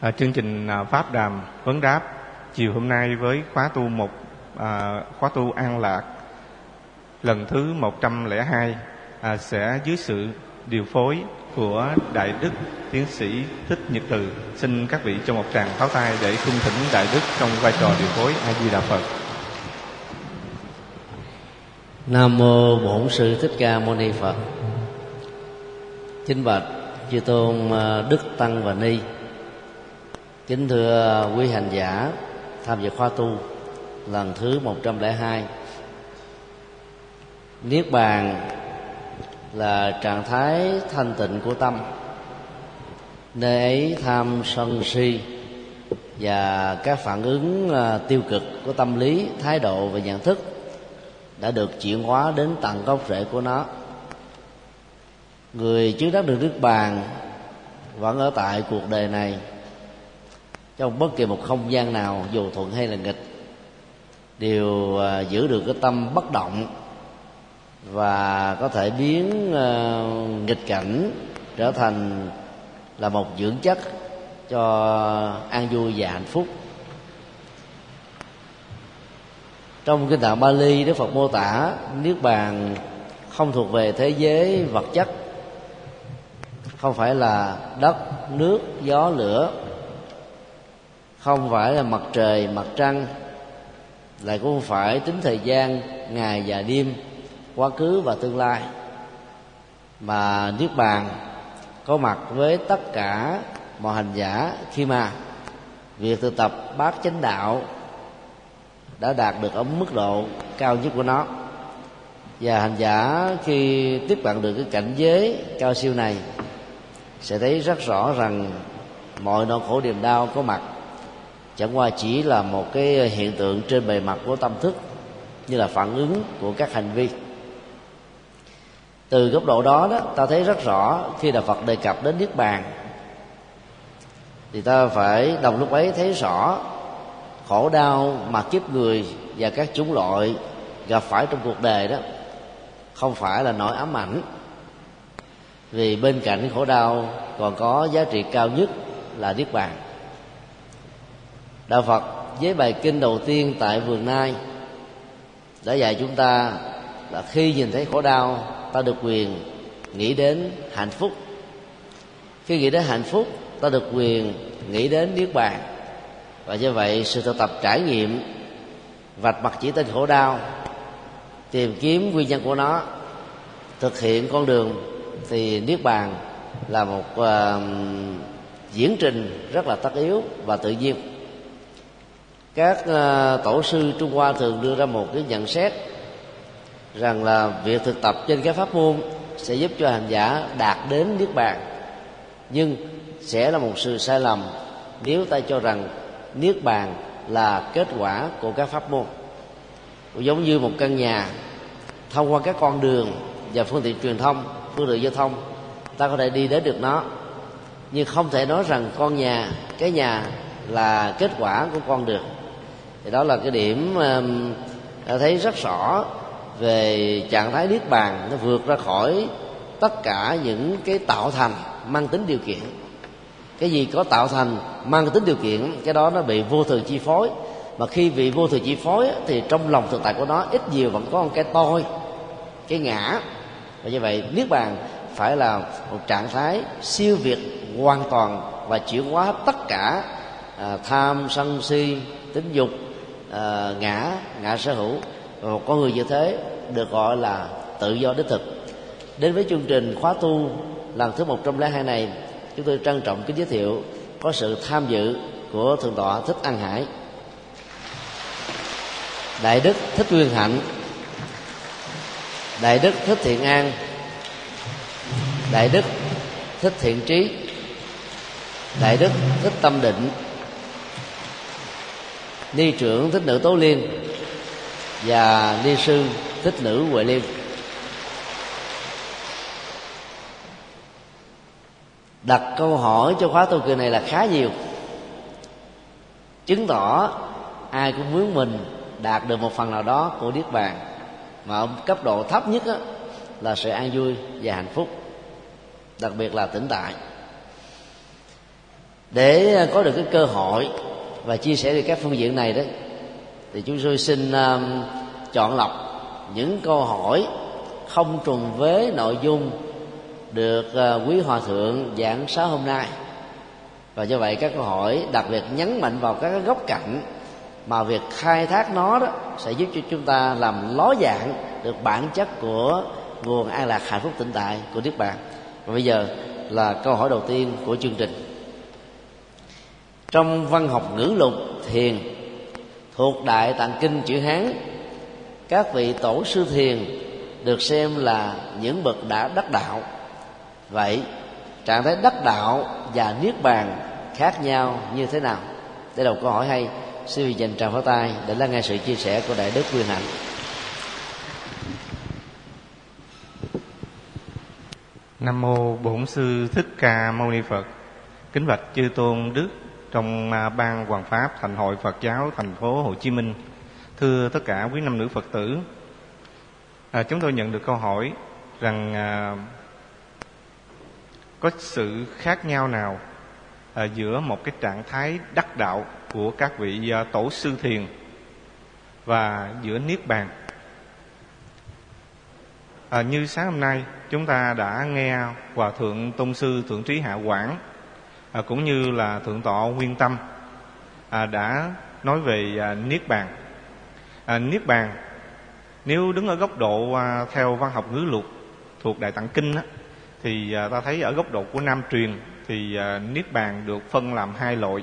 À, chương trình à, pháp đàm vấn đáp chiều hôm nay với khóa tu một à, khóa tu an lạc. Lần thứ 102 à, sẽ dưới sự điều phối của đại đức tiến sĩ thích nhật từ. Xin các vị cho một tràng pháo tay để cung thỉnh đại đức trong vai trò điều phối a di đà phật. Nam mô bổn sư thích ca mâu ni phật. Chính bạch chư tôn à, đức tăng và ni kính thưa quý hành giả, tham dự khóa tu lần thứ 102 niết bàn là trạng thái thanh tịnh của tâm, nơi ấy tham sân si và các phản ứng à, tiêu cực của tâm lý, thái độ và nhận thức đã được chuyển hóa đến tận gốc rễ của nó. Người chứng đắc được nước bàn vẫn ở tại cuộc đời này trong bất kỳ một không gian nào, dù thuận hay là nghịch, đều à, giữ được cái tâm bất động và có thể biến à, nghịch cảnh trở thành là một dưỡng chất cho an vui và hạnh phúc. Trong kinh tạng Bali, Đức Phật mô tả niết bàn không thuộc về thế giới vật chất, không phải là đất, nước, gió, lửa không phải là mặt trời, mặt trăng, lại cũng không phải tính thời gian, ngày và đêm, quá khứ và tương lai. Mà niết bàn có mặt với tất cả mọi hành giả khi mà việc thực tập bát chánh đạo đã đạt được ở mức độ cao nhất của nó. Và hành giả khi tiếp cận được cái cảnh giới cao siêu này sẽ thấy rất rõ rằng mọi nỗi khổ niềm đau có mặt chẳng qua chỉ là một cái hiện tượng trên bề mặt của tâm thức, như là phản ứng của các hành vi. Từ góc độ đó đó, ta thấy rất rõ khi đạo phật đề cập đến niết bàn, thì ta phải đồng lúc ấy thấy rõ khổ đau mà kiếp người và các chúng loại gặp phải trong cuộc đời đó không phải là nỗi ám ảnh. Vì bên cạnh khổ đau còn có giá trị cao nhất là niết bàn đạo phật với bài kinh đầu tiên tại vườn nai đã dạy chúng ta là khi nhìn thấy khổ đau ta được quyền nghĩ đến hạnh phúc. Khi nghĩ đến hạnh phúc ta được quyền nghĩ đến niết bàn. Và như vậy sự thực tập trải nghiệm vạch mặt chỉ tên khổ đau tìm kiếm nguyên nhân của nó thực hiện con đường thì niết bàn là một uh, diễn trình rất là tất yếu và tự nhiên các ờ, tổ sư trung hoa thường đưa ra một cái nhận xét rằng là việc thực tập trên các pháp môn sẽ giúp cho hành giả đạt đến niết bàn, nhưng sẽ là một sự sai lầm nếu ta cho rằng niết bàn là kết quả của các pháp môn. Giống như một căn nhà, thông qua các con đường và phương tiện truyền thông, phương tiện giao thông, ta có thể đi đến được nó. Nhưng không thể nói rằng con nhà, cái nhà là kết quả của con đường thì đó là cái điểm ta thấy rất rõ về trạng thái niết bàn nó vượt ra khỏi tất cả những cái tạo thành mang tính điều kiện. Cái gì có tạo thành mang tính điều kiện cái đó nó bị vô thường chi phối. Mà khi bị vô thường chi phối thì trong lòng thực tại của nó ít nhiều vẫn có một cái tôi cái ngã. Và như vậy niết bàn phải là một trạng thái siêu việt hoàn toàn và chuyển hóa tất cả à, tham sân si tính dục à, ngã ngã sở hữu. Và một con người như thế được gọi là tự do đích thực. Đến với chương trình khóa tu lần thứ 102 này chúng tôi trân trọng kính giới thiệu có sự tham dự của thượng tọa thích an hải đại đức thích nguyên hạnh đại đức thích thiện an đại đức thích thiện trí đại đức thích tâm định ni trưởng thích nữ tố liên và ni sư thích nữ huệ liên. Đặt câu hỏi cho khóa tu kỳ này là khá nhiều. Chứng tỏ ai cũng muốn mình đạt được một phần nào đó của niết bàn. Mà ở cấp độ thấp nhất đó, là sự an vui và hạnh phúc đặc biệt là tỉnh tại. Để có được cái cơ hội và chia sẻ về các phương diện này đó thì chúng tôi xin uh, chọn lọc những câu hỏi không trùng với nội dung được uh, quý hòa thượng giảng sáng hôm nay và do vậy các câu hỏi đặc biệt nhấn mạnh vào các góc cạnh mà việc khai thác nó đó sẽ giúp cho chúng ta làm ló dạng được bản chất của nguồn an lạc hạnh phúc tịnh tại của Đức Bạn. và bây giờ là câu hỏi đầu tiên của chương trình trong văn học ngữ lục thiền, thuộc đại tạng kinh chữ hán, các vị tổ sư thiền được xem là những bậc đã đắc đạo. Vậy, trạng thái đắc đạo và niết bàn khác nhau như thế nào? Đây là một câu hỏi hay. Xin vị dành tràng pháo tay để lắng nghe sự chia sẻ của đại đức quyền hạnh. Nam mô bổn sư thích ca mâu ni phật. Kính bạch chư tôn đức trong à, ban hoàng pháp thành hội phật giáo thành phố hồ chí minh. Thưa tất cả quý nam nữ phật tử à, chúng tôi nhận được câu hỏi rằng à, có sự khác nhau nào à, giữa một cái trạng thái đắc đạo của các vị à, tổ sư thiền và giữa niết bàn? À, như sáng hôm nay chúng ta đã nghe hòa thượng tôn sư thượng trí hạ quảng à, cũng như là thượng tọa nguyên tâm à, đã nói về à, niết bàn. À, niết bàn nếu đứng ở góc độ à, theo văn học ngữ luật thuộc đại tạng kinh á, thì à, ta thấy ở góc độ của nam truyền thì à, niết bàn được phân làm hai loại.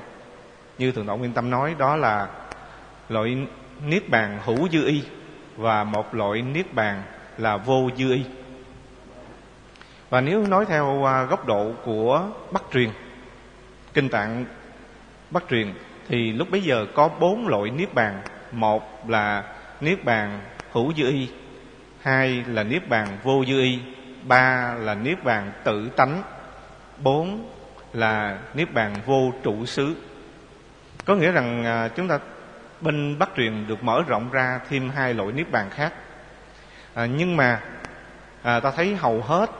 Như thượng tọa nguyên tâm nói đó là loại niết bàn hữu dư y và một loại niết bàn là vô dư y. Và nếu nói theo à, góc độ của bắc truyền kinh tạng bắt truyền thì lúc bấy giờ có bốn loại niết bàn. Một là niết bàn hữu dư y hai là niết bàn vô dư y ba là niết bàn tự tánh bốn là niết bàn vô trụ xứ. Có nghĩa rằng à, chúng ta bên bắc truyền được mở rộng ra thêm hai loại niết bàn khác. À, nhưng mà à, ta thấy hầu hết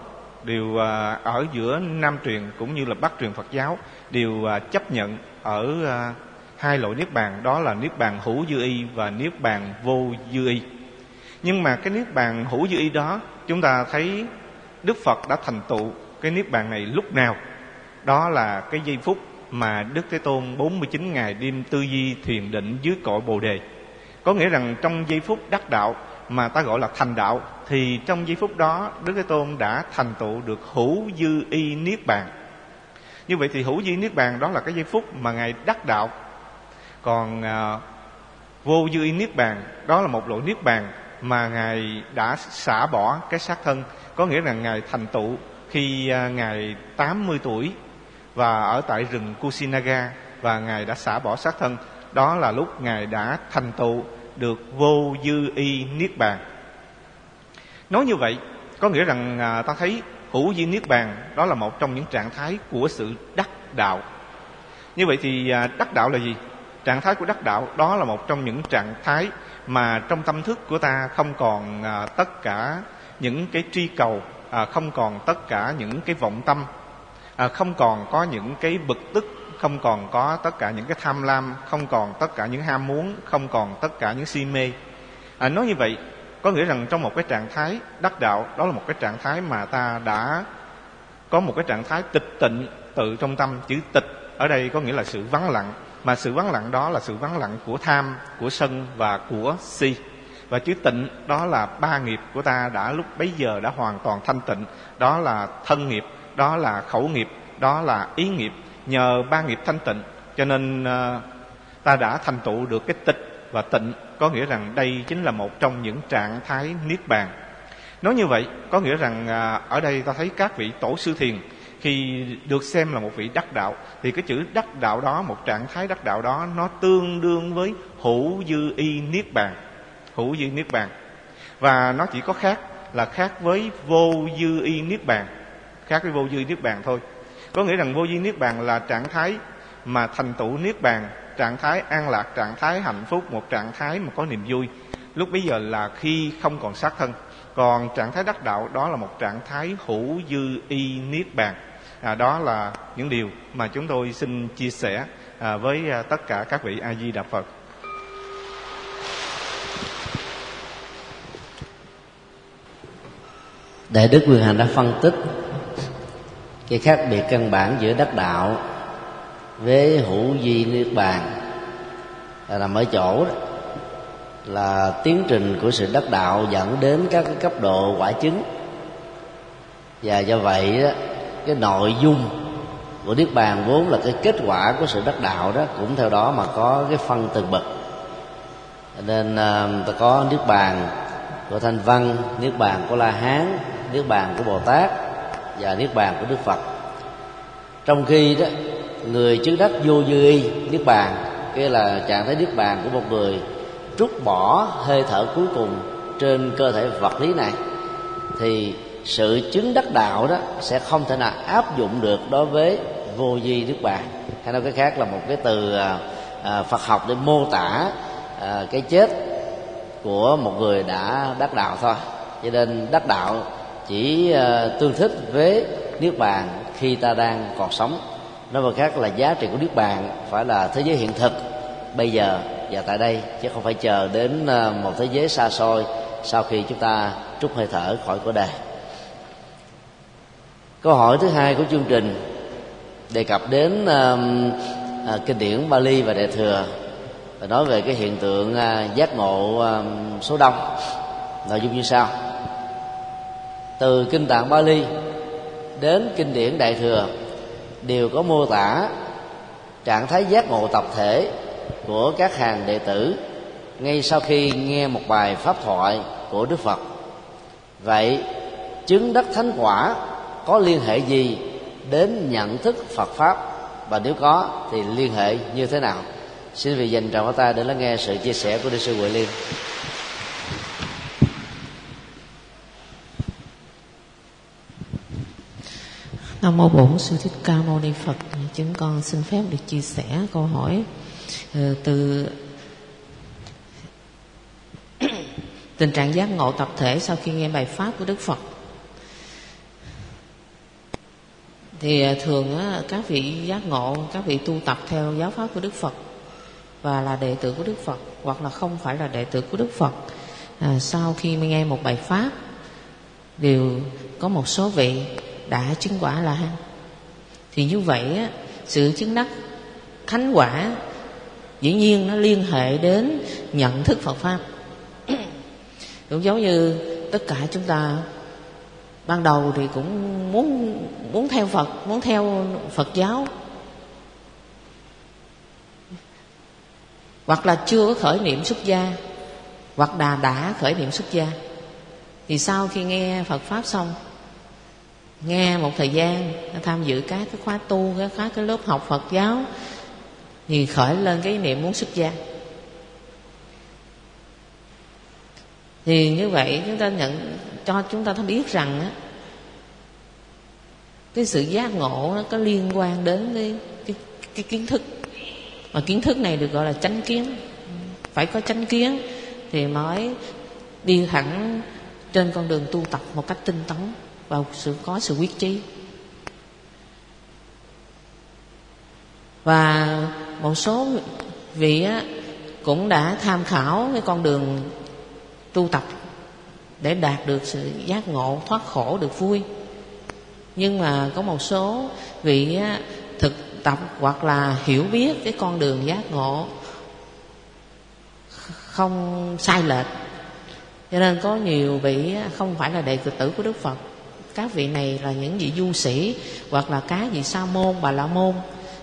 đều à, ở giữa nam truyền cũng như là bắc truyền phật giáo đều à, chấp nhận ở à, hai loại niết bàn, đó là niết bàn hữu dư y và niết bàn vô dư y nhưng mà cái niết bàn hữu dư y đó, chúng ta thấy đức phật đã thành tựu cái niết bàn này lúc nào đó là cái giây phút mà Đức Thế Tôn 49 ngày đêm tư duy thiền định dưới cội Bồ đề. Có nghĩa rằng trong giây phút đắc đạo mà ta gọi là thành đạo, thì trong giây phút đó Đức Thế Tôn đã thành tựu được hữu dư y niết bàn. Như vậy thì hữu duy niết bàn đó là cái giây phút mà ngài đắc đạo. Còn à, vô dư y niết bàn đó là một loại niết bàn mà ngài đã xả bỏ cái xác thân, có nghĩa là ngài thành tựu khi à, ngài 80 tuổi và ở tại rừng Kusinaga và ngài đã xả bỏ xác thân. Đó là lúc ngài đã thành tựu được vô dư y niết bàn. Nói như vậy có nghĩa rằng à, ta thấy hữu duyên niết bàn. Đó là một trong những trạng thái của sự đắc đạo. Như vậy thì à, đắc đạo là gì? Trạng thái của đắc đạo đó là một trong những trạng thái mà trong tâm thức của ta không còn à, tất cả những cái truy cầu à, không còn tất cả những cái vọng tâm không còn có những cái bực tức không còn có tất cả những cái tham lam không còn tất cả những ham muốn không còn tất cả những si mê. À, nói như vậy có nghĩa rằng trong một cái trạng thái đắc đạo đó là một cái trạng thái mà ta đã có một cái trạng thái tịch tịnh tự trong tâm. Chữ tịch ở đây có nghĩa là sự vắng lặng mà sự vắng lặng đó là sự vắng lặng của tham của sân và của si. Và chữ tịnh đó là ba nghiệp của ta đã lúc bấy giờ đã hoàn toàn thanh tịnh. Đó là thân nghiệp đó là khẩu nghiệp đó là ý nghiệp. Nhờ ba nghiệp thanh tịnh cho nên uh, ta đã thành tựu được cái tịch và tịnh có nghĩa rằng đây chính là một trong những trạng thái niết bàn. Nói như vậy, có nghĩa rằng à, ở đây ta thấy các vị tổ sư thiền, khi được xem là một vị đắc đạo, thì cái chữ đắc đạo đó, một trạng thái đắc đạo đó, nó tương đương với hữu dư y niết bàn, hữu dư niết bàn. Và nó chỉ có khác là khác với vô dư y niết bàn, khác với vô dư niết bàn thôi. Có nghĩa rằng vô dư niết bàn là trạng thái mà thành tựu niết bàn trạng thái an lạc trạng thái hạnh phúc một trạng thái mà có niềm vui. Lúc bấy giờ là khi không còn sát thân. Còn trạng thái đắc đạo đó là một trạng thái hữu dư y niết bàn. À, đó là những điều mà chúng tôi xin chia sẻ à, với à, tất cả các vị a di đà phật. Đại đức quyền hành đã phân tích cái khác biệt căn bản giữa đắc đạo với hữu duy niết bàn. Là nằm ở chỗ đó. Là tiến trình của sự đắc đạo dẫn đến các cái cấp độ quả chứng. Và do vậy đó, cái nội dung của niết bàn vốn là cái kết quả của sự đắc đạo đó cũng theo đó mà có cái phân từng bậc. Nên uh, ta có niết bàn của thanh văn niết bàn của la hán niết bàn của bồ tát và niết bàn của đức phật. Trong khi đó người chứng đắc vô dư y niết bàn. Kia là trạng thái niết bàn của một người trút bỏ hơi thở cuối cùng trên cơ thể vật lý này thì sự chứng đắc đạo đó sẽ không thể nào áp dụng được đối với vô di niết bàn. Hay nói cái khác là một cái từ à, à, Phật học để mô tả à, cái chết của một người đã đắc đạo thôi. Cho nên đắc đạo chỉ à, tương thích với niết bàn khi ta đang còn sống nói một khác là giá trị của nước bàn phải là thế giới hiện thực bây giờ và tại đây chứ không phải chờ đến ờ, một thế giới xa xôi sau khi chúng ta trút hơi thở khỏi cõi đời câu hỏi thứ hai của chương trình đề cập đến uh, uh, kinh điển Bali và Đại thừa và nói về cái hiện tượng uh, giác ngộ uh, số đông. Nội dung như sau. Từ kinh tạng Bali đến kinh điển Đại thừa đều có mô tả trạng thái giác ngộ tập thể của các hàng đệ tử ngay sau khi nghe một bài pháp thoại của Đức Phật. Vậy, chứng đắc thánh quả có liên hệ gì đến nhận thức Phật pháp? Và nếu có, thì liên hệ như thế nào? Xin vị dành tràng ta để lắng nghe sự chia sẻ của đức sư Huệ Liên. Nam mô Bổn Sư Thích Ca Mâu Ni Phật. Chúng con xin phép được chia sẻ câu hỏi ờ, từ tình trạng giác ngộ tập thể sau khi nghe bài pháp của Đức Phật. Thì ờ, thường các vị giác ngộ, các vị tu tập theo giáo pháp của Đức Phật và là đệ tử của Đức Phật hoặc là không phải là đệ tử của Đức Phật à, sau khi nghe một bài pháp đều có một số vị đã chứng quả là hăng thì như vậy á, sự chứng đắc thánh quả dĩ nhiên nó liên hệ đến nhận thức Phật pháp. Cũng giống như tất cả chúng ta ban đầu thì cũng muốn muốn theo Phật muốn theo Phật giáo. Hoặc là chưa có khởi niệm xuất gia hoặc là đã khởi niệm xuất gia. Thì sau khi nghe Phật pháp xong nghe một thời gian tham dự các cái khóa tu các khóa cái lớp học Phật giáo thì khởi lên cái niệm muốn xuất gia. Thì như vậy chúng ta nhận cho chúng ta biết rằng á cái sự giác ngộ nó có liên quan đến cái, cái, cái kiến thức. Mà kiến thức này được gọi là chánh kiến. Phải có chánh kiến thì mới đi thẳng trên con đường tu tập một cách tinh tấn và sự, có sự quyết chí. Và một số vị cũng đã tham khảo cái con đường tu tập để đạt được sự giác ngộ, thoát khổ, được vui. Nhưng mà có một số vị thực tập hoặc là hiểu biết cái con đường giác ngộ không sai lệch. Cho nên có nhiều vị không phải là đệ tử của đức phật các vị này là những vị du sĩ hoặc là các vị sa môn bà la môn.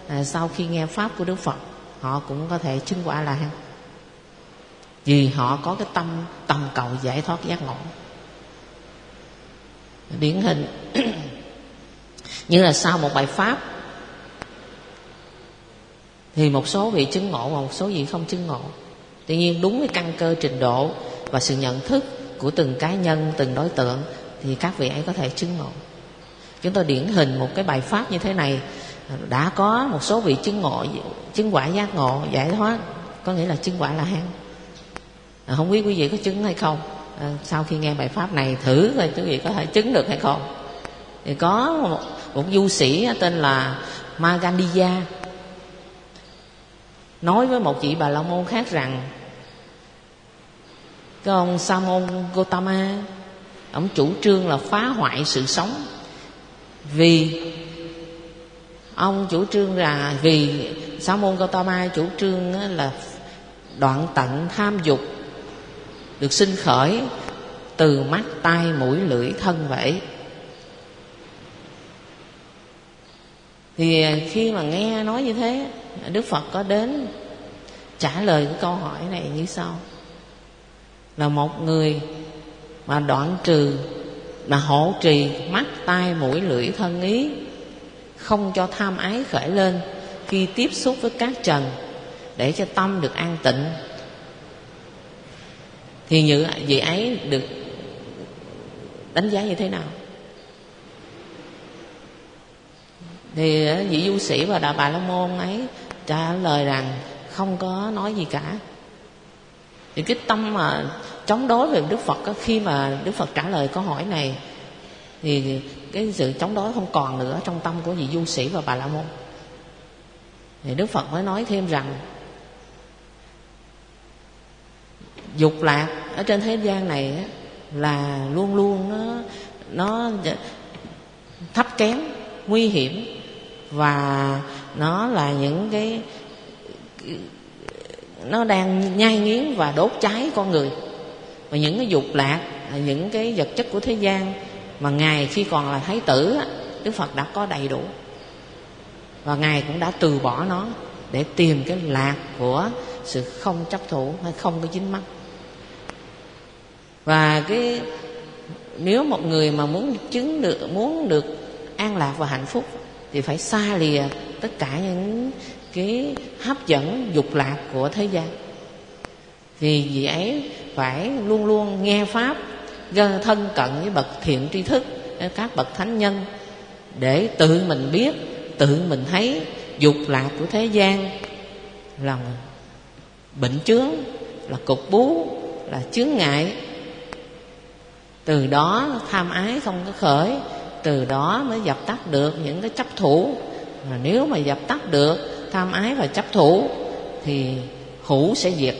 À, sau khi nghe pháp của đức phật họ cũng có thể chứng quả là hăng vì họ có cái tâm tầm cầu giải thoát giác ngộ. Điển hình như là sau một bài pháp thì một số vị chứng ngộ và một số vị không chứng ngộ. Tuy nhiên đúng với căn cơ trình độ và sự nhận thức của từng cá nhân từng đối tượng thì các vị ấy có thể chứng ngộ. Chúng tôi điển hình một cái bài pháp như thế này. Đã có một số vị chứng ngộ chứng quả giác ngộ giải thoát. Có nghĩa là chứng quả là hán à, không biết quý vị có chứng hay không? À, sau khi nghe bài pháp này thử coi quý vị có thể chứng được hay không. Thì có một, một du sĩ tên là Magandiya. Nói với một vị bà la môn khác rằng cái ông sa môn gotama ông chủ trương là phá hoại sự sống. Vì ông chủ trương là vì sa môn Gautama chủ trương là đoạn tận tham dục được sinh khởi từ mắt, tai, mũi, lưỡi, thân vậy thì khi mà nghe nói như thế, đức phật có đến trả lời cái câu hỏi này như sau. Là một người mà đoạn trừ là hộ trì mắt, tai, mũi, lưỡi, thân ý, không cho tham ái khởi lên, khi tiếp xúc với các trần, để cho tâm được an tịnh. Thì như vị ấy được đánh giá như thế nào? Thì ờ, vị du sĩ và đạo bà la môn ấy trả lời rằng không có nói gì cả. Thì cái tâm mà chống đối về đức phật khi mà đức phật trả lời câu hỏi này, thì cái sự chống đối không còn nữa trong tâm của vị du sĩ và bà la môn. Thì đức phật mới nói thêm rằng, dục lạc ở trên thế gian này là luôn luôn nó nó thấp kém, nguy hiểm, và nó là những cái, nó đang nhai nghiến và đốt cháy con người và những cái dục lạc những cái vật chất của thế gian mà ngài khi còn là thái tử đức phật đã có đầy đủ. Và ngài cũng đã từ bỏ nó để tìm cái lạc của sự không chấp thủ hay không có dính mắc. Và cái, nếu một người mà muốn chứng được, muốn được an lạc và hạnh phúc thì phải xa lìa tất cả những cái hấp dẫn dục lạc của thế gian vì vị ấy, phải luôn luôn nghe pháp, gần thân cận với bậc thiện tri thức các bậc thánh nhân, để tự mình biết, tự mình thấy dục lạc của thế gian là bệnh chướng, là cục bú, là chướng ngại. Từ đó tham ái không có khởi, từ đó mới dập tắt được những cái chấp thủ. Mà nếu mà dập tắt được, tham ái và chấp thủ, thì hữu sẽ diệt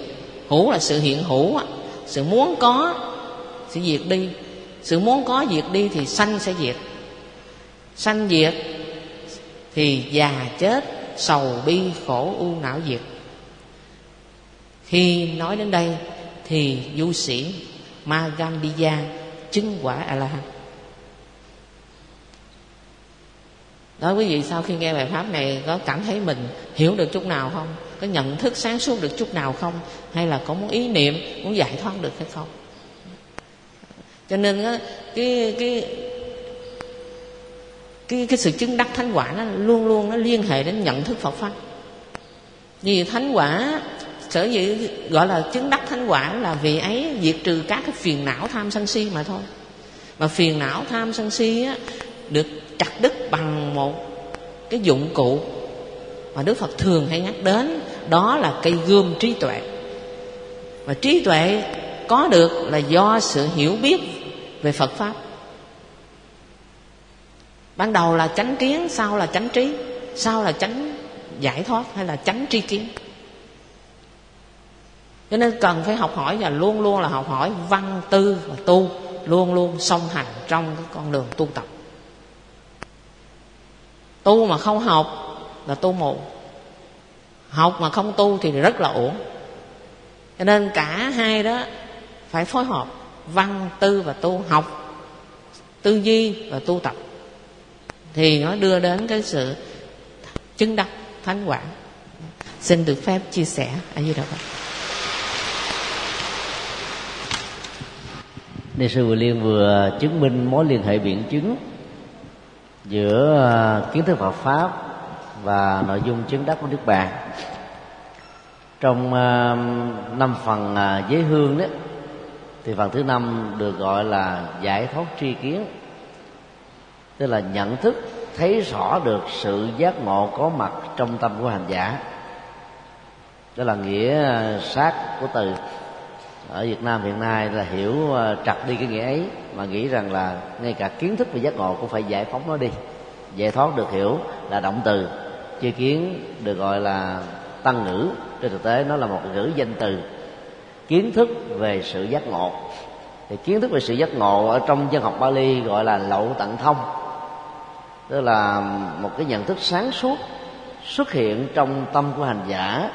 hữu là sự hiện hữu sự muốn có sự diệt đi. Sự muốn có diệt đi thì sanh sẽ diệt. Sanh diệt thì già chết, sầu bi khổ u não diệt. Khi nói đến đây thì du sĩ Magandiya chứng quả a la hán đó quý vị sau khi nghe bài pháp này có cảm thấy mình hiểu được chút nào không? Có nhận thức sáng suốt được chút nào không? Hay là có muốn ý niệm muốn giải thoát được hay không? Cho nên cái cái cái cái sự chứng đắc thánh quả nó luôn luôn nó liên hệ đến nhận thức Phật pháp. Vì thánh quả sở dĩ gọi là chứng đắc thánh quả là vì ấy diệt trừ các cái phiền não tham sân si mà thôi. Mà phiền não tham sân si á, được chặt đứt bằng một cái dụng cụ mà Đức Phật thường hay nhắc đến đó là cây gươm trí tuệ. Và trí tuệ có được là do sự hiểu biết về Phật pháp. Ban đầu là chánh kiến, sau là chánh trí, sau là chánh giải thoát hay là chánh tri kiến. Cho nên cần phải học hỏi và luôn luôn là học hỏi văn tư và tu, luôn luôn song hành trong cái con đường tu tập. Tu mà không học là tu mù học mà không tu thì rất là uổng. Cho nên cả hai đó phải phối hợp, văn tư và tu học, tư duy và tu tập. Thì nó đưa đến cái sự chứng đắc thánh quả. Xin được phép chia sẻ ở như đó Ni sư Vừa Liên vừa chứng minh mối liên hệ biện chứng giữa à, kiến thức Phật pháp và nội dung chứng đắc của Đức Bàn. Trong ờ, năm phần ờ, giới hương đó thì phần thứ năm được gọi là giải thoát tri kiến. Tức là nhận thức thấy rõ được sự giác ngộ có mặt trong tâm của hành giả. Đó là nghĩa ờ, sát của từ. Ở Việt Nam hiện nay là hiểu ờ, trật đi cái nghĩa ấy mà nghĩ rằng là ngay cả kiến thức về giác ngộ cũng phải giải phóng nó đi. Giải thoát được hiểu là động từ tri kiến được gọi là tăng ngữ trên thực tế nó là một ngữ danh từ. Kiến thức về sự giác ngộ. Thì kiến thức về sự giác ngộ ở trong dân học Bali gọi là lậu tận thông. Tức là một cái nhận thức sáng suốt xuất hiện trong tâm của hành giả.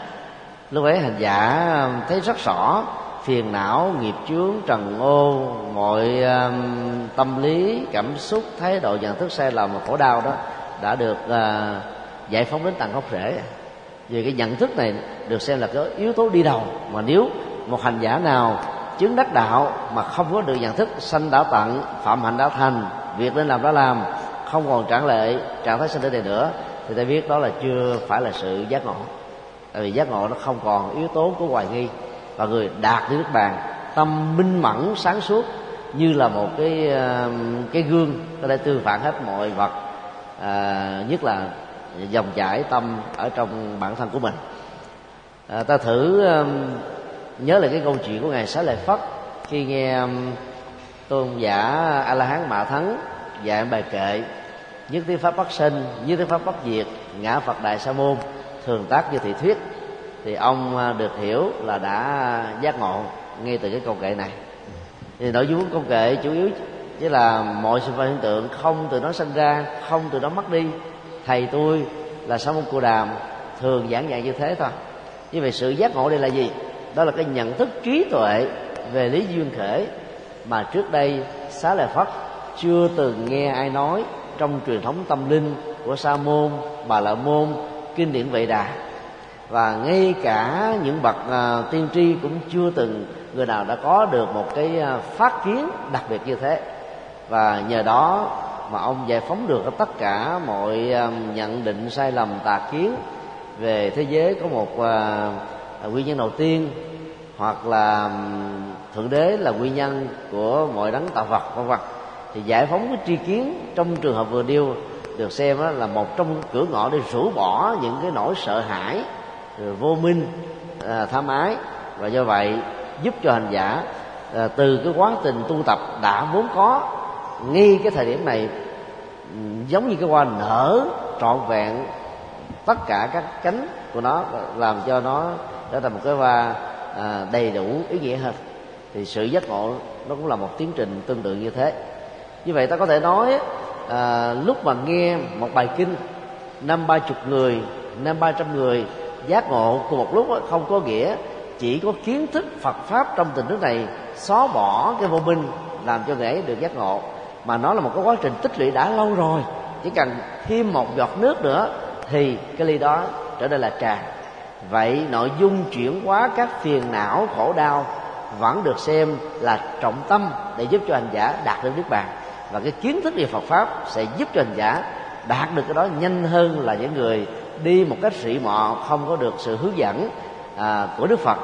Lúc ấy hành giả thấy rất rõ phiền não nghiệp chướng trần ô mọi um, tâm lý cảm xúc thái độ nhận thức sai lầm và khổ đau đó đã được uh, giải phóng đến tận gốc rễ vì cái nhận thức này được xem là cái yếu tố đi đầu. Mà nếu một hành giả nào chứng đắc đạo mà không có được nhận thức sanh đã tận phạm hạnh đã thành việc nên làm đã làm không còn trả lệ trạng thái sinh tử này nữa thì ta biết đó là chưa phải là sự giác ngộ. Tại vì giác ngộ nó không còn yếu tố của hoài nghi. Và người đạt đến nước bàn tâm minh mẫn sáng suốt như là một cái ờ, cái gương có thể tương phản hết mọi vật. À, nhất là dòng chảy tâm ở trong bản thân của mình. À, ta thử um, nhớ lại cái câu chuyện của ngài xá lợi phất khi nghe um, tôn giả a la hán mạ thắng dạy bài kệ nhất thiết pháp bất sinh nhất thiết pháp bất diệt ngã phật đại sa môn thường tác như thị thuyết. Thì ông à, được hiểu là đã giác ngộ ngay từ cái câu kệ này. Thì nội dung của câu kệ chủ yếu chỉ là mọi sự vật hiện tượng không từ nó sinh ra không từ nó mất đi thầy tôi là sa môn cù đàm thường giảng dạy như thế thôi. Như vậy sự giác ngộ đây là gì? Đó là cái nhận thức trí tuệ về lý duyên khể mà trước đây xá lợi phất chưa từng nghe ai nói trong truyền thống tâm linh của sa môn bà la môn kinh điển vệ đà. Và ngay cả những bậc uh, tiên tri cũng chưa từng người nào đã có được một cái uh, phát kiến đặc biệt như thế. Và nhờ đó mà ông giải phóng được tất cả mọi um, nhận định sai lầm tà kiến về thế giới có một à, à, nguyên nhân đầu tiên hoặc là um, thượng đế là nguyên nhân của mọi đấng tạo vật vân vân. Thì giải phóng cái tri kiến trong trường hợp vừa điêu được xem là một trong cửa ngõ để rũ bỏ những cái nỗi sợ hãi ừ, vô minh à, tham ái. Và do vậy giúp cho hành giả à, từ cái quá trình tu tập đã vốn có ngay cái thời điểm này giống như cái hoa nở trọn vẹn tất cả các cánh của nó làm cho nó trở thành một cái hoa à, đầy đủ ý nghĩa hơn. Thì sự giác ngộ nó cũng là một tiến trình tương tự như thế. Như vậy ta có thể nói à, lúc mà nghe một bài kinh năm ba chục người năm ba trăm người giác ngộ cùng một lúc không có nghĩa chỉ có kiến thức Phật pháp trong tình nước này xóa bỏ cái vô minh làm cho người ấy được giác ngộ mà nó là một cái quá trình tích lũy đã lâu rồi. Chỉ cần thêm một giọt nước nữa thì cái ly đó trở nên là trà vậy nội dung chuyển hóa các phiền não khổ đau vẫn được xem là trọng tâm để giúp cho hành giả đạt được niết bàn. Và cái kiến thức về Phật pháp sẽ giúp cho hành giả đạt được cái đó nhanh hơn là những người đi một cách sĩ mọ không có được sự hướng dẫn à, của Đức Phật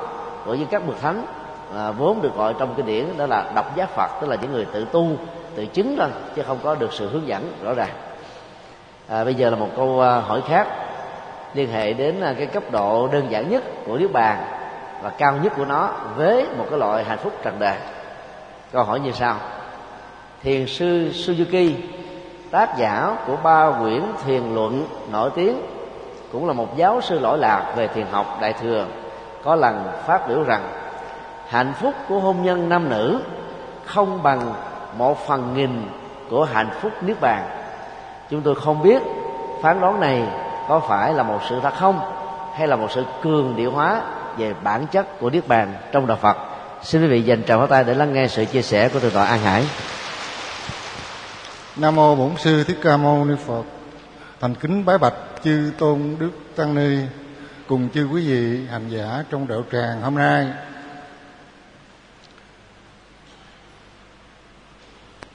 của những các bậc thánh à, vốn được gọi trong kinh điển đó là độc giác Phật tức là những người tự tu tự chứng thôi chứ không có được sự hướng dẫn rõ ràng. À, bây giờ là một câu à, hỏi khác. Liên hệ đến à, cái cấp độ đơn giản nhất của niết bàn và cao nhất của nó với một cái loại hạnh phúc trần đời câu hỏi như sau. Thiền sư suzuki tác giả của ba quyển thiền luận nổi tiếng cũng là một giáo sư lỗi lạc về thiền học đại thừa có lần phát biểu rằng hạnh phúc của hôn nhân nam nữ không bằng một phần nghìn của hạnh phúc niết bàn. Chúng tôi không biết phán đoán này có phải là một sự thật không, hay là một sự cường điệu hóa về bản chất của niết bàn trong đạo phật. Xin quý vị dành tràng pháo tay để lắng nghe sự chia sẻ của thượng tọa an hải. Nam mô bổn sư thích ca mâu ni phật. Thành kính bái bạch chư tôn đức tăng ni, cùng chư quý vị hành giả trong đạo tràng hôm nay.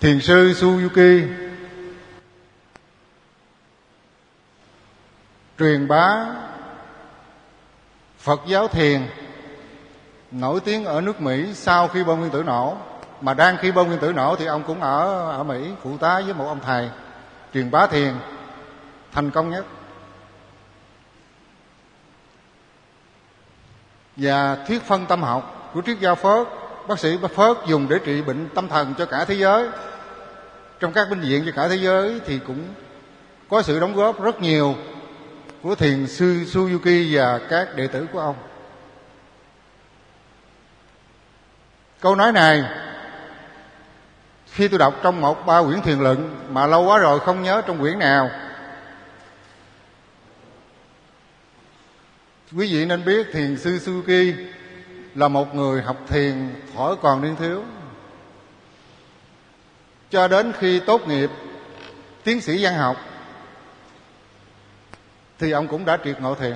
Thiền sư suzuki truyền bá phật giáo thiền nổi tiếng ở nước mỹ sau khi bom nguyên tử nổ. Mà đang khi bom nguyên tử nổ thì ông cũng ở ở mỹ, phụ tá với một ông thầy. Truyền bá thiền, thành công nhất. Và thuyết phân tâm học của triết gia phớt, bác sĩ phớt dùng để trị bệnh tâm thần cho cả thế giới trong các bệnh viện cho cả thế giới thì cũng có sự đóng góp rất nhiều của thiền sư Suzuki và các đệ tử của ông. Câu nói này, khi tôi đọc trong một ba quyển thiền luận mà lâu quá rồi không nhớ trong quyển nào, quý vị nên biết thiền sư Suzuki là một người học thiền thổi còn niên thiếu cho đến khi tốt nghiệp tiến sĩ văn học, thì ông cũng đã triệt ngộ thiền,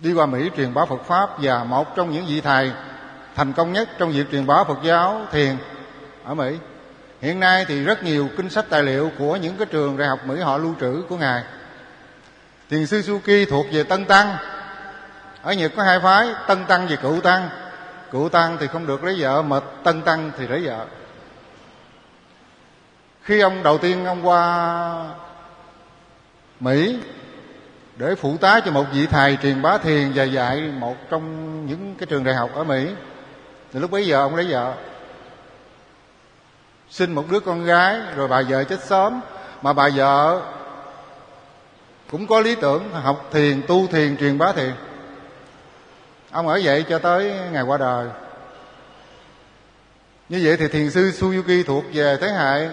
đi qua mỹ truyền bá phật pháp và một trong những vị thầy thành công nhất trong việc truyền bá phật giáo thiền ở mỹ. Hiện nay thì rất nhiều kinh sách tài liệu của những cái trường đại học mỹ họ lưu trữ của ngài. Thiền sư suzuki thuộc về tân tăng. Ở nhật có hai phái, tân tăng và cựu tăng. Cựu tăng thì không được lấy vợ, mà tân tăng thì lấy vợ khi ông đầu tiên ông qua mỹ để phụ tá cho một vị thầy truyền bá thiền và dạy một trong những cái trường đại học ở mỹ, thì lúc bấy giờ ông lấy vợ. Sinh một đứa con gái, rồi bà vợ chết sớm, mà bà vợ cũng có lý tưởng học thiền, tu thiền, truyền bá thiền. Ông ở vậy cho tới ngày qua đời. Như vậy thì thiền sư Suzuki thuộc về thế hệ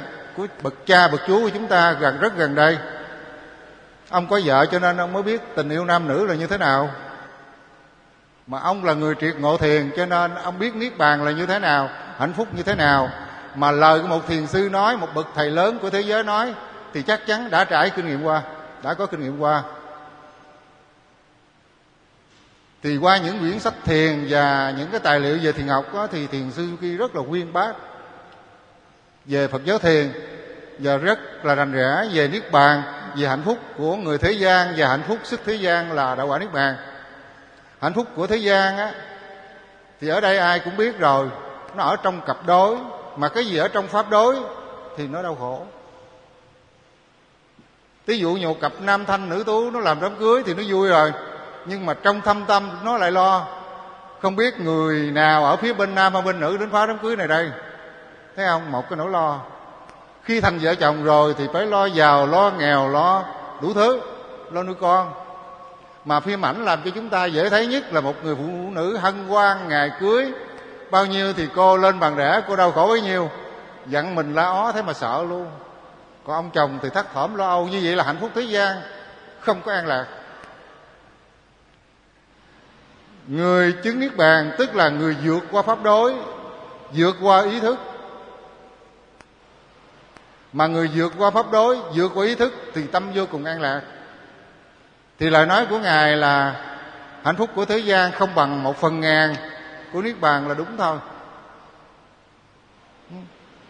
của bậc cha bậc chú của chúng ta gần rất gần đây. Ông có vợ cho nên ông mới biết tình yêu nam nữ là như thế nào. Mà ông là người triệt ngộ thiền cho nên ông biết niết bàn là như thế nào hạnh phúc như thế nào. Mà lời của một thiền sư nói một bậc thầy lớn của thế giới nói thì chắc chắn đã trải kinh nghiệm qua đã có kinh nghiệm qua. Thì qua những quyển sách thiền và những cái tài liệu về thiền học đó, thì thiền sư kia rất là quyên bác về Phật giáo thiền và rất là rành rẽ về niết bàn, về hạnh phúc của người thế gian và hạnh phúc sức thế gian là đạo quả niết bàn. Hạnh phúc của thế gian á, thì ở đây ai cũng biết rồi. Nó ở trong cặp đối, mà cái gì ở trong pháp đối thì nó đau khổ. Ví dụ như một cặp nam thanh nữ tú nó làm đám cưới thì nó vui rồi, nhưng mà trong thâm tâm nó lại lo. Không biết người nào ở phía bên nam hay bên nữ đến phá đám cưới này đây thấy không? Một cái nỗi lo. Khi thành vợ chồng rồi thì phải lo giàu, lo nghèo, lo đủ thứ, lo nuôi con. Mà phim ảnh làm cho chúng ta dễ thấy nhất là một người phụ nữ hân hoan ngày cưới. Bao nhiêu thì cô lên bàn rẻ cô đau khổ bấy nhiêu. Dặn mình la ó thế mà sợ luôn. Còn ông chồng thì thắt thỏm lo âu như vậy là hạnh phúc thế gian. Không có an lạc. Người chứng niết bàn tức là người vượt qua pháp đối, vượt qua ý thức mà người vượt qua pháp đối, vượt qua ý thức thì tâm vô cùng an lạc. Thì lời nói của ngài là, hạnh phúc của thế gian không bằng một phần ngàn của niết bàn là đúng thôi.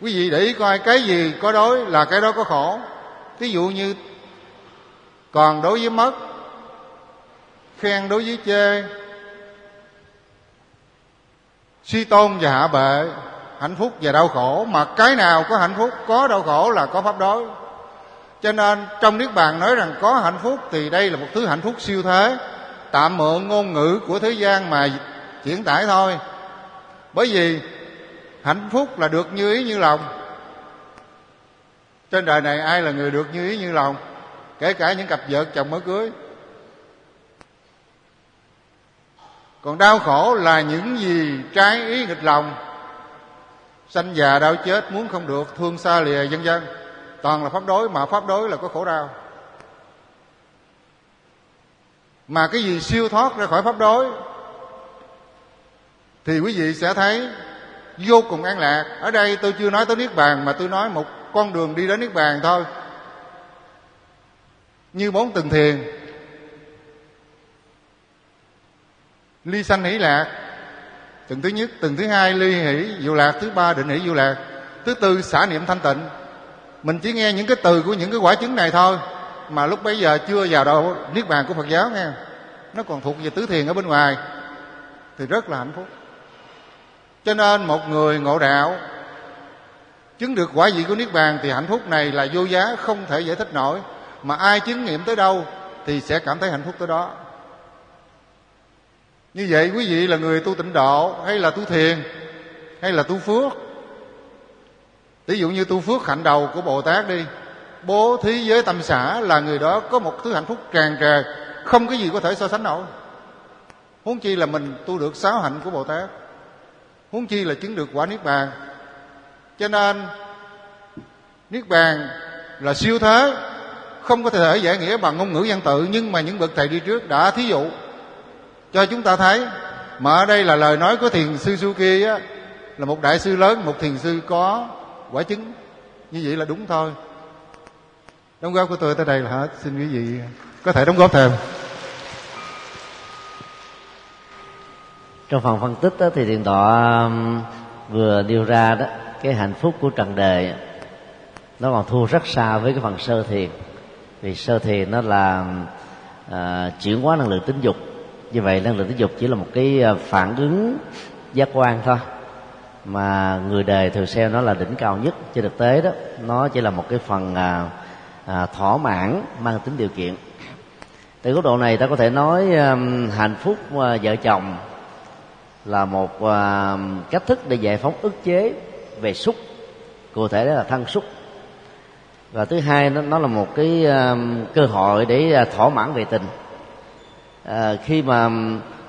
Quý vị để ý coi cái gì có đối là cái đó có khổ. Ví dụ như, còn đối với mất, khen đối với chê, suy tôn và hạ bệ hạnh phúc và đau khổ. Mà cái nào có hạnh phúc, có đau khổ là có pháp đối. Cho nên trong niết bàn nói rằng có hạnh phúc thì đây là một thứ hạnh phúc siêu thế. Tạm mượn ngôn ngữ của thế gian mà chuyển tải thôi. Bởi vì hạnh phúc là được như ý như lòng. Trên đời này ai là người được như ý như lòng? Kể cả những cặp vợ chồng mới cưới. Còn đau khổ là những gì trái ý nghịch lòng sanh già đau chết, muốn không được, thương xa lìa vân vân toàn là pháp đối, mà pháp đối là có khổ đau. Mà cái gì siêu thoát ra khỏi pháp đối, thì quý vị sẽ thấy vô cùng an lạc. Ở đây tôi chưa nói tới niết bàn, mà tôi nói một con đường đi đến niết bàn thôi. Như bốn từng thiền. Ly sanh hỷ lạc từng thứ nhất, từng thứ hai ly hỷ diệu lạc, thứ ba định hỷ diệu lạc, thứ tư xả niệm thanh tịnh. Mình chỉ nghe những cái từ của những cái quả chứng này thôi, mà lúc bấy giờ chưa vào đâu, niết bàn của phật giáo nghe. Nó còn thuộc về tứ thiền ở bên ngoài, thì rất là hạnh phúc. Cho nên một người ngộ đạo, chứng được quả vị của niết bàn thì hạnh phúc này là vô giá, không thể giải thích nổi. Mà ai chứng nghiệm tới đâu thì sẽ cảm thấy hạnh phúc tới đó như vậy quý vị là người tu tịnh độ, hay là tu thiền, hay là tu phước? Ví dụ như tu phước hạnh đầu của bồ tát đi, bố thí với tâm xã là người đó có một thứ hạnh phúc tràn trề, không cái gì có thể so sánh nổi. Huống chi là mình tu được sáu hạnh của bồ tát, huống chi là chứng được quả niết bàn. Cho nên, niết bàn là siêu thế, không có thể giải nghĩa bằng ngôn ngữ văn tự, nhưng mà những bậc thầy đi trước đã thí dụ cho chúng ta thấy mà ở đây là lời nói của thiền sư Suki á là một đại sư lớn một thiền sư có quả chứng. Như vậy là đúng thôi. Đóng góp của tôi tới đây là hết. Xin quý vị có thể đóng góp thêm. Trong phần phân tích đó, thì thiền tọa um, vừa đưa ra đó cái hạnh phúc của trần đời nó còn thua rất xa với cái phần sơ thiền. Vì sơ thiền nó là um, à, chuyển hóa năng lượng tính dục như vậy năng lượng tính dục chỉ là một cái ờ, phản ứng giác quan thôi. Mà người đời thường xem nó là đỉnh cao nhất trên thực tế đó nó chỉ là một cái phần à, à, thỏa mãn mang tính điều kiện. Từ góc độ này ta có thể nói à, hạnh phúc à, vợ chồng là một à, cách thức để giải phóng ức chế về xúc cụ thể đó là thân xúc. Và thứ hai nó, nó là một cái à, cơ hội để à, thỏa mãn về tình à, khi mà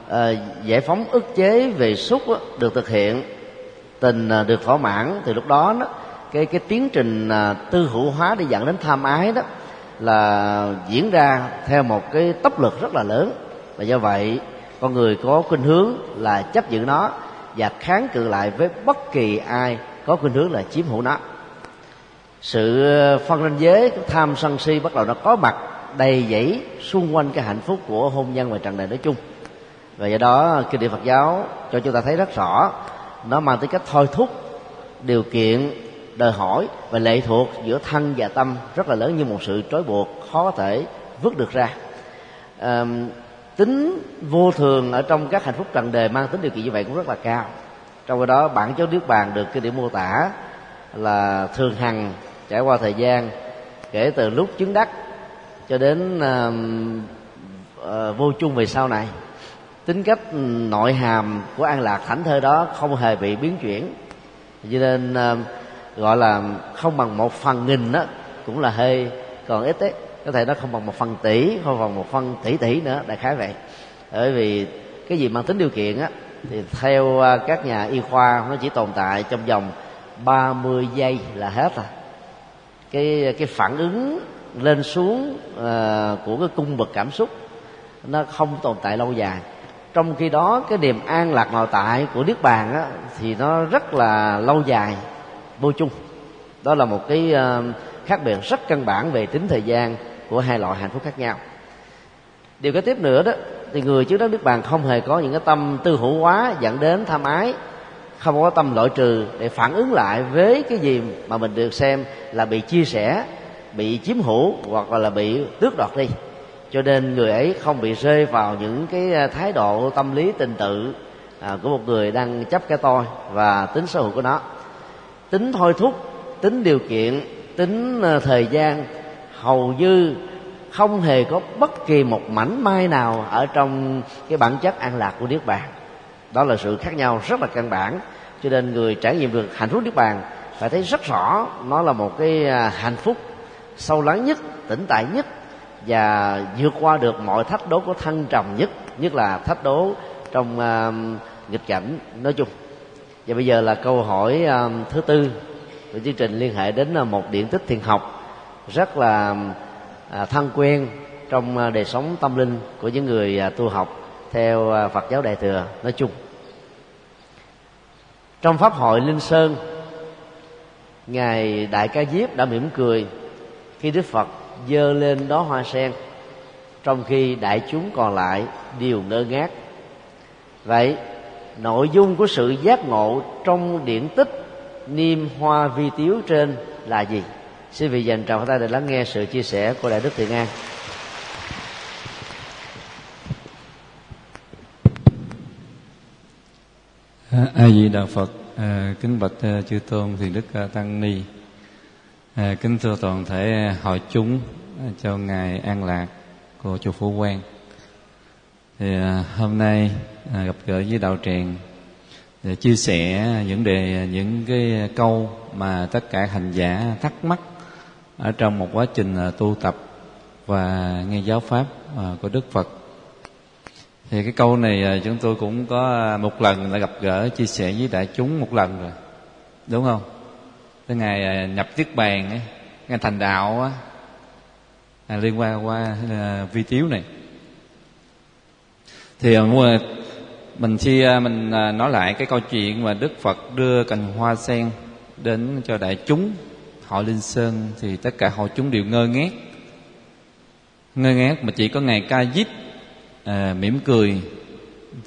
à, giải phóng ức chế về xúc uh, được thực hiện tình à, được thỏa mãn thì lúc đó đó cái cái tiến trình à, tư hữu hóa để dẫn đến tham ái đó là diễn ra theo một cái tốc lực rất là lớn. Và do vậy con người có khuynh hướng là chấp giữ nó và kháng cự lại với bất kỳ ai có khuynh hướng là chiếm hữu nó. Sự phân ranh giới tham sân si bắt đầu nó có mặt đầy dẫy xung quanh cái hạnh phúc của hôn nhân và trần đời nói chung. Và do đó kinh điển Phật giáo cho chúng ta thấy rất rõ nó mang tới cách thôi thúc điều kiện đòi hỏi và lệ thuộc giữa thân và tâm rất là lớn như một sự trói buộc khó có thể vứt được ra. À, tính vô thường ở trong các hạnh phúc trần đề mang tính điều kiện như vậy cũng rất là cao. Trong khi đó bản chất nước bàn được cái điểm mô tả là thường hằng trải qua thời gian kể từ lúc chứng đắc cho đến uh, uh, vô chung về sau này. Tính cách ừ, nội hàm của an lạc thảnh thơi đó không hề bị biến chuyển. Cho nên uh, gọi là không bằng một phần nghìn đó cũng là hơi còn ít đấy có thể nó không bằng một phần tỷ không bằng một phần tỷ tỷ nữa đại khái vậy. Bởi vì cái gì mang tính điều kiện á thì theo các nhà y khoa nó chỉ tồn tại trong vòng 30 giây là hết rồi. Cái cái phản ứng lên xuống uh, của cái cung bậc cảm xúc nó không tồn tại lâu dài. Trong khi đó cái niềm an lạc nội tại của niết bàn á, thì nó rất là lâu dài vô chung. Đó là một cái uh, khác biệt rất căn bản về tính thời gian của hai loại hạnh phúc khác nhau. Điều kế tiếp nữa đó thì người trước đó niết bàn không hề có những cái tâm tư hữu hóa dẫn đến tham ái không có tâm loại trừ để phản ứng lại với cái gì mà mình được xem là bị chia sẻ bị chiếm hữu hoặc là bị tước đoạt đi. Cho nên người ấy không bị rơi vào những cái à, thái độ tâm lý tình tự à, của một người đang chấp cái tôi và tính sở hữu của nó. Tính thôi thúc tính điều kiện tính à, thời gian hầu như không hề có bất kỳ một mảnh mai nào ở trong cái bản chất an lạc của niết bàn. Đó là sự khác nhau rất là căn bản. Cho nên người trải nghiệm được hạnh phúc niết bàn phải thấy rất rõ nó là một cái à, hạnh phúc sâu lắng nhất tĩnh tại nhất và vượt qua được mọi thách đố của thăng trầm nhất nhất là thách đố trong uh, nghịch cảnh nói chung và bây giờ là câu hỏi uh, thứ tư của chương trình liên hệ đến uh, một điện tích thiền học rất là uh, thân quen trong uh, đời sống tâm linh của những người uh, tu học theo uh, Phật giáo Đại thừa nói chung. Trong pháp hội Linh Sơn, ngài Đại Ca Diếp đã mỉm cười khi Đức Phật dơ lên đó hoa sen, trong khi đại chúng còn lại đều ngơ ngác. Vậy nội dung của sự giác ngộ trong điển tích niêm hoa vi tiếu trên là gì? xin vị dành tràng tay để lắng nghe sự chia sẻ của đại đức thiện an a di đà phật à, kính bạch à, chư tôn thiền đức à, tăng ni à, kính thưa toàn thể hội chúng cho ngài an lạc của chùa phú quang. Thì à, hôm nay à, gặp gỡ với đạo tràng để chia sẻ những đề những cái câu mà tất cả hành giả thắc mắc ở trong một quá trình à, tu tập và nghe giáo pháp à, của Đức Phật. Thì cái câu này à, chúng tôi cũng có à, một lần đã gặp gỡ chia sẻ với đại chúng một lần rồi. Đúng không? Cái ngày à, nhập tiết bàn ấy ngày thành đạo á à, liên quan qua à, vi tiếu này. Thì à, mình khi à, mình nói lại cái câu chuyện mà Đức Phật đưa cành hoa sen đến cho đại chúng họ linh sơn thì tất cả họ chúng đều ngơ ngác. Ngơ ngác mà chỉ có ngài ca diếp à, mỉm cười.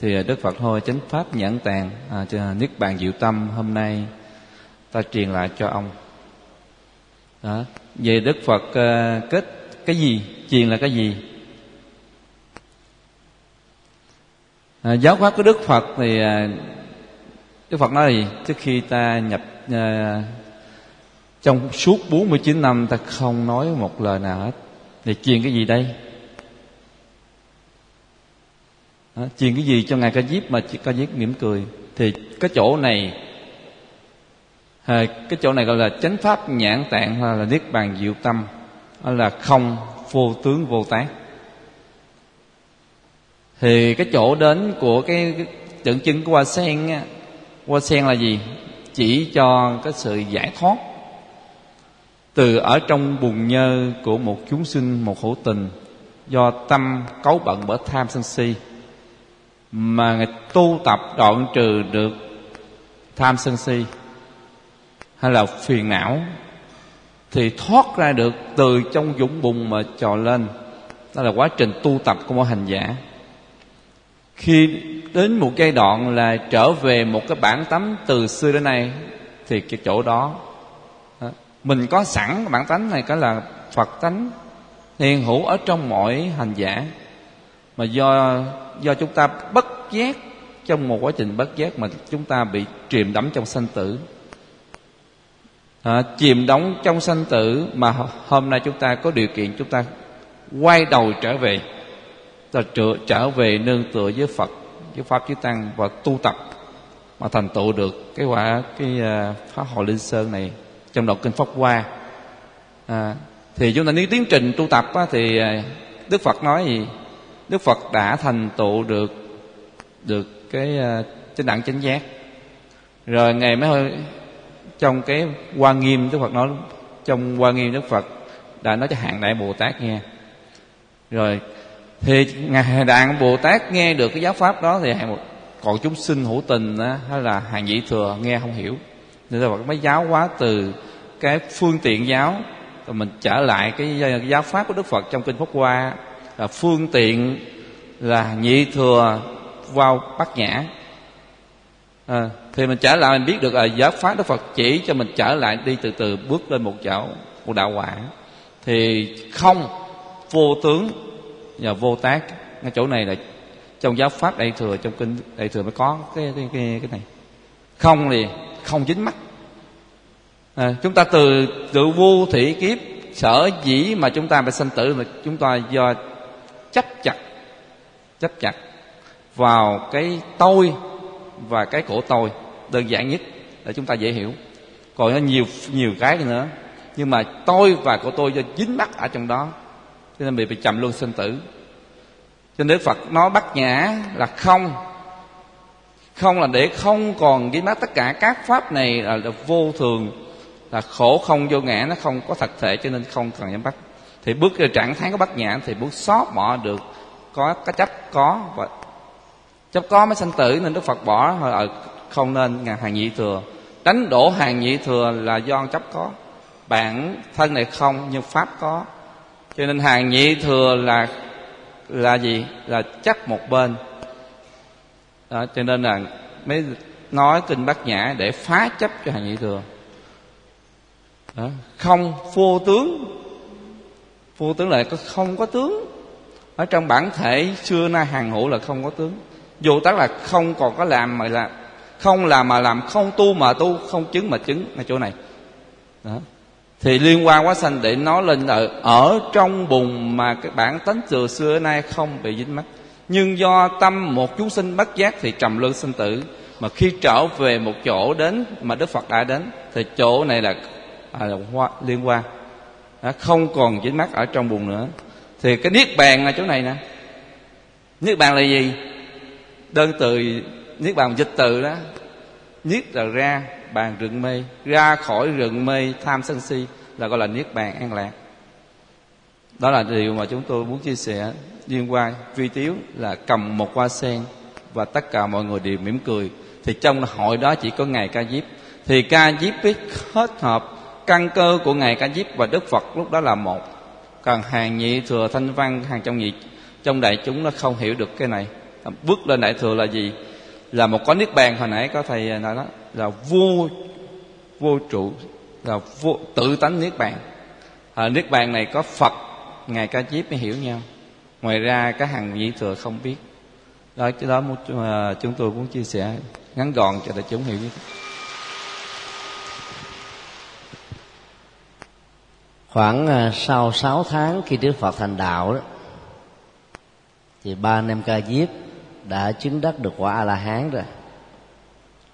Thì đức phật thôi chánh pháp nhãn tàn à, cho niết bàn diệu tâm hôm nay ta truyền lại cho ông. Đó. Về đức phật uh, kết cái gì? Truyền là cái gì? À, giáo pháp của đức phật thì uh, đức phật nói gì? Trước khi ta nhập uh, trong suốt 49 năm ta không nói một lời nào hết. Để truyền cái gì đây? Đó, Truyền cái gì cho Ngài Ca Diếp mà Ca Diếp mỉm cười? Thì cái chỗ này à, Cái chỗ này gọi là chánh pháp nhãn tạng Hoặc là niết bàn diệu tâm. Là không vô tướng vô tác. Thì cái chỗ đến của cái, cái tượng trưng của hoa sen á, Hoa sen là gì? Chỉ cho cái sự giải thoát từ ở trong bùn nhơ của một chúng sinh một hữu tình do tâm cấu bận bởi tham sân si mà người tu tập đoạn trừ được tham sân si hay là phiền não, thì thoát ra được từ trong dũng bùng mà trò lên. Đó là quá trình tu tập của một hành giả. Khi đến một giai đoạn là trở về một cái bản tánh từ xưa đến nay, thì cái chỗ đó mình có sẵn bản tánh này, cái là phật tánh, hiện hữu ở trong mọi hành giả. Mà do do chúng ta bất giác, trong một quá trình bất giác mà chúng ta bị chìm đắm trong sanh tử à, chìm đóng trong sanh tử mà hôm nay chúng ta có điều kiện chúng ta quay đầu trở về. Ta trở, trở về nương tựa với Phật với pháp chư tăng và tu tập mà thành tựu được cái quả cái uh, pháp hội linh sơn này trong đọc kinh pháp hoa. À, thì chúng ta nếu tiến trình tu tập á, thì à, đức phật nói gì? Đức phật đã thành tựu được được cái uh, chánh đẳng chánh giác. Rồi ngày mới hơi trong cái hoa nghiêm đức phật nói trong hoa nghiêm đức phật đã nói cho hạng đại bồ tát nghe. Rồi thì ngài đàn bồ tát nghe được cái giáo pháp đó thì hạng còn chúng sinh hữu tình đó, hay là hàng vị thừa nghe không hiểu. Nên là mới giáo hóa từ cái phương tiện giáo rồi mình trở lại cái ờ, giáo pháp của đức phật trong kinh pháp hoa là phương tiện là nhị thừa vào bát nhã. À, thì mình trở lại mình biết được là giáo pháp đức phật chỉ cho mình trở lại đi từ từ bước lên một chảo một đạo quả. Thì không vô tướng và vô tác. Cái chỗ này là trong giáo pháp đại thừa trong kinh đại thừa mới có cái cái cái, cái này. Không thì không dính mắt. À, chúng ta từ tự vô thị kiếp sở dĩ mà chúng ta phải sanh tử mà chúng ta do chấp chặt chấp chặt vào cái tôi và cái cổ tôi đơn giản nhất để chúng ta dễ hiểu. Còn có nhiều nhiều cái nữa. Nhưng mà tôi và của tôi do dính mắc ở trong đó. Cho nên bị bị chậm luôn sinh tử. Cho nên Đức Phật nói bắt nhã là không. Không là để không còn dính mắc tất cả các pháp này là, là vô thường. Là khổ không vô ngã nó không có thật thể cho nên không cần nhắm bắt thì bước trạng thái có bắt nhã thì bước xót bỏ được. Có cái chấp có và chấp có mới sanh tử nên đức phật bỏ ở không nên ngàn hàng nhị thừa. Đánh đổ hàng nhị thừa là do chấp có. Bản thân này không nhưng pháp có. Cho nên hàng nhị thừa là là gì? Là chấp một bên. Đó, cho nên là mới nói kinh bát nhã để phá chấp cho hàng nhị thừa. Đó. không vô tướng. Vô tướng là không có tướng. Ở trong bản thể xưa nay hàng hữu là không có tướng. Vô tác là không còn có làm mà là không làm mà làm không tu mà tu không chứng mà chứng. Ở chỗ này. Đó. thì liên quan quá sanh để nói lên là ở trong bùn mà cái bản tánh từ xưa nay không bị dính mắc. Nhưng do tâm một chúng sinh bất giác thì trầm luân sinh tử. Mà khi trở về một chỗ đến mà đức phật đã đến thì chỗ này là à, là hoa, liên quan không còn dính mắc ở trong bùn nữa. Thì cái niết bàn là chỗ này nè. Niết bàn là gì? Đơn từ niết bàn dịch từ đó, niết là ra, bàn rừng mê ra khỏi rừng mê tham sân si là gọi là niết bàn an lạc. Đó là điều mà chúng tôi muốn chia sẻ liên quan vi tiếu là cầm một hoa sen và tất cả mọi người đều mỉm cười. Thì trong hội đó chỉ có ngài ca diếp. Thì ca diếp biết hết hợp căn cơ của ngài ca diếp và đức phật lúc đó là một. Còn hàng nhị thừa thanh văn, hàng trong nhị, trong đại chúng nó không hiểu được cái này. Bước lên đại thừa là gì? Là một có niết bàn hồi nãy có thầy à, nói đó là vô vô trụ là vô tự tánh niết bàn. À, niết bàn này có phật ngài ca diếp mới hiểu nhau. Ngoài ra các hàng vị thừa không biết. Đó cái đó à, chúng tôi muốn chia sẻ ngắn gọn cho đại chúng hiểu biết. Khoảng à, sau 6 tháng khi Đức Phật thành đạo đó thì ba anh em ca diếp đã chứng đắc được quả a la hán rồi.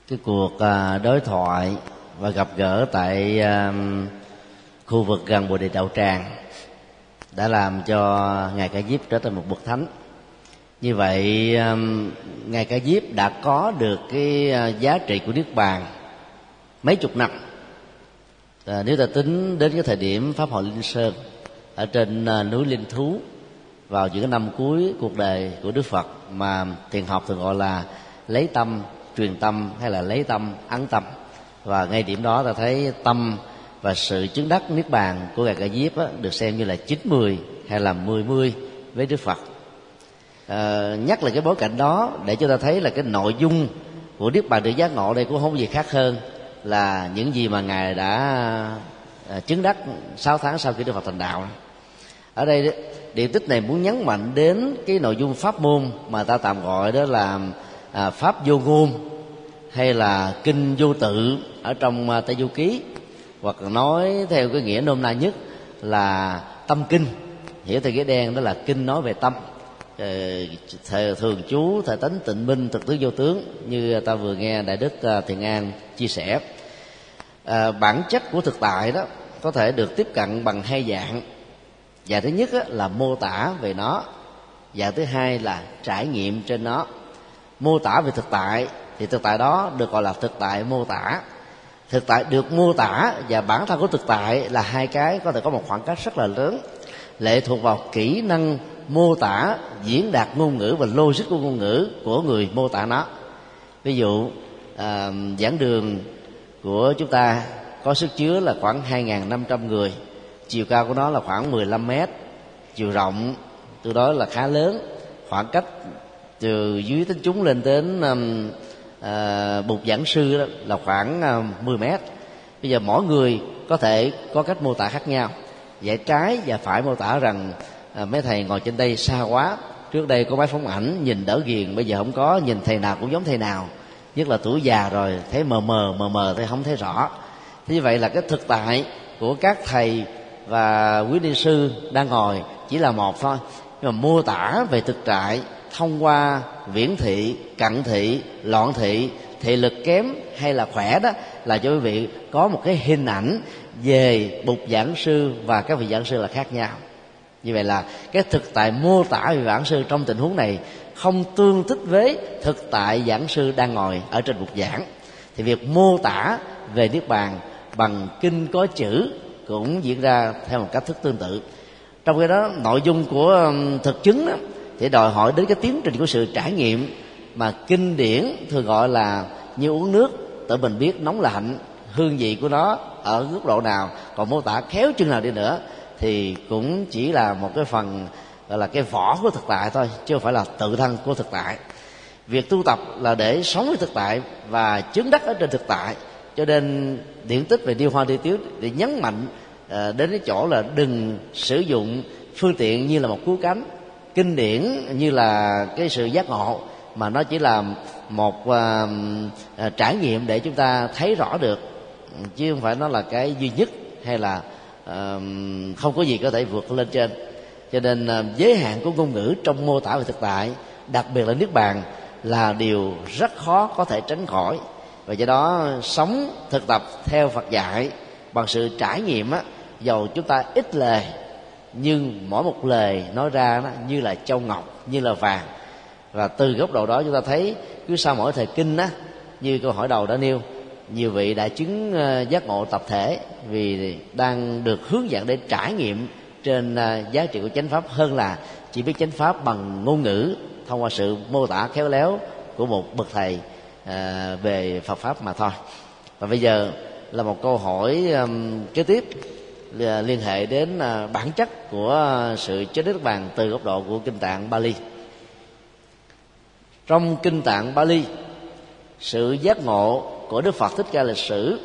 Cái cuộc à, đối thoại và gặp gỡ tại khu vực gần bồ đề đạo tràng đã làm cho ngài ca diếp trở thành một bậc thánh. Như vậy ngài ca diếp đã có được cái à, giá trị của niết bàn mấy chục năm. À, nếu ta tính đến cái thời điểm pháp hội linh sơn ở trên à, núi linh thú vào những năm cuối cuộc đời của đức phật mà thiền học thường gọi là lấy tâm truyền tâm hay là lấy tâm ấn tâm. Và ngay điểm đó ta thấy tâm và sự chứng đắc niết bàn của ngài ca diếp á, được xem như là chín mười hay là mười mươi với đức phật. À, nhắc lại cái bối cảnh đó để cho ta thấy là cái nội dung của niết bàn được giác ngộ đây cũng không gì khác hơn là những gì mà ngài đã ờ, chứng đắc 6 tháng sau khi Đức Phật thành đạo. Ở đây điện tích này muốn nhấn mạnh đến cái nội dung pháp môn mà ta tạm gọi đó là à, pháp vô ngôn hay là kinh vô tự ở trong à, tây du ký. Hoặc nói theo cái nghĩa nôm na nhất là tâm kinh. Hiểu theo nghĩa đen đó là kinh nói về tâm. Ờ, thời thường chú thời tánh tịnh minh thực tướng vô tướng như ta vừa nghe đại đức à, thiện an chia sẻ. À, bản chất của thực tại đó có thể được tiếp cận bằng hai dạng và thứ nhất là mô tả về nó. Và thứ hai là trải nghiệm trên nó. Mô tả về thực tại thì thực tại đó được gọi là thực tại mô tả. Thực tại được mô tả và bản thân của thực tại là hai cái có thể có một khoảng cách rất là lớn lệ thuộc vào kỹ năng mô tả diễn đạt ngôn ngữ và logic của ngôn ngữ của người mô tả nó. Ví dụ à, giảng đường của chúng ta có sức chứa là khoảng 2.500 người chiều cao của nó là khoảng 15 mét chiều rộng từ đó là khá lớn. Khoảng cách từ dưới tính chúng lên đến um, uh, bục giảng sư đó là khoảng ờ, uh, 10 mét. Bây giờ mỗi người có thể có cách mô tả khác nhau. Giải trái và phải mô tả rằng uh, mấy thầy ngồi trên đây xa quá. Trước đây có máy phóng ảnh nhìn đỡ ghiền bây giờ không có nhìn thầy nào cũng giống thầy nào. Nhất là tuổi già rồi thấy mờ mờ mờ mờ thấy không thấy rõ. Thế như vậy là cái thực tại của các thầy và quý ni sư đang ngồi chỉ là một thôi. Nhưng mà mô tả về thực tại thông qua viễn thị, cận thị, loạn thị thị lực kém hay là khỏe đó là cho quý vị có một cái hình ảnh về bục giảng sư và các vị giảng sư là khác nhau. Như vậy là cái thực tại mô tả về giảng sư trong tình huống này không tương thích với thực tại giảng sư đang ngồi ở trên bục giảng. Thì việc mô tả về niết bàn bằng kinh có chữ cũng diễn ra theo một cách thức tương tự. Trong khi đó nội dung của thực chứng đó, thì đòi hỏi đến cái tiến trình của sự trải nghiệm mà kinh điển thường gọi là như uống nước tự mình biết nóng lạnh hương vị của nó ở góc độ nào còn mô tả khéo chừng nào đi nữa thì cũng chỉ là một cái phần gọi là cái vỏ của thực tại thôi chứ không phải là tự thân của thực tại. Việc tu tập là để sống với thực tại và chứng đắc ở trên thực tại. Cho nên điển tích về điêu hoa đi tiếu để nhấn mạnh à, đến cái chỗ là đừng sử dụng phương tiện như là một cứu cánh kinh điển như là cái sự giác ngộ mà nó chỉ là một à, à, trải nghiệm để chúng ta thấy rõ được chứ không phải nó là cái duy nhất hay là à, không có gì có thể vượt lên trên. Cho nên à, giới hạn của ngôn ngữ trong mô tả về thực tại đặc biệt là nước bàn là điều rất khó có thể tránh khỏi. Và do đó sống thực tập theo Phật dạy bằng sự trải nghiệm á dầu chúng ta ít lời, nhưng mỗi một lời nói ra nó như là châu ngọc, như là vàng. Và từ góc độ đó chúng ta thấy, cứ sau mỗi thời kinh á, như câu hỏi đầu đã nêu, nhiều vị đã chứng ờ, giác ngộ tập thể vì đang được hướng dẫn để trải nghiệm trên ờ, giá trị của chánh pháp hơn là chỉ biết chánh pháp bằng ngôn ngữ thông qua sự mô tả khéo léo của một bậc thầy ờ, về Phật pháp mà thôi. Và bây giờ là một câu hỏi kế tiếp. Dạ, liên hệ đến à, bản chất của sự chết đất bàn từ góc độ của kinh tạng Bali. Trong kinh tạng Bali, sự giác ngộ của Đức Phật thích ca lịch sử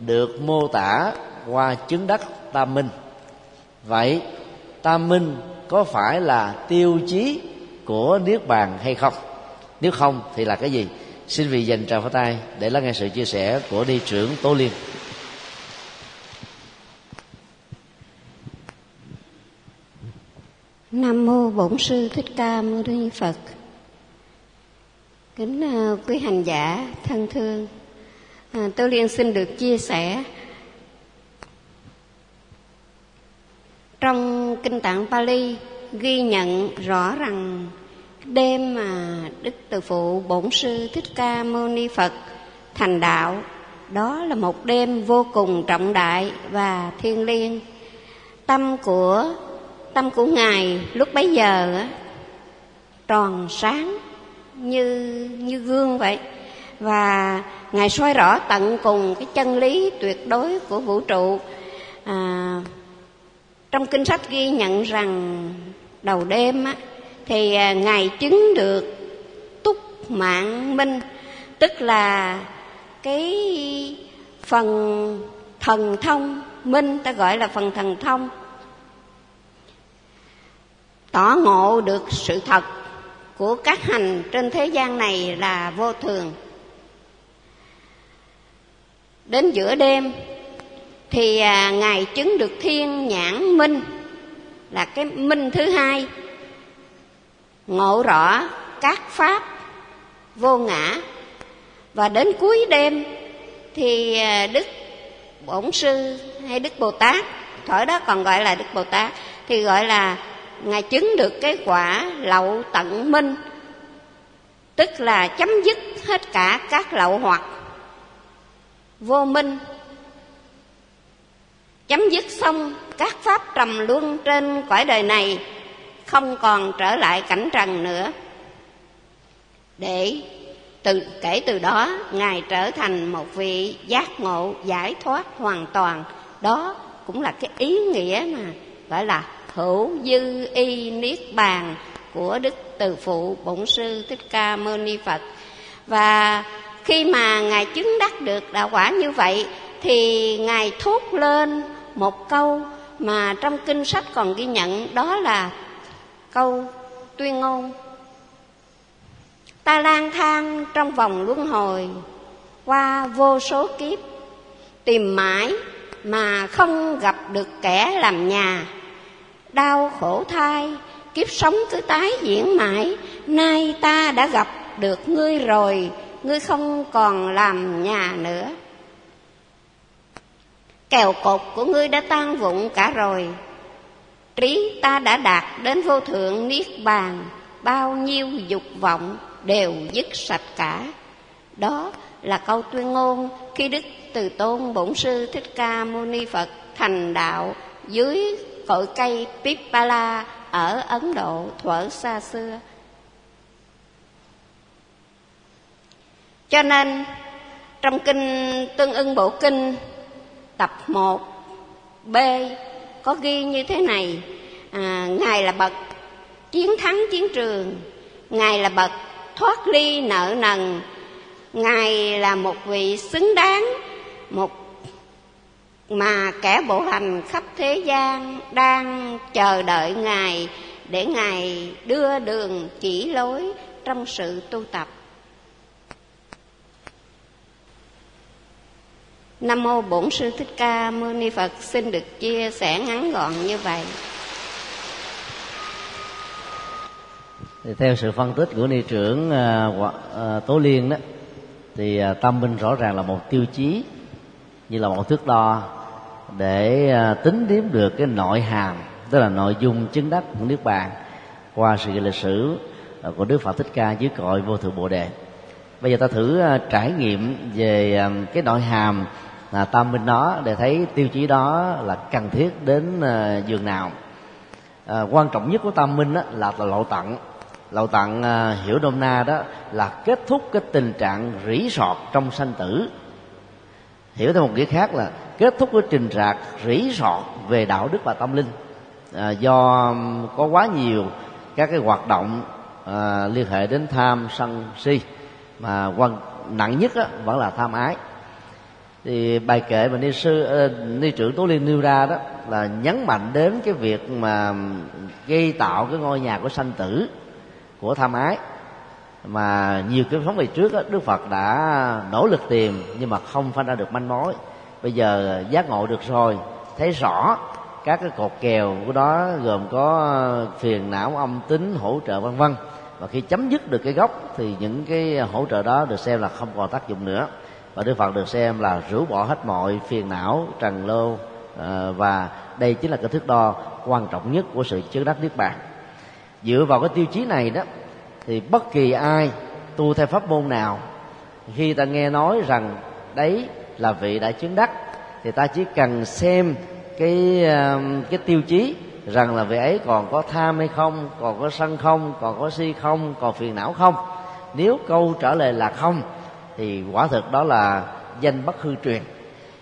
được mô tả qua chứng đắc tam minh. Vậy, tam minh có phải là tiêu chí của niết bàn hay không? Nếu không thì là cái gì? Xin vị dành tràng pháo tay để lắng nghe sự chia sẻ của đi trưởng tố liên. Nam mô bổn sư thích ca mâu ni phật. Kính à, quý hành giả thân thương à, tôi liên xin được chia sẻ. Trong kinh tạng Pali ghi nhận rõ rằng đêm mà đức từ phụ bổn sư thích ca mâu ni phật thành đạo đó là một đêm vô cùng trọng đại và thiêng liêng. Tâm của tâm của ngài lúc bấy giờ tròn sáng như như gương vậy. Và ngài soi rõ tận cùng cái chân lý tuyệt đối của vũ trụ. À, trong kinh sách ghi nhận rằng đầu đêm á, thì à, ngài chứng được túc mạng minh tức là cái phần thần thông minh ta gọi là phần thần thông tỏ ngộ được sự thật của các hành trên thế gian này là vô thường. Đến giữa đêm, thì à, ngài chứng được thiên nhãn minh là cái minh thứ hai, ngộ rõ các pháp vô ngã. Và đến cuối đêm, thì à, đức bổn sư hay đức bồ tát thổi đó còn gọi là đức bồ tát, thì gọi là ngài chứng được cái quả lậu tận minh, tức là chấm dứt hết cả các lậu hoặc. Vô minh, chấm dứt xong các pháp trầm luân trên cõi đời này, không còn trở lại cảnh trần nữa. Để từ, kể từ đó, ngài trở thành một vị giác ngộ giải thoát hoàn toàn. Đó cũng là cái ý nghĩa mà gọi là hữu dư y niết bàn của đức từ phụ bổn sư thích ca mâu ni phật. Và khi mà ngài chứng đắc được đạo quả như vậy, thì ngài thốt lên một câu mà trong kinh sách còn ghi nhận, đó là câu tuyên ngôn. Ta lang thang trong vòng luân hồi, qua vô số kiếp, tìm mãi mà không gặp được kẻ làm nhà đau khổ thai, kiếp sống cứ tái diễn mãi. Nay ta đã gặp được ngươi rồi, ngươi không còn làm nhà nữa. Kèo cột của ngươi đã tan vụn cả rồi. Trí ta đã đạt đến vô thượng niết bàn. Bao nhiêu dục vọng đều dứt sạch cả. Đó là câu tuyên ngôn khi đức từ tôn bổn sư thích ca mâu ni phật thành đạo dưới cội cây Pipala ở Ấn Độ thuở xa xưa. Cho nên trong kinh Tương ưng Bộ Kinh tập 1 B có ghi như thế này à, Ngài là bậc chiến thắng chiến trường Ngài là bậc thoát ly nợ nần Ngài là một vị xứng đáng Một mà kẻ bộ hành khắp thế gian đang chờ đợi ngài để ngài đưa đường chỉ lối trong sự tu tập. Nam mô bổn sư thích ca mâu ni phật xin được chia sẻ ngắn gọn như vậy. Thì theo sự phân tích của ni trưởng uh, tố liên đó thì à, tâm minh rõ ràng là một tiêu chí như là một thước đo để à, tính điếm được cái nội hàm tức là nội dung chứng đắc của niết bàn qua sự lịch sử à, của đức phật thích ca dưới cội vô thượng bồ đề. Bây giờ ta thử à, trải nghiệm về cái nội hàm là tâm minh đó để thấy tiêu chí đó là cần thiết đến giường nào. À, quan trọng nhất của tâm minh đó là, là lộ tận. Lộ tận à, hiểu nôm na đó là kết thúc cái tình trạng rỉ sọt trong sanh tử. Hiểu theo một nghĩa khác là kết thúc cái trình trạng rỉ sọt về đạo đức và tâm linh. À, do có quá nhiều các cái hoạt động à, liên hệ đến tham sân si mà quan nặng nhất á, vẫn là tham ái. Thì bài kệ mà ni sư uh, ni trưởng tố liên nêu ra đó là nhấn mạnh đến cái việc mà gây tạo cái ngôi nhà của sanh tử của tham ái. Mà nhiều cái phóng về trước đó, đức phật đã nỗ lực tìm nhưng mà không phanh ra được manh mối bây giờ giác ngộ được rồi, thấy rõ các cái cột kèo của đó gồm có ờ, phiền não, âm tính, hỗ trợ vân vân. Và khi chấm dứt được cái gốc thì những cái hỗ trợ đó được xem là không còn tác dụng nữa. Và đức phật được xem là rũ bỏ hết mọi phiền não, trần lô ờ, và đây chính là cái thước đo quan trọng nhất của sự chứng đắc niết bàn. Dựa vào cái tiêu chí này đó, thì bất kỳ ai tu theo pháp môn nào, khi ta nghe nói rằng đấy là vị đã chứng đắc. Thì ta chỉ cần xem cái um, cái tiêu chí rằng là vị ấy còn có tham hay không, còn có sân không, còn có si không, còn phiền não không. Nếu câu trả lời là không, thì quả thực đó là danh bất hư truyền.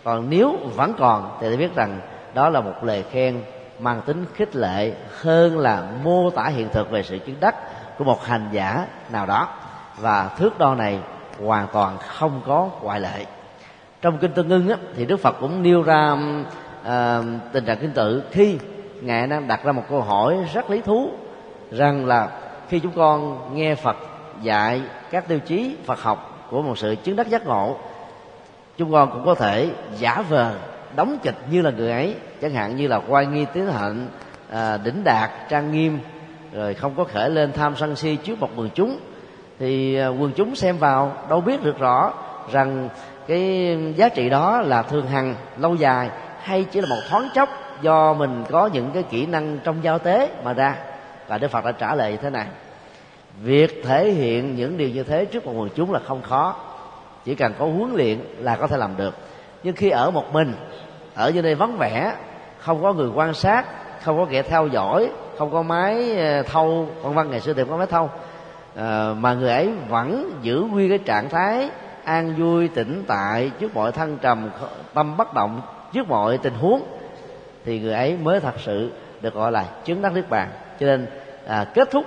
Còn nếu vẫn còn, thì ta biết rằng đó là một lời khen mang tính khích lệ hơn là mô tả hiện thực về sự chứng đắc của một hành giả nào đó. Và thước đo này hoàn toàn không có ngoại lệ trong kinh tương ưng á, thì đức phật cũng nêu ra à, tình trạng kinh tự khi ngài đang đặt ra một câu hỏi rất lý thú rằng là khi chúng con nghe phật dạy các tiêu chí phật học của một sự chứng đắc giác ngộ chúng con cũng có thể giả vờ đóng kịch như là người ấy. Chẳng hạn như là quay nghi tiến hạnh à, đỉnh đạt trang nghiêm rồi không có khởi lên tham sân si trước một quần chúng thì à, quần chúng xem vào đâu biết được rõ rằng cái giá trị đó là thường hằng lâu dài hay chỉ là một thoáng chốc do mình có những cái kỹ năng trong giao tế mà ra. Và đức phật đã trả lời như thế này việc thể hiện những điều như thế trước một quần chúng là không khó chỉ cần có huấn luyện là có thể làm được. Nhưng khi ở một mình ở dưới đây vắng vẻ không có người quan sát không có kẻ theo dõi không có máy ờ, thâu vân vân ngày xưa thì có máy thâu à, mà người ấy vẫn giữ nguyên cái trạng thái an vui tĩnh tại trước mọi thăng trầm tâm bất động trước mọi tình huống thì người ấy mới thật sự được gọi là chứng đắc niết bàn. Cho nên à, kết thúc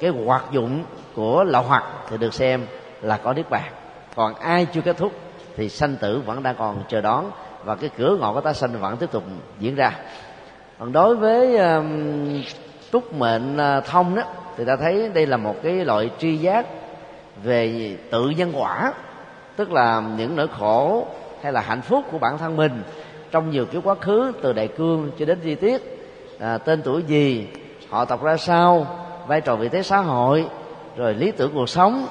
cái hoạt dụng của lậu hoặc thì được xem là có niết bàn. Còn ai chưa kết thúc thì sanh tử vẫn đang còn chờ đón và cái cửa ngõ của ta sanh vẫn tiếp tục diễn ra. Còn đối với um, túc mệnh à, thông đó thì ta thấy đây là một cái loại tri giác về tự nhân quả tức là những nỗi khổ hay là hạnh phúc của bản thân mình trong nhiều kiểu quá khứ từ đại cương cho đến chi tiết à, tên tuổi gì họ tộc ra sao vai trò vị thế xã hội rồi lý tưởng cuộc sống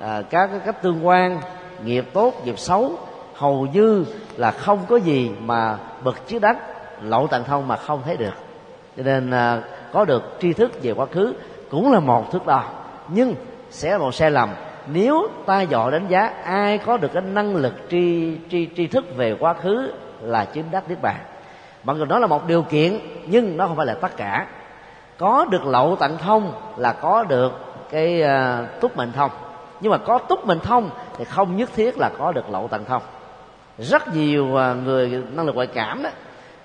à, các cái cách tương quan nghiệp tốt nghiệp xấu hầu như là không có gì mà bậc chứa đắc lậu tận thông mà không thấy được. Cho nên à, có được tri thức về quá khứ cũng là một thước đo nhưng sẽ là một sai lầm nếu ta dò đánh giá ai có được cái năng lực tri tri tri thức về quá khứ là chứng đắc niết bàn. Mặc dù đó là một điều kiện nhưng nó không phải là tất cả. Có được lậu tận thông là có được cái uh, túc mệnh thông. Nhưng mà có túc mệnh thông thì không nhất thiết là có được lậu tận thông. Rất nhiều à, người năng lực ngoại cảm đó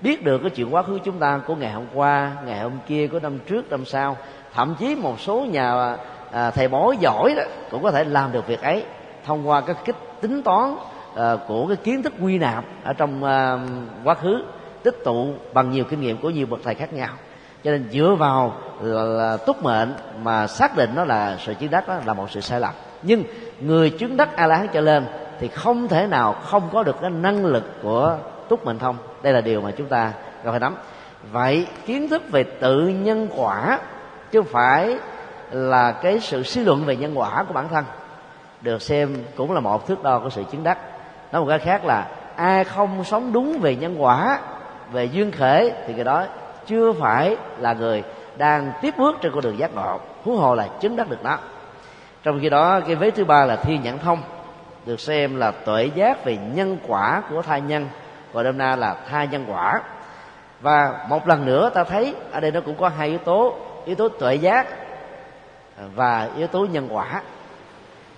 biết được cái chuyện quá khứ chúng ta của ngày hôm qua ngày hôm kia của năm trước năm sau. Thậm chí một số nhà à, thầy bói giỏi đó cũng có thể làm được việc ấy thông qua cái kích tính toán à, của cái kiến thức quy nạp ở trong à, quá khứ tích tụ bằng nhiều kinh nghiệm của nhiều bậc thầy khác nhau. Cho nên dựa vào là, là túc mệnh mà xác định nó là sự chứng đắc đó là một sự sai lầm. Nhưng người chứng đắc a la hán trở lên thì không thể nào không có được cái năng lực của túc mệnh thông. Đây là điều mà chúng ta cần phải nắm. Vậy kiến thức về tự nhân quả chứ không phải là cái sự suy luận về nhân quả của bản thân, được xem cũng là một thước đo của sự chứng đắc. Nói một cái khác là, ai không sống đúng về nhân quả, về duyên khể, thì cái đó chưa phải là người đang tiếp bước trên con đường giác ngộ. Huống hồ là chứng đắc được nó trong khi đó, cái vế thứ ba là thiên nhãn thông, được xem là tuệ giác về nhân quả của thai nhân gọi đêm na là thai nhân quả. Và một lần nữa ta thấy ở đây nó cũng có hai yếu tố yếu tố tuệ giác và yếu tố nhân quả.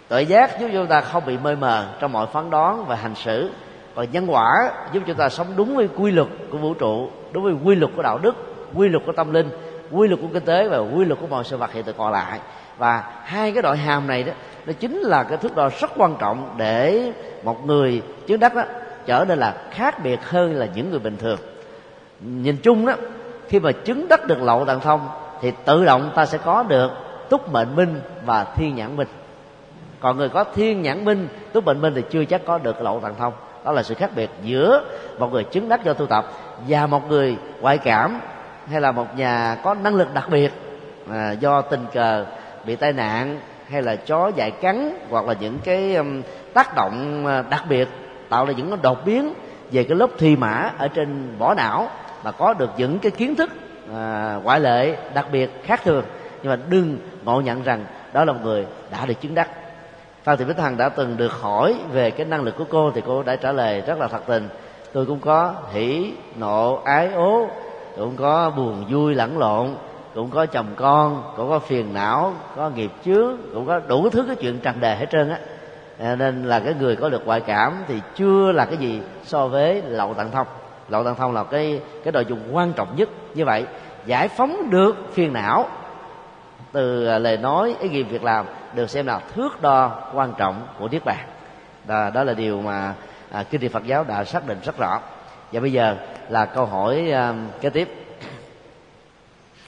Tuệ giác giúp chúng ta không bị mê mờ trong mọi phán đoán và hành xử. Còn nhân quả giúp chúng ta sống đúng với quy luật của vũ trụ, đúng với quy luật của đạo đức, quy luật của tâm linh, quy luật của kinh tế và quy luật của mọi sự vật hiện tượng còn lại. Và hai cái đội hàm này đó, nó chính là cái thước đo rất quan trọng để một người chứng đắc đó trở nên là khác biệt hơn là những người bình thường. Nhìn chung đó, khi mà chứng đắc được lậu tạng thông thì tự động ta sẽ có được túc mệnh minh và thiên nhãn minh. Còn người có thiên nhãn minh túc mệnh minh thì chưa chắc có được lậu tạng thông. Đó là sự khác biệt giữa một người chứng đắc do tu tập và một người ngoại cảm hay là một nhà có năng lực đặc biệt à, do tình cờ bị tai nạn hay là chó dại cắn hoặc là những cái um, tác động à, đặc biệt tạo ra những cái đột biến về cái lớp thi mã ở trên vỏ não mà có được những cái kiến thức à, ngoại lệ đặc biệt khác thường nhưng mà đừng ngộ nhận rằng đó là một người đã được chứng đắc. Phan thị bích hằng đã từng được hỏi về cái năng lực của cô thì cô đã trả lời rất là thật tình. Tôi cũng có hỉ nộ ái ố, cũng có buồn vui lẫn lộn, cũng có chồng con, cũng có phiền não, có nghiệp chướng, cũng có đủ thứ cái chuyện trần đề hết trơn á. À, nên là cái người có được ngoại cảm thì chưa là cái gì so với lậu tạng thông. Lậu tạng thông là cái cái nội dung quan trọng nhất như vậy. Giải phóng được phiền não từ à, lời nói ý nghiệm việc làm được xem là thước đo quan trọng của niết bàn. Đó, đó là điều mà à, kinh điển Phật giáo đã xác định rất rõ. Và bây giờ là câu hỏi à, kế tiếp.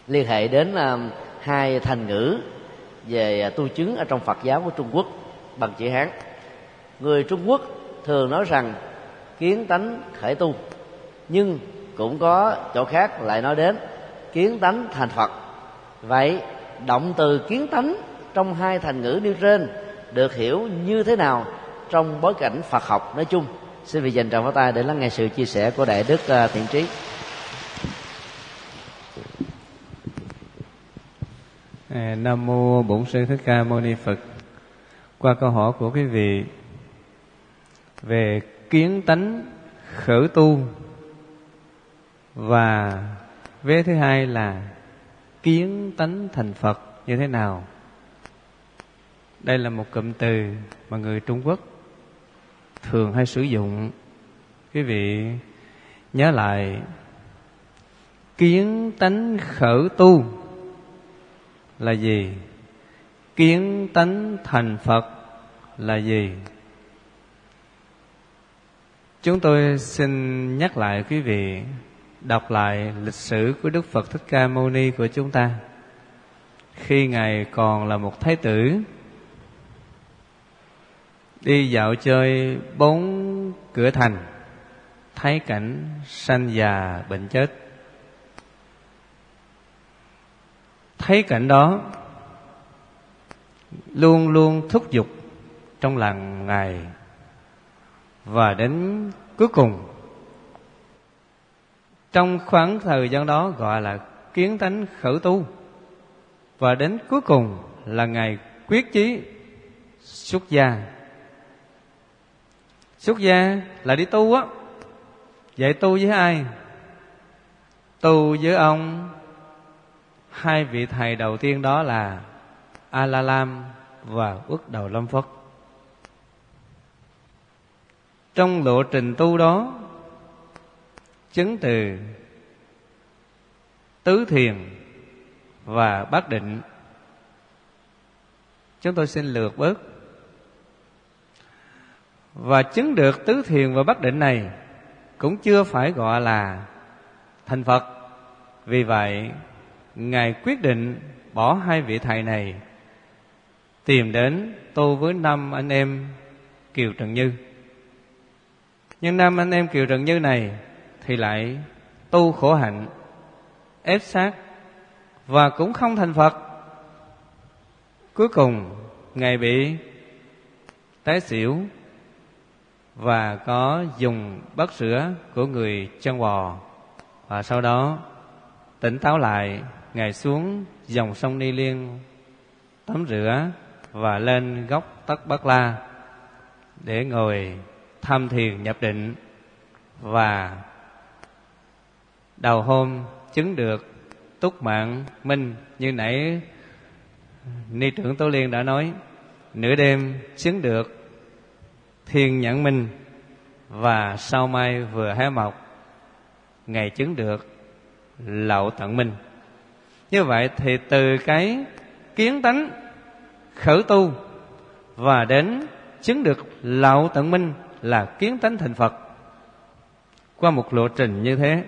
Liên hệ đến à, hai thành ngữ về à, tu chứng ở trong Phật giáo của Trung Quốc bằng chữ Hán. Người Trung Quốc thường nói rằng kiến tánh khởi tu. Nhưng cũng có chỗ khác lại nói đến kiến tánh thành Phật. Vậy động từ kiến tánh trong hai thành ngữ nêu trên được hiểu như thế nào trong bối cảnh Phật học nói chung. Xin vị dành tràng pháo tay để lắng nghe sự chia sẻ của đại đức à, thiện trí. À, nam mô bổn sư thích ca mâu ni phật. Qua câu hỏi của quý vị về kiến tánh khởi tu và vế thứ hai là kiến tánh thành phật như thế nào? Đây là một cụm từ mà người trung quốc thường hay sử dụng. Quý vị nhớ lại, kiến tánh khởi tu là gì? Kiến tánh thành phật là gì? Chúng tôi xin nhắc lại quý vị đọc lại lịch sử của đức phật thích ca mâu ni của chúng ta. Khi ngài còn là một thái tử, đi dạo chơi bốn cửa thành, thấy cảnh sanh già bệnh chết. Thấy cảnh đó, luôn luôn thúc giục trong lòng ngài. Và đến cuối cùng trong khoảng thời gian đó gọi là kiến tánh khởi tu. Và đến cuối cùng là ngày quyết chí xuất gia. Xuất gia là đi tu á. Vậy tu với ai? Tu với ông. Hai vị thầy đầu tiên đó là a la lam và ước đầu lâm phất. Trong lộ trình tu đó chứng từ tứ thiền và bát định. Chúng tôi xin lược bớt và chứng được tứ thiền và bát định này cũng chưa phải gọi là thành phật. Vì vậy, ngài quyết định bỏ hai vị thầy này tìm đến tu với năm anh em kiều trần như. Nhưng năm anh em kiều trần như này thì lại tu khổ hạnh, ép sát và cũng không thành phật. Cuối cùng, ngài bị tái xỉu và có dùng bát sữa của người chân bò và sau đó tỉnh táo lại, ngài xuống dòng sông ni liên tắm rửa và lên góc tất bắc la để ngồi tham thiền nhập định và đầu hôm chứng được túc mạng minh như nãy ni trưởng tố liên đã nói. Nửa đêm chứng được thiên nhãn minh và sau mai vừa hé mọc, ngày chứng được lậu tận minh. Như vậy thì từ cái kiến tánh khởi tu và đến chứng được lậu tận minh là kiến tánh thành phật qua một lộ trình như thế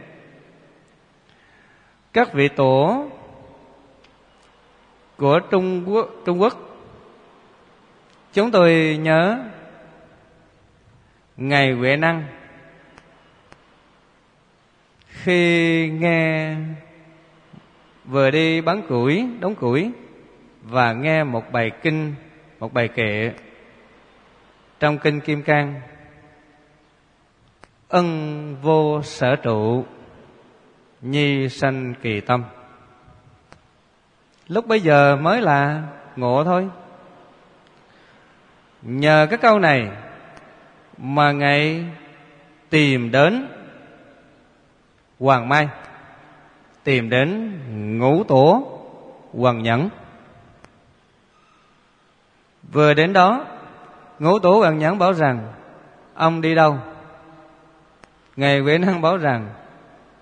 các vị tổ của Trung Quốc, Trung Quốc. Chúng tôi nhớ ngày Huệ Năng. Khi nghe vừa đi bán củi đóng củi và nghe một bài kinh một bài kệ trong kinh kim cang. Ân vô sở trụ nhi sanh kỳ tâm. Lúc bây giờ mới là ngộ thôi. Nhờ cái câu này mà ngài tìm đến hoàng mai, tìm đến ngũ tổ hoàng nhẫn. Vừa đến đó, ngũ tổ hoàng nhẫn bảo rằng, ông đi đâu? Ngài Huệ Năng bảo rằng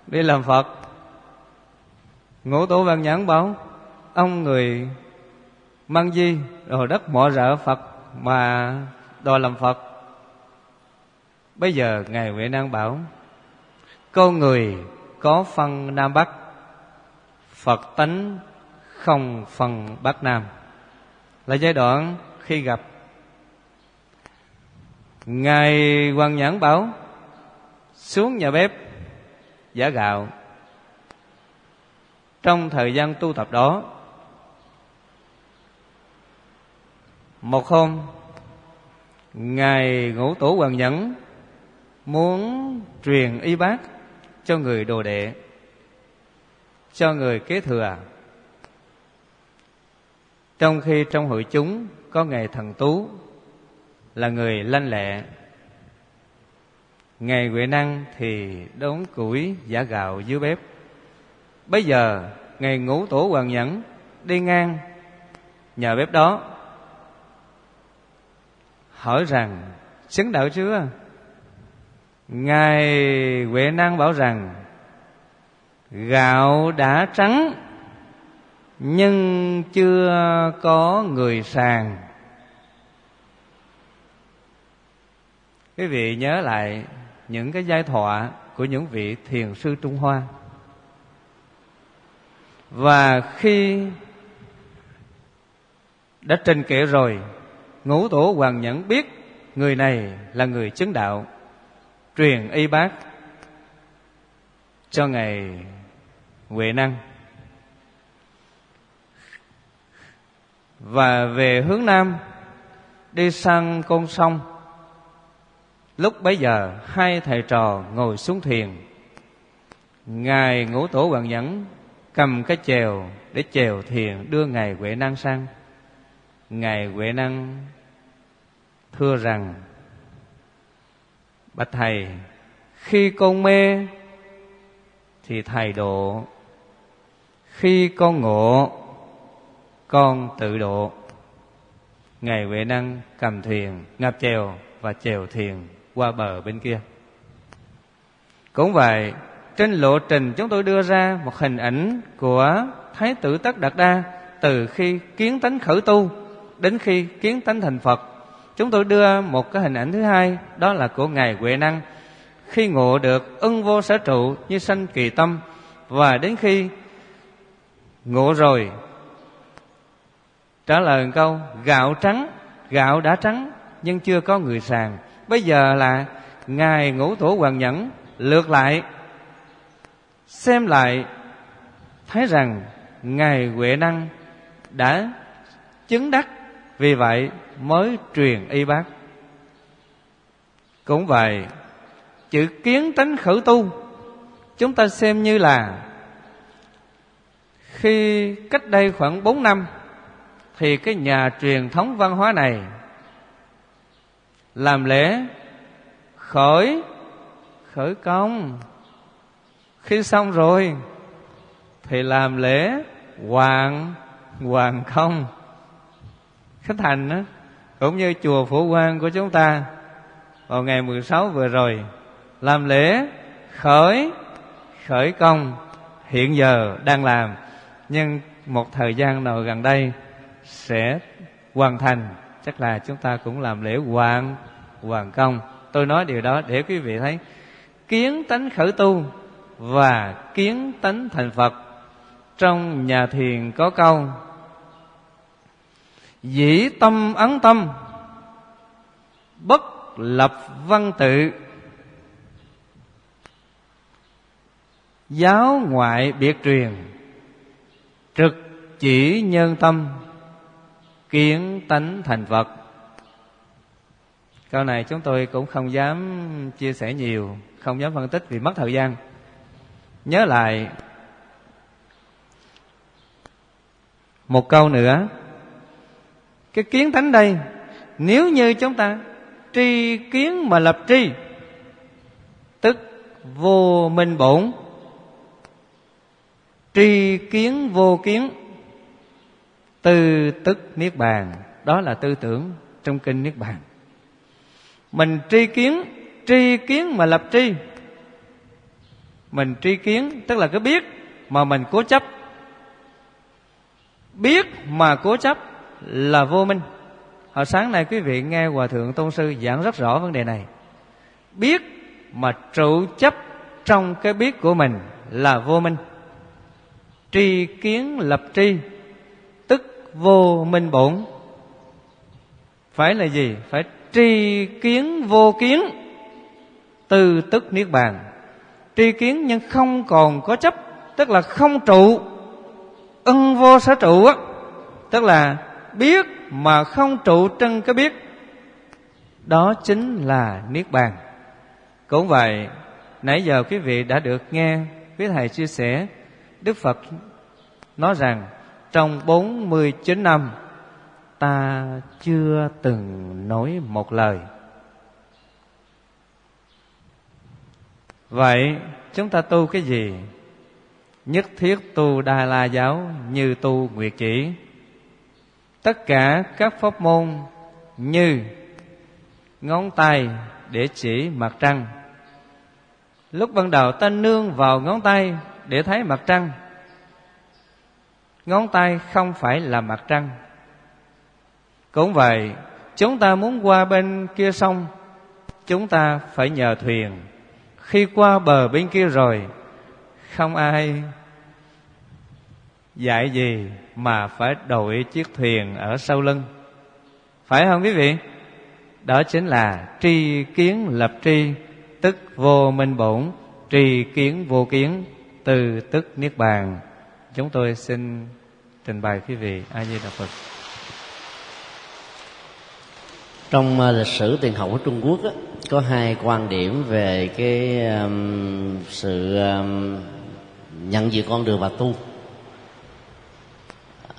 đi làm Phật. Ngũ tổ Văn Nhãn bảo, Ông người mang di, Rồi đất mọ rợ Phật Mà đòi làm Phật. Bây giờ Ngài Huệ Năng bảo Con người có phân Nam Bắc, Phật tánh không phân Bắc Nam. Là giai đoạn khi gặp. Ngài Hoàng Nhãn bảo, Xuống nhà bếp Giả gạo. Trong thời gian tu tập đó, Một hôm, Ngài Ngũ Tổ Hoàng Nhẫn Muốn truyền y bác Cho người đồ đệ, Cho người kế thừa. Trong khi trong hội chúng Có Ngài Thần Tú Là người lanh lẹ Ngày Huệ Năng thì đốn củi giả gạo dưới bếp. Bây giờ, Ngày Ngũ Tổ Hoàng Nhẫn, Đi ngang nhà bếp đó. Hỏi rằng, Xứng đạo chưa? Ngài Huệ Năng bảo rằng, Gạo đã trắng, Nhưng chưa có người sàng. Quý vị nhớ lại những cái giai thoại của những vị thiền sư Trung Hoa. Và khi đã trình kệ rồi, ngũ tổ hoàng nhẫn biết người này là người chứng đạo, truyền y bác cho ngày Huệ Năng. Và về hướng Nam đi sang con sông Lúc bấy giờ, hai thầy trò ngồi xuống thiền Ngài ngũ tổ hoàng nhẫn cầm cái chèo để chèo thiền đưa Ngài Huệ Năng sang. Ngài Huệ Năng thưa rằng, Bạch Thầy, Khi con mê Thì Thầy độ, Khi con ngộ, Con tự độ. Ngài Huệ Năng cầm thuyền, ngập chèo và chèo thiền qua bờ bên kia. Cũng vậy, trên lộ trình chúng tôi đưa ra một hình ảnh của thái tử tất đạt đa từ khi kiến tánh khởi tu đến khi kiến tánh thành phật. Chúng tôi đưa một cái hình ảnh thứ hai, đó là của ngài huệ năng. Khi ngộ được ưng vô sở trụ như sanh kỳ tâm, và đến khi ngộ rồi, trả lời một câu, gạo trắng, gạo đã trắng, nhưng chưa có người sàng bây giờ là ngài ngũ tổ hoàng nhẫn lượt lại, xem lại, thấy rằng ngài huệ năng đã chứng đắc, vì vậy mới truyền y bác cũng vậy, chữ kiến tánh khử tu, chúng ta xem như là khi cách đây khoảng 4 năm, thì cái nhà truyền thống văn hóa này làm lễ. Khởi. Khởi công. Khi xong rồi thì làm lễ hoàng hoàng công. Khánh thành đó, cũng như chùa phổ quang của chúng ta vào ngày 16 vừa rồi làm lễ khởi khởi công. Hiện giờ đang làm nhưng một thời gian nào gần đây sẽ hoàn thành chắc là chúng ta cũng làm lễ hoàng hoàng công. Tôi nói điều đó để quý vị thấy. Kiến tánh khởi tu và kiến tánh thành phật. Trong nhà thiền có câu, dĩ tâm ấn tâm, bất lập văn tự. Giáo ngoại biệt truyền, trực chỉ nhân tâm kiến tánh thành phật. Câu này chúng tôi cũng không dám chia sẻ nhiều, không dám phân tích vì mất thời gian. Nhớ lại một câu nữa. Cái kiến tánh đây, nếu như chúng ta tri kiến mà lập tri, tức vô minh bổn, tri kiến vô kiến tư tức niết bàn. Đó là tư tưởng trong kinh niết bàn. Mình tri kiến tri kiến mà lập tri. Mình tri kiến, tức là cái biết mà mình cố chấp. Biết mà cố chấp là vô minh. Hồi sáng nay quý vị nghe hòa thượng tôn sư giảng rất rõ vấn đề này. Biết mà trụ chấp trong cái biết của mình là vô minh. Tri kiến lập tri vô minh bổn. Phải là gì? Phải tri kiến vô kiến, từ tức niết bàn. Tri kiến nhưng không còn có chấp, tức là không trụ. Ân vô sở trụ á, tức là biết mà không trụ trân cái biết. Đó chính là niết bàn. Cũng vậy, nãy giờ quý vị đã được nghe, quý thầy chia sẻ, đức phật nói rằng trong 49 năm, ta chưa từng nói một lời. Vậy, chúng ta tu cái gì? Nhất thiết tu Đà la giáo như tu nguyệt chỉ tất cả các pháp môn như ngón tay để chỉ mặt trăng. Lúc ban đầu ta nương vào ngón tay để thấy mặt trăng ngón tay không phải là mặt trăng. Cũng vậy, chúng ta muốn qua bên kia sông, chúng ta phải nhờ thuyền. Khi qua bờ bên kia rồi, không ai dạy gì mà phải đội chiếc thuyền ở sau lưng. Phải không quý vị? Đó chính là tri kiến lập tri, tức vô minh bổn, tri kiến vô kiến, từ tức niết bàn. Chúng tôi xin trình bày quý vị a di đà phật. Trong uh, lịch sử tiền học của trung quốc á, có hai quan điểm về cái um, sự um, nhận diện con đường và tu.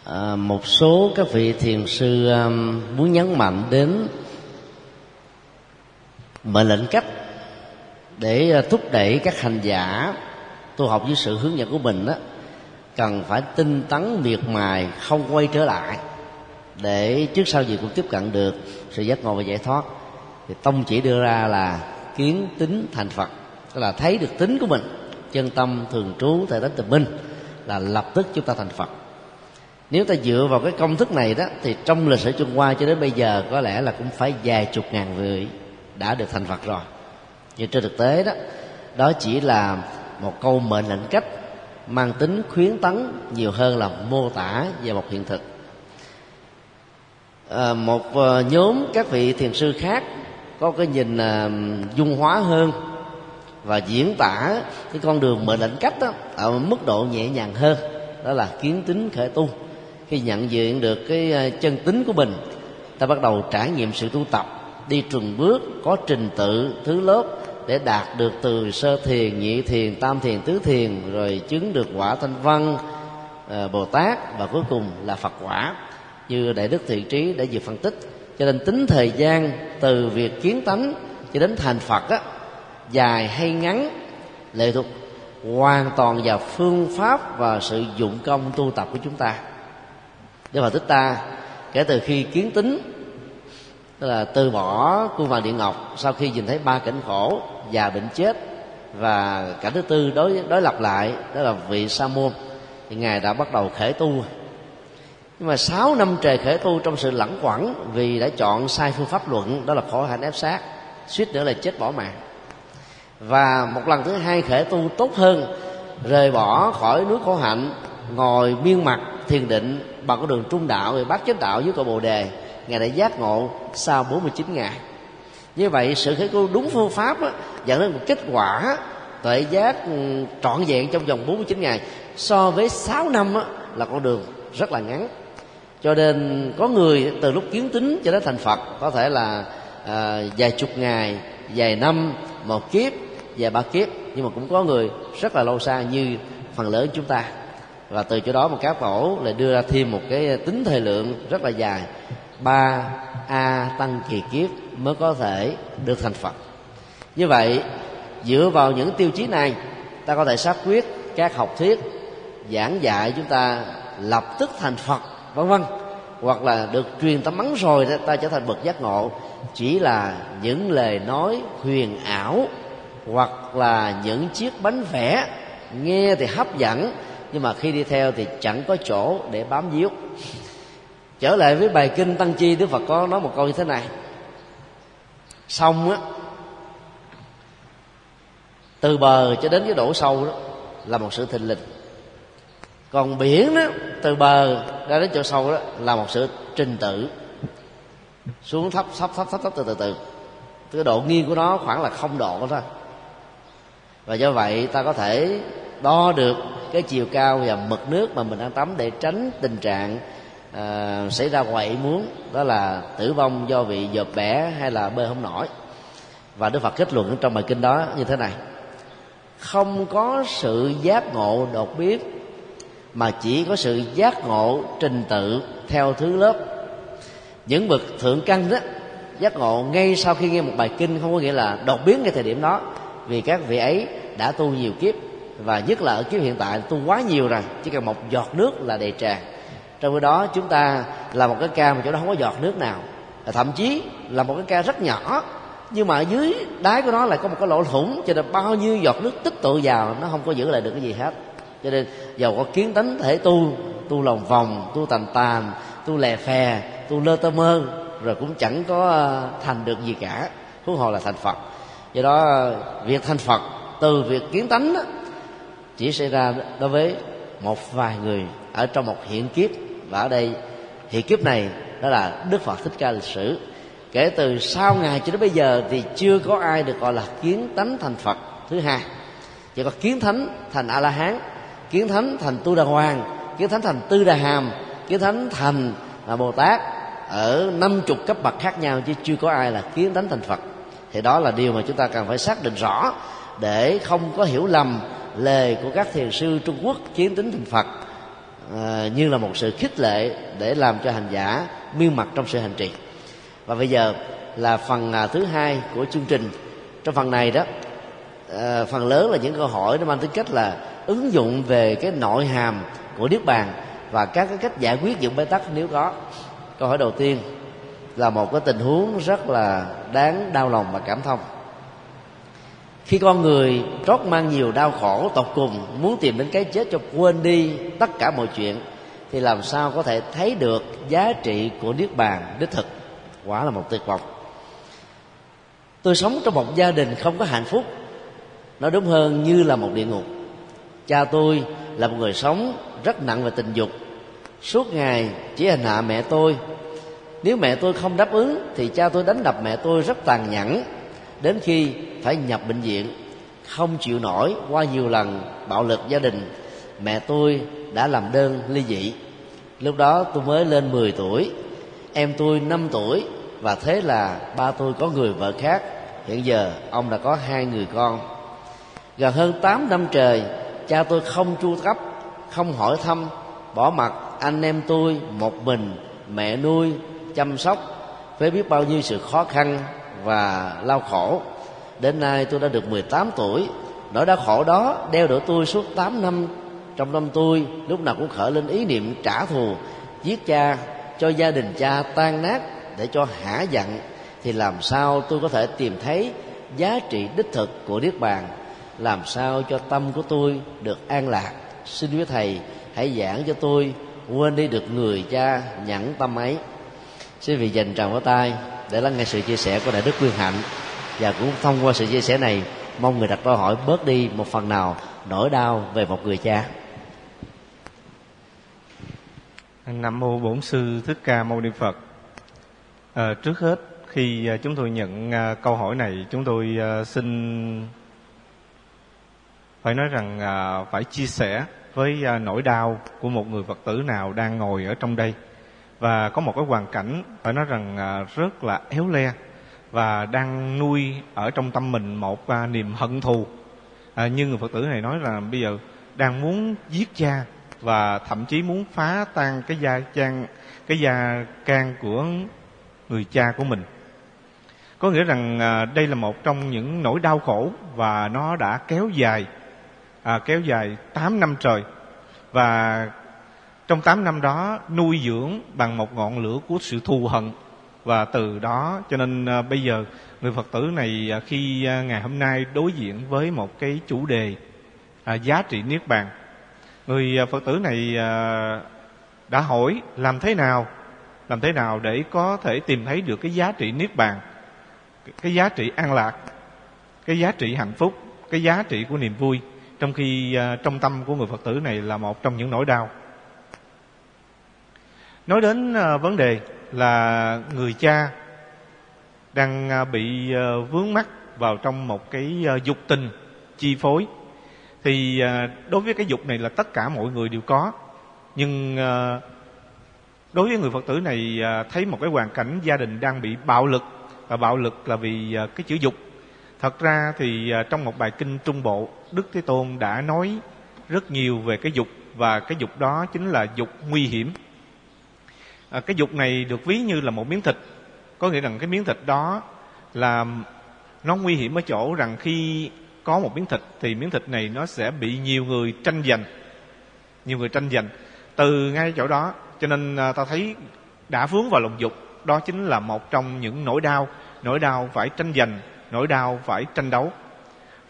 À, một số các vị thiền sư um, muốn nhấn mạnh đến mệnh lệnh cách để uh, thúc đẩy các hành giả tu học với sự hướng dẫn của mình đó cần phải tinh tấn miệt mài, không quay trở lại, để trước sau gì cũng tiếp cận được. Sự giác ngộ và giải thoát. Thì tông chỉ đưa ra là kiến tính thành phật, tức là thấy được tính của mình, chân tâm thường trú tại tánh tình minh, là lập tức chúng ta thành phật. Nếu ta dựa vào cái công thức này đó, thì trong lịch sử trung hoa cho đến bây giờ có lẽ là cũng phải vài chục ngàn người đã được thành phật rồi. Nhưng trên thực tế đó đó chỉ là một câu mệnh lệnh cách mang tính khuyến tấn nhiều hơn là mô tả về một hiện thực. À, một à, nhóm các vị thiền sư khác có cái nhìn à, dung hóa hơn và diễn tả cái con đường mệnh lệnh cách đó, ở mức độ nhẹ nhàng hơn. Đó là kiến tính khởi tu. Khi nhận diện được cái à, chân tính của mình ta bắt đầu trải nghiệm sự tu tập đi trùng bước có trình tự thứ lớp để đạt được từ sơ thiền nhị thiền tam thiền tứ thiền rồi chứng được quả thanh văn ờ, bồ tát và cuối cùng là phật quả. Như đại đức thiện trí đã vừa phân tích cho nên tính thời gian từ việc kiến tánh cho đến thành phật á, dài hay ngắn lệ thuộc hoàn toàn vào phương pháp và sự dụng công tu tập của chúng ta. Đức Phật Thích Ta kể từ khi kiến tính tức là từ bỏ cung vàng điện ngọc sau khi nhìn thấy ba cảnh khổ già bệnh chết và cảnh thứ tư đối đối lập lại, đó là vị sa môn, thì ngài đã bắt đầu khởi tu. Nhưng mà sáu năm trời khởi tu trong sự lẳng quẩn vì đã chọn sai phương pháp luận, đó là khổ hạnh ép sát suýt nữa là chết bỏ mạng. Và một lần thứ hai khởi tu tốt hơn, rời bỏ khỏi núi khổ hạnh, ngồi miên mặt thiền định bằng con đường trung đạo về bát chánh đạo với cội bồ đề ngài đã giác ngộ sau 49 ngày. Như vậy sự khởi tu đúng phương pháp á, dẫn đến một kết quả tuệ giác ừ, trọn vẹn trong vòng 49 ngày. So với 6 năm á, là con đường rất là ngắn. Cho nên có người từ lúc kiến tính cho đến thành phật có thể là à, vài chục ngày vài năm một kiếp vài ba kiếp. Nhưng mà cũng có người rất là lâu xa như phần lớn chúng ta. Và từ chỗ đó một các tổ lại đưa ra thêm một cái tính thời lượng rất là dài ba a tăng kỳ kiếp mới có thể được thành phật. Như vậy, dựa vào những tiêu chí này, ta có thể xác quyết các học thuyết, giảng dạy chúng ta lập tức thành phật, vân vân, hoặc là được truyền tấm mắng rồi ta trở thành bậc giác ngộ. Chỉ là những lời nói huyền ảo, hoặc là những chiếc bánh vẽ nghe thì hấp dẫn, nhưng mà khi đi theo thì chẳng có chỗ để bám víu trở lại với bài kinh tăng chi đức phật có nói một câu như thế này. Sông á, từ bờ cho đến cái độ sâu đó là một sự thình lình. Còn biển đó, từ bờ ra đến chỗ sâu đó là một sự trình tự. Xuống thấp thấp thấp thấp thấp, từ từ từ. Cái độ nghiêng của nó khoảng là không độ thôi. Và do vậy ta có thể đo được cái chiều cao và mực nước mà mình đang tắm để tránh tình trạng à, xảy ra ngoại muốn đó là tử vong do bị dợp bẻ hay là bơi không nổi. Và đức phật kết luận trong bài kinh đó như thế này. Không có sự giác ngộ đột biến mà chỉ có sự giác ngộ trình tự theo thứ lớp. Những bậc thượng căn đó giác ngộ ngay sau khi nghe một bài kinh không có nghĩa là đột biến ngay thời điểm đó vì các vị ấy đã tu nhiều kiếp và nhất là ở kiếp hiện tại tu quá nhiều rồi chỉ cần một giọt nước là đầy tràn trong khi đó chúng ta là một cái ca mà chỗ đó không có giọt nước nào. Thậm chí là một cái ca rất nhỏ. Nhưng mà ở dưới đáy của nó lại có một cái lỗ thủng cho nên bao nhiêu giọt nước tích tụ vào nó không có giữ lại được cái gì hết. Cho nên giàu có kiến tánh thể tu tu lòng vòng tu tàn tàn tu lè phè tu lơ tơ mơ rồi cũng chẳng có ờ, thành được gì cả. Huống hồ là thành phật. Do đó việc thành phật từ việc kiến tánh đó, chỉ xảy ra đối với một vài người ở trong một hiện kiếp và ở đây, thì kiếp này đó là đức phật thích ca lịch sử. Kể từ sau ngày cho đến bây giờ thì chưa có ai được gọi là kiến tánh thành phật thứ hai. Chỉ có kiến thánh thành a la hán kiến thánh thành tu đà hoàng kiến thánh thành tư đà hàm kiến thánh thành là bồ tát ở năm chục cấp bậc khác nhau chứ chưa có ai là kiến thánh thành phật. Thì đó là điều mà chúng ta cần phải xác định rõ để không có hiểu lầm, lời của các thiền sư trung quốc kiến tính thành phật à, như là một sự khích lệ để làm cho hành giả miên mặt trong sự hành trì. Và bây giờ là phần à, thứ hai của chương trình. Trong phần này đó à, phần lớn là những câu hỏi nó mang tính cách là ứng dụng về cái nội hàm của niết bàn và các cái cách giải quyết những bế tắc nếu có. Câu hỏi đầu tiên là một cái tình huống rất là đáng đau lòng và cảm thông khi con người trót mang nhiều đau khổ tột cùng, muốn tìm đến cái chết cho quên đi tất cả mọi chuyện, thì làm sao có thể thấy được giá trị của niết bàn, đích thực? Quả là một tuyệt vọng. Tôi sống trong một gia đình không có hạnh phúc. Nó đúng hơn như là một địa ngục. Cha tôi là một người sống rất nặng về tình dục. Suốt ngày chỉ hành hạ mẹ tôi. Nếu mẹ tôi không đáp ứng, thì cha tôi đánh đập mẹ tôi rất tàn nhẫn đến khi phải nhập bệnh viện, không chịu nổi qua nhiều lần bạo lực gia đình, mẹ tôi đã làm đơn ly dị. Lúc đó tôi mới lên 10 tuổi, em tôi 5 tuổi và thế là ba tôi có người vợ khác. Hiện giờ ông đã có hai người con. Gần hơn 8 năm trời, cha tôi không chu cấp không hỏi thăm, bỏ mặt anh em tôi một mình, mẹ nuôi, chăm sóc với biết bao nhiêu sự khó khăn và lao khổ. Đến nay tôi đã được 18 tuổi. Nỗi đau khổ đó đeo đuổi tôi suốt 8 năm. Trong năm tôi, lúc nào cũng khởi lên ý niệm trả thù, giết cha, cho gia đình cha tan nát để cho hả giận. Thì làm sao tôi có thể tìm thấy giá trị đích thực của niết bàn? Làm sao cho tâm của tôi được an lạc? Xin quý thầy hãy giảng cho tôi, quên đi được người cha nhẫn tâm ấy. Xin vị dành tràng vào tay để lắng nghe sự chia sẻ của đại đức quyên hạnh. Và cũng thông qua sự chia sẻ này mong người đặt câu hỏi bớt đi một phần nào nỗi đau về một người cha. Nam mô bổn sư thích ca mâu ni phật. À, trước hết khi ờ, chúng tôi nhận ờ, câu hỏi này chúng tôi xin phải nói rằng phải chia sẻ với nỗi đau của một người phật tử nào đang ngồi ở trong đây và có một cái hoàn cảnh phải nói rằng à, rất là éo le và đang nuôi ở trong tâm mình một à, niềm hận thù. À, nhưng người phật tử này nói là bây giờ đang muốn giết cha và thậm chí muốn phá tan cái gia can cái gia can của người cha của mình. Có nghĩa rằng à, đây là một trong những nỗi đau khổ và nó đã kéo dài à, kéo dài 8 năm trời. Và trong 8 năm đó nuôi dưỡng bằng một ngọn lửa của sự thù hận. Và từ đó cho nên à, bây giờ người phật tử này à, khi à, ngày hôm nay đối diện với một cái chủ đề à, giá trị niết bàn người à, phật tử này à, đã hỏi làm thế nào làm thế nào để có thể tìm thấy được cái giá trị niết bàn cái giá trị an lạc cái giá trị hạnh phúc cái giá trị của niềm vui trong khi à, trong tâm của người phật tử này là một trong những nỗi đau nói đến ờ, vấn đề là người cha đang ờ, bị ờ, vướng mắc vào trong một cái dục tình chi phối. Thì đối với cái dục này là tất cả mọi người đều có. Nhưng đối với người phật tử này thấy một cái hoàn cảnh gia đình đang bị bạo lực, và bạo lực là vì cái chữ dục. Thật ra thì trong một bài kinh trung bộ, đức thế tôn đã nói rất nhiều về cái dục, và cái dục đó chính là dục nguy hiểm. À, cái dục này được ví như là một miếng thịt. Có nghĩa rằng cái miếng thịt đó là nó nguy hiểm ở chỗ rằng khi có một miếng thịt thì miếng thịt này nó sẽ bị nhiều người tranh giành. Nhiều người tranh giành. Từ ngay chỗ đó cho nên à, ta thấy đã vướng vào lòng dục đó chính là một trong những nỗi đau. Nỗi đau phải tranh giành nỗi đau phải tranh đấu.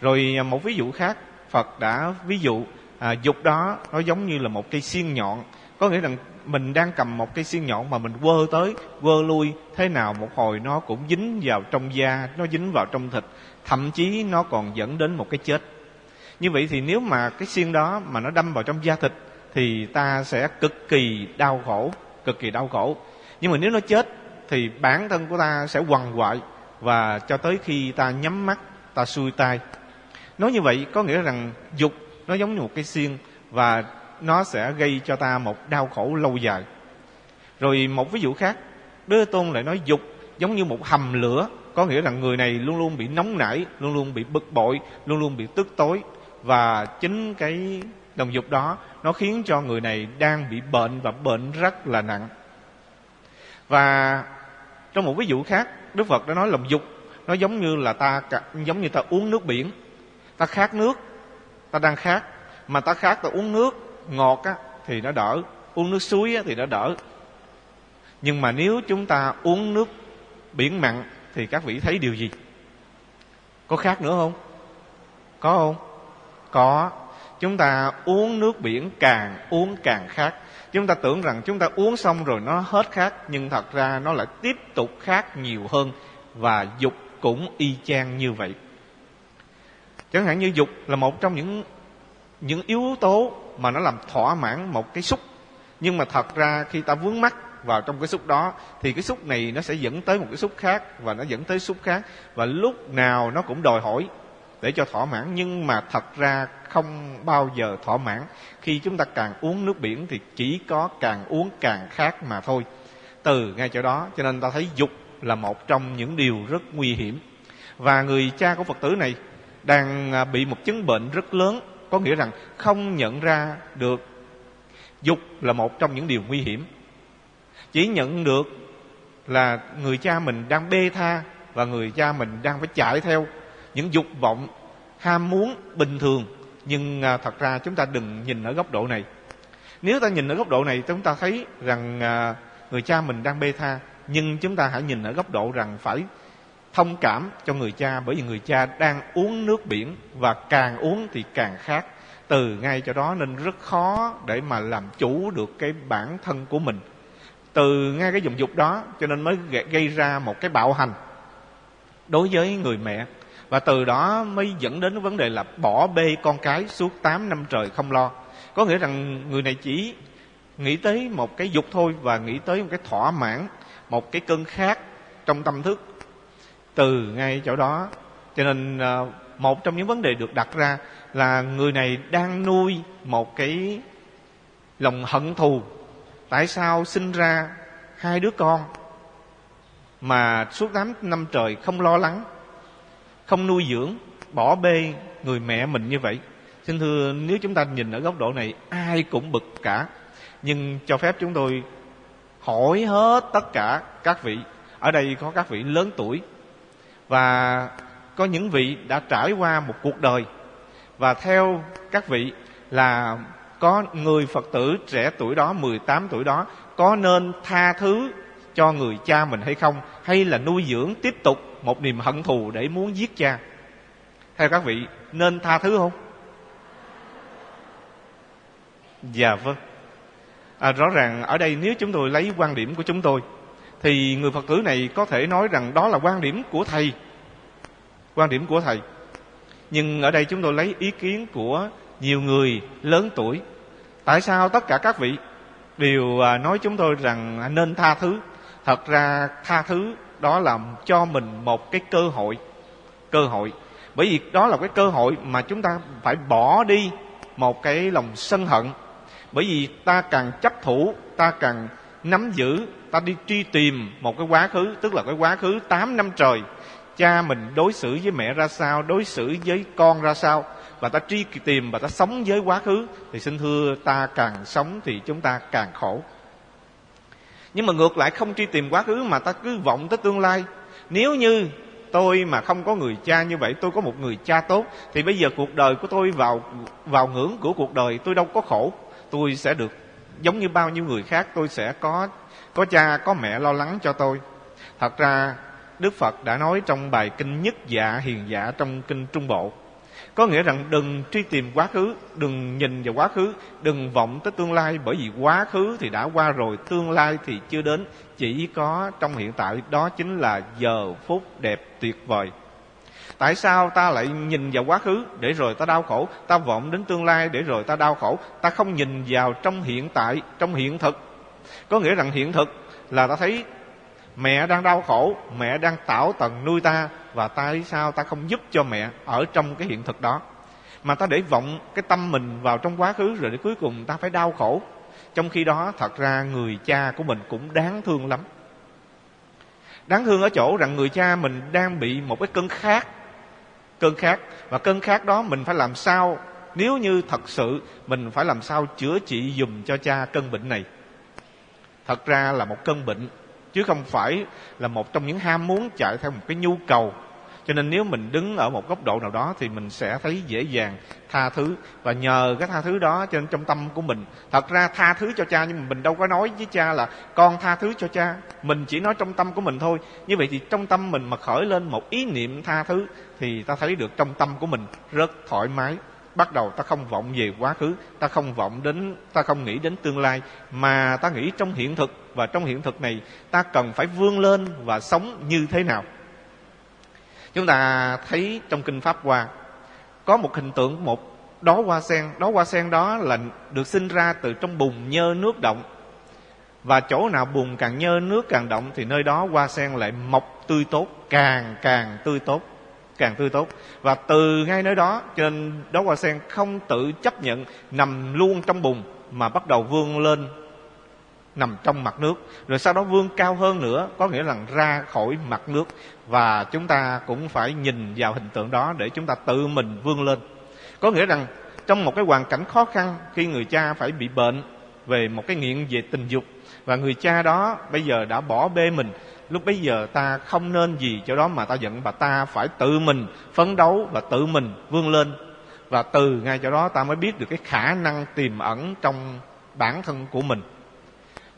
Rồi à, một ví dụ khác phật đã ví dụ à, dục đó nó giống như là một cây xiên nhọn. Có nghĩa rằng mình đang cầm một cây xiên nhọn mà mình quơ tới, quơ lui, thế nào một hồi nó cũng dính vào trong da, nó dính vào trong thịt, thậm chí nó còn dẫn đến một cái chết. Như vậy thì nếu mà cái xiên đó mà nó đâm vào trong da thịt thì ta sẽ cực kỳ đau khổ, cực kỳ đau khổ. Nhưng mà nếu nó chết thì bản thân của ta sẽ quằn quại và cho tới khi ta nhắm mắt, ta xuôi tay. Nói như vậy có nghĩa rằng dục nó giống như một cái xiên và nó sẽ gây cho ta một đau khổ lâu dài. Rồi một ví dụ khác Đức Tôn lại nói dục giống như một hầm lửa, có nghĩa là người này luôn luôn bị nóng nảy, luôn luôn bị bực bội, luôn luôn bị tức tối. Và chính cái đồng dục đó, nó khiến cho người này đang bị bệnh và bệnh rất là nặng. Và trong một ví dụ khác, đức phật đã nói lòng dục, nó giống như là ta giống như ta uống nước biển. Ta khát nước, ta đang khát, mà ta khát ta uống nước ngọt á, thì nó đỡ. Uống nước suối á, thì nó đỡ. Nhưng mà nếu chúng ta uống nước biển mặn thì các vị thấy điều gì? Có khác nữa không? Có không? Có. Chúng ta uống nước biển càng uống càng khác. Chúng ta tưởng rằng chúng ta uống xong rồi nó hết khát nhưng thật ra nó lại tiếp tục khát nhiều hơn và dục cũng y chang như vậy. Chẳng hạn như dục là một trong những những yếu tố mà nó làm thỏa mãn một cái xúc. Nhưng mà thật ra khi ta vướng mắt vào trong cái xúc đó, thì cái xúc này nó sẽ dẫn tới một cái xúc khác và nó dẫn tới xúc khác. Và lúc nào nó cũng đòi hỏi để cho thỏa mãn, nhưng mà thật ra không bao giờ thỏa mãn. Khi chúng ta càng uống nước biển thì chỉ có càng uống càng khát mà thôi. Từ ngay chỗ đó, cho nên ta thấy dục là một trong những điều rất nguy hiểm. Và người cha của phật tử này đang à, bị một chứng bệnh rất lớn có nghĩa rằng không nhận ra được dục là một trong những điều nguy hiểm. Chỉ nhận được là người cha mình đang bê tha và người cha mình đang phải chạy theo những dục vọng ham muốn bình thường. Nhưng à, thật ra chúng ta đừng nhìn ở góc độ này. Nếu ta nhìn ở góc độ này chúng ta thấy rằng à, người cha mình đang bê tha. Nhưng chúng ta hãy nhìn ở góc độ rằng phải thông cảm cho người cha, bởi vì người cha đang uống nước biển và càng uống thì càng khát. Từ ngay cho đó nên rất khó để mà làm chủ được cái bản thân của mình. Từ ngay cái dụng dục đó cho nên mới gây ra một cái bạo hành đối với người mẹ. Và từ đó mới dẫn đến vấn đề là bỏ bê con cái suốt 8 năm trời không lo. Có nghĩa rằng người này chỉ nghĩ tới một cái dục thôi và nghĩ tới một cái thỏa mãn, một cái cơn khát trong tâm thức từ ngay chỗ đó. Cho nên ờ, một trong những vấn đề được đặt ra là người này đang nuôi một cái lòng hận thù. Tại sao sinh ra hai đứa con mà suốt tám năm trời không lo lắng, không nuôi dưỡng, bỏ bê người mẹ mình như vậy? Xin thưa, nếu chúng ta nhìn ở góc độ này, ai cũng bực cả. Nhưng cho phép chúng tôi hỏi hết tất cả các vị. Ở đây có các vị lớn tuổi và có những vị đã trải qua một cuộc đời. Và theo các vị là có người Phật tử trẻ tuổi đó 18 tuổi đó có nên tha thứ cho người cha mình hay không? Hay là nuôi dưỡng tiếp tục một niềm hận thù để muốn giết cha? Theo các vị nên tha thứ không? Dạ vâng. À, rõ ràng ở đây nếu chúng tôi lấy quan điểm của chúng tôi thì người phật tử này có thể nói rằng đó là quan điểm của thầy. Quan điểm của thầy. Nhưng ở đây chúng tôi lấy ý kiến của nhiều người lớn tuổi. Tại sao tất cả các vị đều à, nói chúng tôi rằng nên tha thứ? Thật ra tha thứ đó là cho mình một cái cơ hội. Cơ hội. Bởi vì đó là cái cơ hội mà chúng ta phải bỏ đi một cái lòng sân hận. Bởi vì ta càng chấp thủ, ta càng nắm giữ ta đi truy tìm một cái quá khứ, tức là cái quá khứ 8 năm trời. Cha mình đối xử với mẹ ra sao, đối xử với con ra sao. Và ta truy tìm và ta sống với quá khứ, thì xin thưa, ta càng sống thì chúng ta càng khổ. Nhưng mà ngược lại không truy tìm quá khứ mà ta cứ vọng tới tương lai. Nếu như tôi mà không có người cha như vậy, tôi có một người cha tốt, thì bây giờ cuộc đời của tôi vào vào ngưỡng của cuộc đời tôi đâu có khổ. Tôi sẽ được giống như bao nhiêu người khác, tôi sẽ có có cha, có mẹ lo lắng cho tôi. Thật ra, đức phật đã nói trong bài kinh nhất dạ hiền dạ trong kinh trung bộ. Có nghĩa rằng đừng truy tìm quá khứ, đừng nhìn vào quá khứ, đừng vọng tới tương lai, bởi vì quá khứ thì đã qua rồi, tương lai thì chưa đến. Chỉ có trong hiện tại, đó chính là giờ phút đẹp tuyệt vời tại sao ta lại nhìn vào quá khứ để rồi ta đau khổ? Ta vọng đến tương lai để rồi ta đau khổ. Ta không nhìn vào trong hiện tại, trong hiện thực. Có nghĩa rằng hiện thực là ta thấy mẹ đang đau khổ, mẹ đang tạo tần nuôi ta và tại sao ta không giúp cho mẹ ở trong cái hiện thực đó. Mà ta để vọng cái tâm mình vào trong quá khứ rồi để cuối cùng ta phải đau khổ. Trong khi đó, thật ra người cha của mình cũng đáng thương lắm đáng thương ở chỗ rằng người cha mình đang bị một cái cơn khát. Cơn khát. Và cơn khát đó mình phải làm sao, nếu như thật sự mình phải làm sao chữa trị dùm cho cha cơn bệnh này? Thật ra là một cơn bệnh, chứ không phải là một trong những ham muốn chạy theo một cái nhu cầu cho nên nếu mình đứng ở một góc độ nào đó thì mình sẽ thấy dễ dàng tha thứ. Và nhờ cái tha thứ đó trên trong tâm của mình, thật ra tha thứ cho cha nhưng mà mình đâu có nói với cha là con tha thứ cho cha. Mình chỉ nói trong tâm của mình thôi. Như vậy thì trong tâm mình mà khởi lên một ý niệm tha thứ thì ta thấy được trong tâm của mình rất thoải mái. Bắt đầu ta không vọng về quá khứ, ta không vọng đến, ta không nghĩ đến tương lai, mà ta nghĩ trong hiện thực. Và trong hiện thực này, ta cần phải vươn lên và sống như thế nào? Chúng ta thấy trong kinh pháp hoa, có một hình tượng một đóa hoa sen. Đóa hoa sen đó là được sinh ra từ trong bùn nhơ nước động. Và chỗ nào bùn càng nhơ nước càng động thì nơi đó hoa sen lại mọc tươi tốt, càng càng tươi tốt, càng tươi tốt. Và từ ngay nơi đó cho nên đóa hoa sen không tự chấp nhận nằm luôn trong bùn mà bắt đầu vươn lên nằm trong mặt nước. Rồi sau đó vươn cao hơn nữa, có nghĩa là ra khỏi mặt nước. Và chúng ta cũng phải nhìn vào hình tượng đó để chúng ta tự mình vươn lên. Có nghĩa rằng trong một cái hoàn cảnh khó khăn, khi người cha phải bị bệnh về một cái nghiện về tình dục, và người cha đó bây giờ đã bỏ bê mình, lúc bấy giờ ta không nên gì cho đó mà ta giận và ta phải tự mình phấn đấu và tự mình vươn lên. Và từ ngay chỗ đó ta mới biết được cái khả năng tiềm ẩn trong bản thân của mình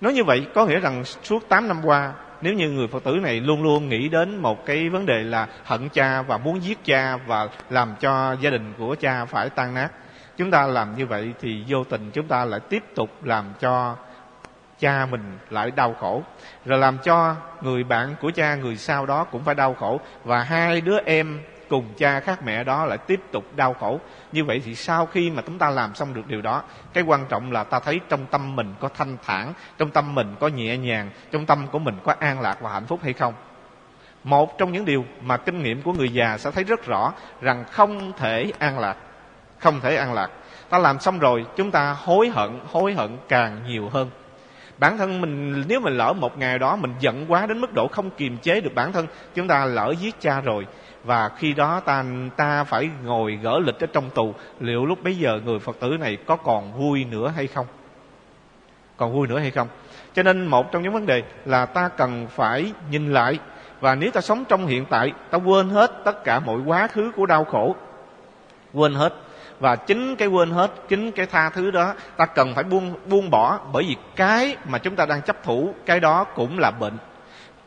nói như vậy, có nghĩa rằng suốt 8 năm qua, nếu như người phật tử này luôn luôn nghĩ đến một cái vấn đề là hận cha và muốn giết cha và làm cho gia đình của cha phải tan nát, chúng ta làm như vậy thì vô tình chúng ta lại tiếp tục làm cho cha mình lại đau khổ, rồi làm cho người bạn của cha, người sau đó cũng phải đau khổ. Và hai đứa em cùng cha khác mẹ đó lại tiếp tục đau khổ. Như vậy thì sau khi mà chúng ta làm xong được điều đó, cái quan trọng là ta thấy trong tâm mình có thanh thản, trong tâm mình có nhẹ nhàng, trong tâm của mình có an lạc và hạnh phúc hay không? Một trong những điều mà kinh nghiệm của người già sẽ thấy rất rõ rằng không thể an lạc, không thể an lạc. Ta làm xong rồi, chúng ta hối hận hối hận càng nhiều hơn. Bản thân mình, nếu mình lỡ một ngày đó mình giận quá đến mức độ không kiềm chế được bản thân, chúng ta lỡ giết cha rồi và khi đó ta ta phải ngồi gỡ lịch ở trong tù. Liệu lúc bấy giờ người phật tử này có còn vui nữa hay không? Còn vui nữa hay không? Cho nên một trong những vấn đề là ta cần phải nhìn lại. Và nếu ta sống trong hiện tại, ta quên hết tất cả mọi quá khứ của đau khổ. Quên hết. Và chính cái quên hết, chính cái tha thứ đó, ta cần phải buông buông bỏ. Bởi vì cái mà chúng ta đang chấp thủ, cái đó cũng là bệnh.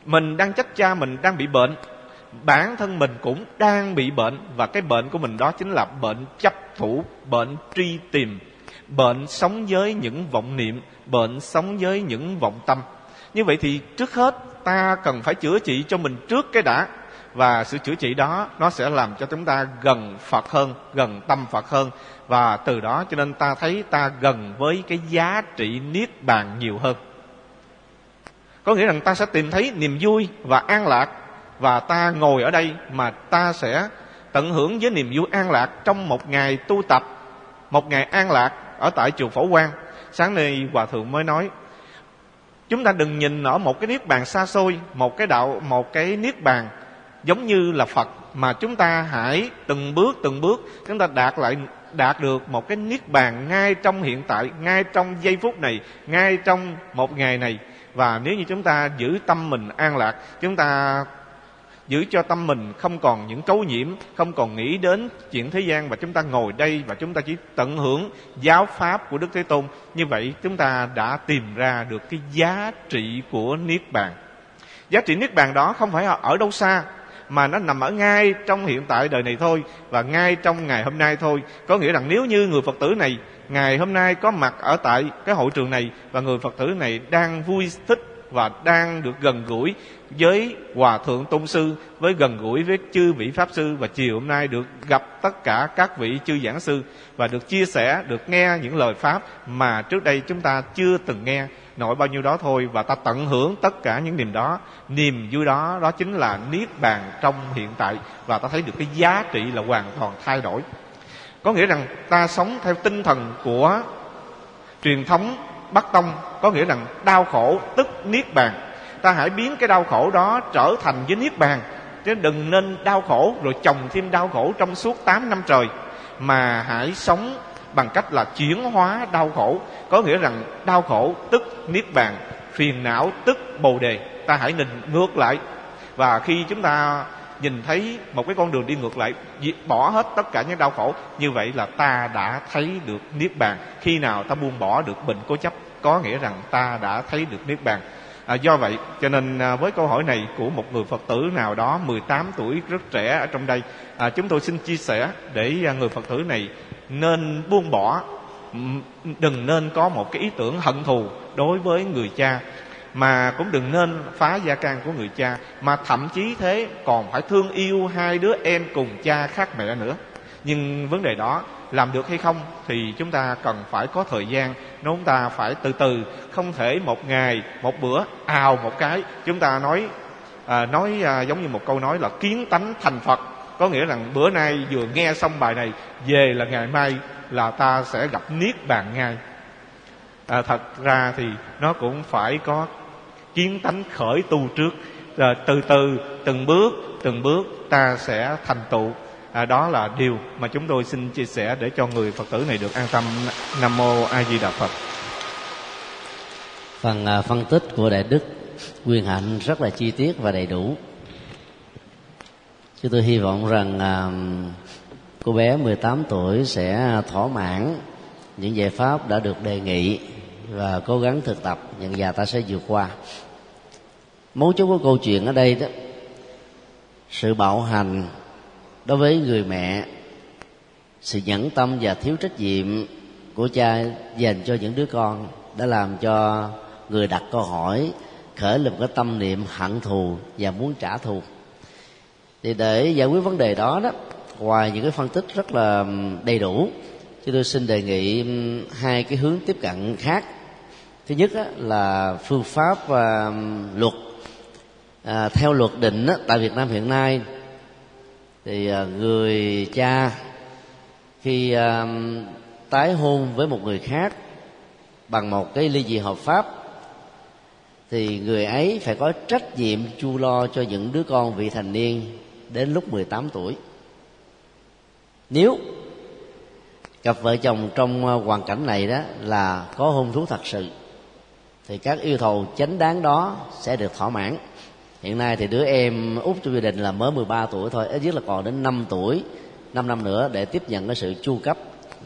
Mình đang trách cha, mình đang bị bệnh bản thân mình cũng đang bị bệnh, và cái bệnh của mình đó chính là bệnh chấp thủ, bệnh truy tìm, bệnh sống với những vọng niệm, bệnh sống với những vọng tâm. Như vậy thì trước hết, ta cần phải chữa trị cho mình trước cái đã, và sự chữa trị đó, nó sẽ làm cho chúng ta gần phật hơn, gần tâm phật hơn, và từ đó cho nên ta thấy ta gần với cái giá trị niết bàn nhiều hơn. Có nghĩa rằng ta sẽ tìm thấy niềm vui và an lạc và ta ngồi ở đây mà ta sẽ tận hưởng với niềm vui an lạc trong một ngày tu tập, một ngày an lạc ở tại chùa phổ quang. Sáng nay hòa thượng mới nói, chúng ta đừng nhìn ở một cái niết bàn xa xôi, một cái đạo, một cái niết bàn giống như là phật, mà chúng ta hãy từng bước từng bước, chúng ta đạt lại, đạt được một cái niết bàn ngay trong hiện tại, ngay trong giây phút này, ngay trong một ngày này. Và nếu như chúng ta giữ tâm mình an lạc, chúng ta giữ cho tâm mình không còn những cấu nhiễm, không còn nghĩ đến chuyện thế gian và chúng ta ngồi đây và chúng ta chỉ tận hưởng giáo pháp của đức thế tôn. Như vậy chúng ta đã tìm ra được cái giá trị của niết bàn. Giá trị niết bàn đó không phải ở đâu xa, mà nó nằm ở ngay trong hiện tại đời này thôi và ngay trong ngày hôm nay thôi. Có nghĩa rằng nếu như người phật tử này ngày hôm nay có mặt ở tại cái hội trường này và người phật tử này đang vui thích và đang được gần gũi với hòa thượng tôn sư, với gần gũi với chư vị pháp sư, và chiều hôm nay được gặp tất cả các vị chư giảng sư và được chia sẻ, được nghe những lời pháp mà trước đây chúng ta chưa từng nghe. Nội bao nhiêu đó thôi và ta tận hưởng tất cả những niềm đó. Niềm vui đó đó chính là niết bàn trong hiện tại và ta thấy được cái giá trị là hoàn toàn thay đổi. Có nghĩa rằng ta sống theo tinh thần của truyền thống bắc tông, có nghĩa rằng đau khổ tức niết bàn ta hãy biến cái đau khổ đó trở thành với niết bàn. Chứ đừng nên đau khổ rồi chồng thêm đau khổ trong suốt 8 năm trời. Mà hãy sống bằng cách là chuyển hóa đau khổ. Có nghĩa rằng đau khổ tức niết bàn, phiền não tức bồ đề. Ta hãy nhìn ngược lại. Và khi chúng ta nhìn thấy một cái con đường đi ngược lại bỏ hết tất cả những đau khổ, như vậy là ta đã thấy được niết bàn. Khi nào ta buông bỏ được bệnh cố chấp, có nghĩa rằng ta đã thấy được niết bàn à, do vậy cho nên à, với câu hỏi này của một người phật tử nào đó 18 tuổi rất trẻ ở trong đây à, chúng tôi xin chia sẻ để à, người phật tử này nên buông bỏ đừng nên có một cái ý tưởng hận thù đối với người cha mà cũng đừng nên phá gia can của người cha mà thậm chí thế còn phải thương yêu hai đứa em cùng cha khác mẹ nữa. Nhưng vấn đề đó làm được hay không thì chúng ta cần phải có thời gian. Chúng ta phải từ từ không thể một ngày một bữa ào một cái. Chúng ta nói à, nói à, giống như một câu nói là kiến tánh thành phật. Có nghĩa rằng bữa nay vừa nghe xong bài này về là ngày mai là ta sẽ gặp niết bàn ngay à, thật ra thì nó cũng phải có kiến tánh khởi tu trước. Rồi từ từ từng bước từng bước ta sẽ thành tựu à, đó là điều mà chúng tôi xin chia sẻ để cho người phật tử này được an tâm. Nam mô a di đà phật. Phần à, phân tích của đại đức quyền hạnh rất là chi tiết và đầy đủ. Chúng tôi hy vọng rằng à, cô bé 18 tuổi sẽ thỏa mãn những giải pháp đã được đề nghị và cố gắng thực tập. Nhận già ta sẽ vượt qua. Mấu chốt của câu chuyện ở đây đó sự bạo hành đối với người mẹ sự nhẫn tâm và thiếu trách nhiệm của cha dành cho những đứa con đã làm cho người đặt câu hỏi khởi lên một cái tâm niệm hận thù và muốn trả thù. Thì để giải quyết vấn đề đó đó ngoài những cái phân tích rất là đầy đủ thì tôi xin đề nghị hai cái hướng tiếp cận khác. Thứ nhất là phương pháp và luật. À, theo luật định tại Việt Nam hiện nay thì à, người cha khi à, tái hôn với một người khác bằng một cái ly dị hợp pháp, thì người ấy phải có trách nhiệm chu lo cho những đứa con vị thành niên đến lúc 18 tuổi. Nếu cặp vợ chồng trong à, hoàn cảnh này đó là có hôn thú thật sự, thì các yêu cầu chánh đáng đó sẽ được thỏa mãn hiện nay thì đứa em út trong gia đình là mới 13 tuổi thôi ít nhất là còn đến 5 tuổi 5 năm nữa để tiếp nhận cái sự chu cấp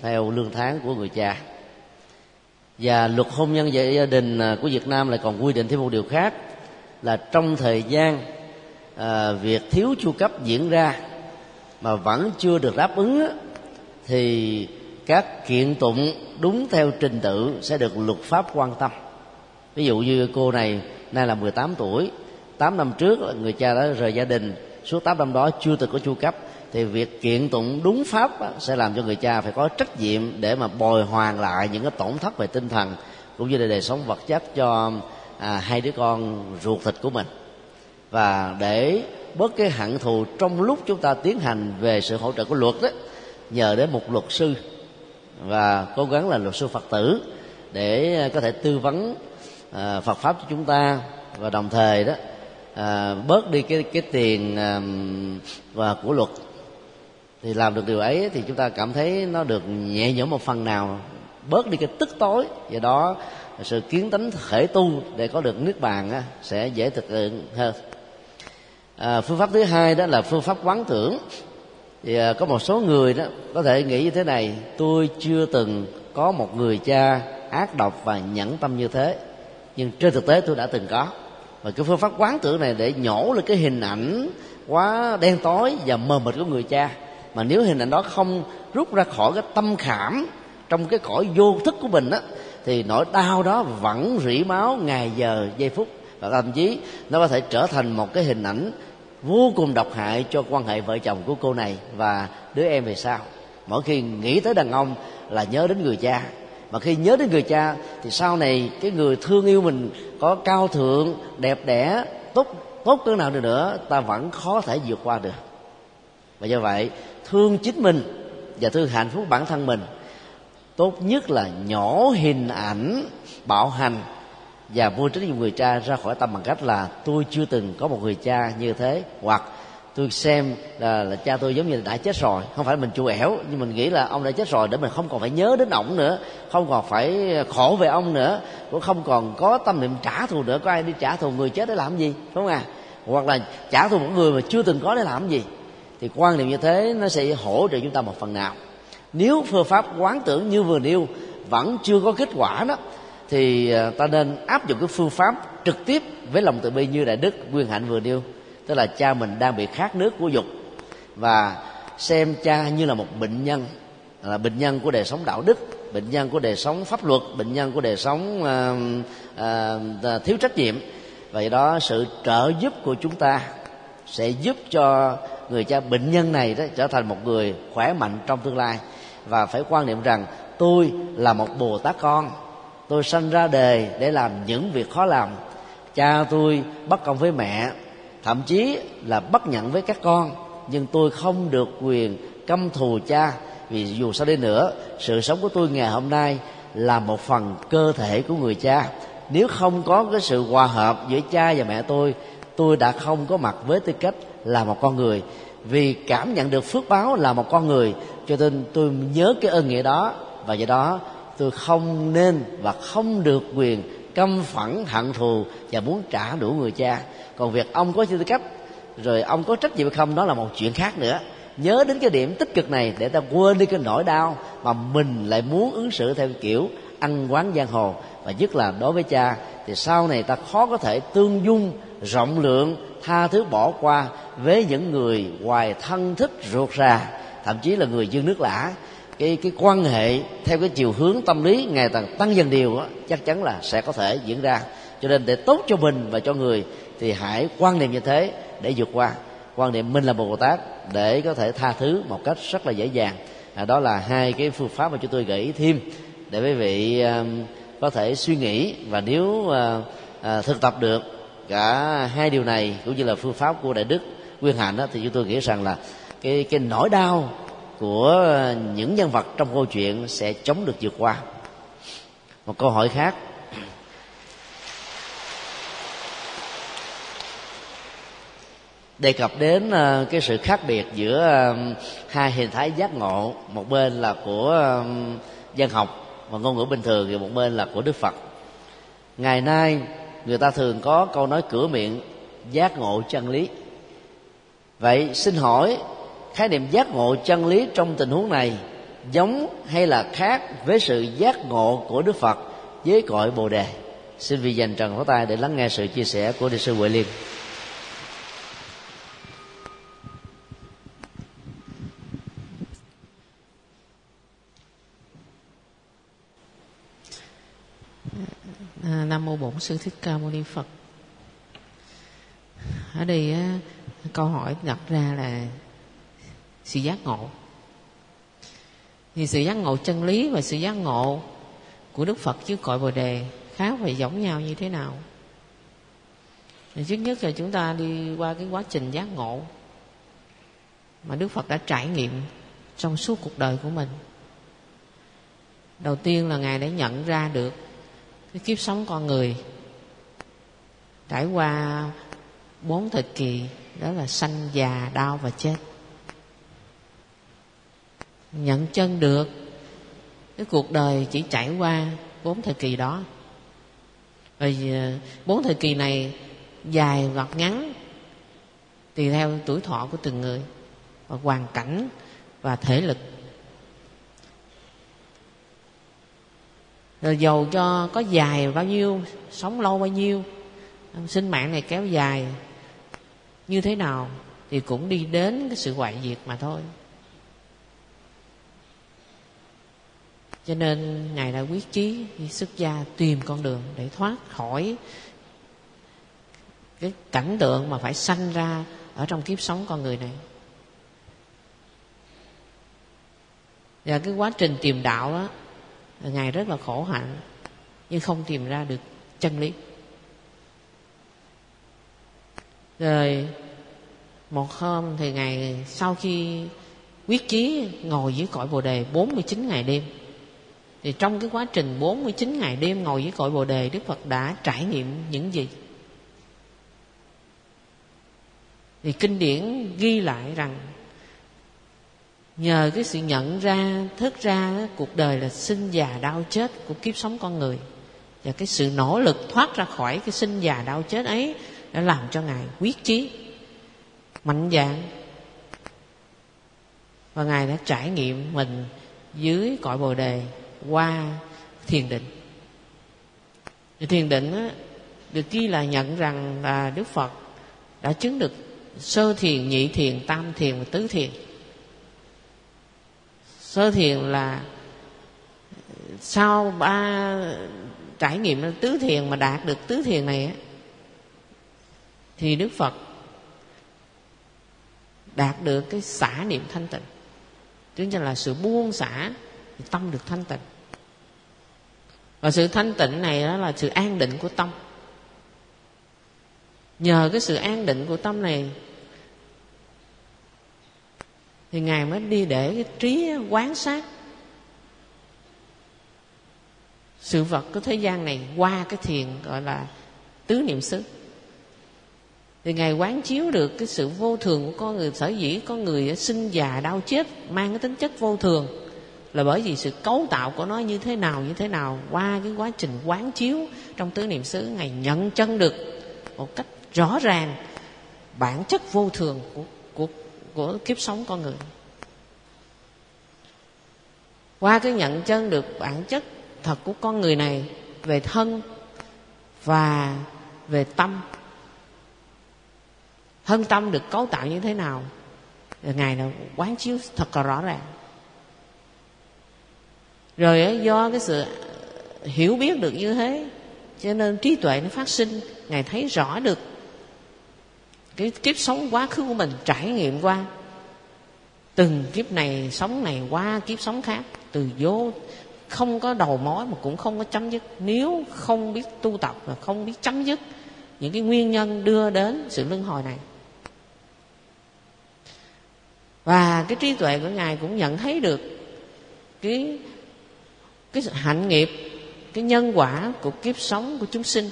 theo lương tháng của người cha. Và luật hôn nhân gia đình à, của Việt Nam lại còn quy định thêm một điều khác là trong thời gian à, việc thiếu chu cấp diễn ra mà vẫn chưa được đáp ứng thì các kiện tụng đúng theo trình tự sẽ được luật pháp quan tâm. Ví dụ như cô này nay là 18 tuổi 8 năm trước người cha đã rời gia đình. Suốt 8 năm đó chưa từng có chu cấp thì việc kiện tụng đúng pháp sẽ làm cho người cha phải có trách nhiệm để mà bồi hoàn lại những cái tổn thất về tinh thần cũng như là đời sống vật chất cho à, hai đứa con ruột thịt của mình. Và để bớt cái hận thù trong lúc chúng ta tiến hành về sự hỗ trợ của luật đó nhờ đến một luật sư và cố gắng là luật sư phật tử để có thể tư vấn à, phật pháp cho chúng ta. Và đồng thời đó à, bớt đi cái cái tiền à, và của luật. Thì làm được điều ấy thì chúng ta cảm thấy nó được nhẹ nhõm một phần nào. Bớt đi cái tức tối và đó sự kiến tánh khởi tu để có được nước bàn á, sẽ dễ thực hiện hơn. À, phương pháp thứ hai đó là phương pháp quán tưởng. Thì à, có một số người đó có thể nghĩ như thế này tôi chưa từng có một người cha ác độc và nhẫn tâm như thế nhưng trên thực tế tôi đã từng có và cái phương pháp quán tưởng này để nhổ lên cái hình ảnh quá đen tối và mờ mịt của người cha. Mà nếu hình ảnh đó không rút ra khỏi cái tâm khảm trong cái cõi vô thức của mình á, thì nỗi đau đó vẫn rỉ máu ngày giờ, giây phút. Và thậm chí nó có thể trở thành một cái hình ảnh vô cùng độc hại cho quan hệ vợ chồng của cô này và đứa em về sau. Mỗi khi nghĩ tới đàn ông là nhớ đến người cha mà khi nhớ đến người cha, thì sau này cái người thương yêu mình có cao thượng, đẹp đẽ, tốt tốt cỡ nào đi nữa, ta vẫn khó thể vượt qua được. Và do vậy, thương chính mình và thương hạnh phúc bản thân mình, tốt nhất là nhỏ hình ảnh, bạo hành và vô trách nhiệm người cha ra khỏi tâm bằng cách là tôi chưa từng có một người cha như thế, hoặc tôi xem là, là cha tôi giống như là đã chết rồi. Không phải mình chu ẻo nhưng mình nghĩ là ông đã chết rồi để mình không còn phải nhớ đến ổng nữa không còn phải khổ về ông nữa cũng không còn có tâm niệm trả thù nữa. Có ai đi trả thù người chết để làm gì đúng không à? Hoặc là trả thù một người mà chưa từng có để làm gì. Thì quan niệm như thế nó sẽ hỗ trợ chúng ta một phần nào. Nếu phương pháp quán tưởng như vừa nêu vẫn chưa có kết quả đó thì à, ta nên áp dụng cái phương pháp trực tiếp với lòng từ bi như đại đức nguyên hạnh vừa nêu tức là cha mình đang bị khát nước của dục. Và xem cha như là một bệnh nhân là bệnh nhân của đời sống đạo đức bệnh nhân của đời sống pháp luật bệnh nhân của đời sống uh, uh, thiếu trách nhiệm. Vậy đó sự trợ giúp của chúng ta sẽ giúp cho người cha bệnh nhân này đó trở thành một người khỏe mạnh trong tương lai. Và phải quan niệm rằng tôi là một bồ tát con. Tôi sanh ra đời để làm những việc khó làm. Cha tôi bất công với mẹ thậm chí là bất nhận với các con, nhưng tôi không được quyền căm thù cha, vì dù sao đi nữa, sự sống của tôi ngày hôm nay là một phần cơ thể của người cha. Nếu không có cái sự hòa hợp giữa cha và mẹ tôi tôi đã không có mặt với tư cách là một con người. Vì cảm nhận được phước báo là một con người, cho nên tôi nhớ cái ơn nghĩa đó, và do đó tôi không nên và không được quyền căm phẫn, hận thù và muốn trả đũa người cha. Còn việc ông có tư cách, rồi ông có trách nhiệm hay không, đó là một chuyện khác nữa. Nhớ đến cái điểm tích cực này để ta quên đi cái nỗi đau mà mình lại muốn ứng xử theo kiểu ăn quán giang hồ. Và nhất là đối với cha, thì sau này ta khó có thể tương dung, rộng lượng, tha thứ bỏ qua với những người ngoài thân thích ruột rà, thậm chí là người dân nước lã cái cái quan hệ theo cái chiều hướng tâm lý ngày càng tăng dần điều đó, chắc chắn là sẽ có thể diễn ra. Cho nên để tốt cho mình và cho người thì hãy quan niệm như thế để vượt qua. Quan niệm mình là một bồ tát để có thể tha thứ một cách rất là dễ dàng. À, đó là hai cái phương pháp mà chúng tôi gợi ý thêm để quý vị uh, có thể suy nghĩ và nếu uh, uh, thực tập được cả hai điều này cũng như là phương pháp của đại đức nguyên hạnh đó, thì chúng tôi nghĩ rằng là cái cái nỗi đau của ờ, những nhân vật trong câu chuyện sẽ chống được vượt qua. Một câu hỏi khác. Đề cập đến ờ, cái sự khác biệt giữa ờ, hai hình thái giác ngộ, một bên là của dân học và ngôn ngữ bình thường, thì một bên là của đức phật. Ngày nay, người ta thường có câu nói cửa miệng giác ngộ chân lý. Vậy xin hỏi khái niệm giác ngộ chân lý trong tình huống này giống hay là khác với sự giác ngộ của đức phật với cội bồ đề? Xin vì dành trần pháo tay để lắng nghe sự chia sẻ của đức sư huệ liên. À, nam mô bổn sư thích ca mâu ni phật. Ở đây á, câu hỏi đặt ra là sự giác ngộ. Thì sự giác ngộ chân lý và sự giác ngộ của đức phật chứ cội bồ đề khác và giống nhau như thế nào? Thì trước nhất là chúng ta đi qua cái quá trình giác ngộ mà đức phật đã trải nghiệm trong suốt cuộc đời của mình. Đầu tiên là ngài đã nhận ra được cái kiếp sống con người trải qua bốn thời kỳ, đó là sanh, già, đau và chết nhận chân được. Cái cuộc đời chỉ trải qua bốn thời kỳ đó. Rồi à, bốn thời kỳ này dài hoặc ngắn tùy theo tuổi thọ của từng người và hoàn cảnh và thể lực. Rồi dầu cho có dài bao nhiêu, sống lâu bao nhiêu, sinh mạng này kéo dài như thế nào thì cũng đi đến cái sự hoại diệt mà thôi. Cho nên ngài đã quyết chí đi xuất gia tìm con đường để thoát khỏi cái cảnh tượng mà phải sanh ra ở trong kiếp sống con người này. Và cái quá trình tìm đạo đó, ngài rất là khổ hạnh, nhưng không tìm ra được chân lý. Rồi, một hôm thì ngài sau khi quyết chí ngồi dưới cõi bồ đề 49 ngày đêm thì trong cái quá trình 49 ngày đêm ngồi dưới cội Bồ đề, Đức Phật đã trải nghiệm những gì? Thì kinh điển ghi lại rằng, nhờ cái sự nhận ra, thức ra cuộc đời là sinh già đau chết của kiếp sống con người, và cái sự nỗ lực thoát ra khỏi cái sinh già đau chết ấy đã làm cho ngài quyết chí, mạnh dạn, và ngài đã trải nghiệm mình dưới cõi bồ đề qua thiền định. Thì thiền định á, được ghi là nhận rằng là đức phật đã chứng được sơ thiền nhị thiền tam thiền và tứ thiền. Sơ thiền là sau ba trải nghiệm tứ thiền mà đạt được tứ thiền này á, thì đức phật đạt được cái xả niệm thanh tịnh. Tức là sự buông xả thì tâm được thanh tịnh. Và sự thanh tịnh này đó là sự an định của tâm nhờ cái sự an định của tâm này, thì ngài mới đi để cái trí quán sát sự vật của thế gian này qua cái thiền gọi là tứ niệm xứ. Thì ngài quán chiếu được cái sự vô thường của con người, sở dĩ con người sinh già đau chết, mang cái tính chất vô thường là bởi vì sự cấu tạo của nó như thế nào, như thế nào, qua cái quá trình quán chiếu trong tứ niệm xứ, ngài nhận chân được một cách rõ ràng bản chất vô thường của của của kiếp sống con người. Qua cái nhận chân được bản chất thật của con người này về thân và về tâm. Thân tâm được cấu tạo như thế nào, ngài là quán chiếu thật là rõ ràng rồi do cái sự hiểu biết được như thế, cho nên trí tuệ nó phát sinh, ngài thấy rõ được cái kiếp sống quá khứ của mình, trải nghiệm qua. Từng kiếp này sống này qua kiếp sống khác, từ vô, không có đầu mối mà cũng không có chấm dứt. Nếu không biết tu tập và không biết chấm dứt những cái nguyên nhân đưa đến sự luân hồi này. Và cái trí tuệ của ngài cũng nhận thấy được cái cái hạnh nghiệp, cái nhân quả của kiếp sống của chúng sinh.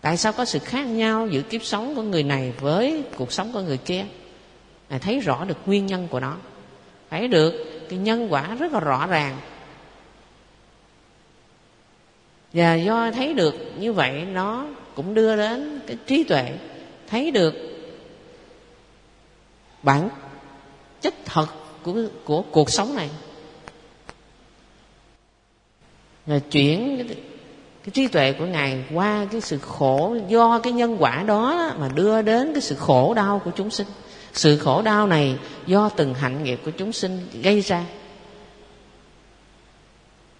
Tại sao có sự khác nhau giữa kiếp sống của người này với cuộc sống của người kia? Ngài thấy rõ được nguyên nhân của nó. Thấy được cái nhân quả rất là rõ ràng. Và do thấy được như vậy, nó cũng đưa đến cái trí tuệ. Thấy được bản chất thật của của cuộc sống này là chuyển cái, cái trí tuệ của ngài qua cái sự khổ do cái nhân quả đó mà đưa đến cái sự khổ đau của chúng sinh. Sự khổ đau này do từng hạnh nghiệp của chúng sinh gây ra.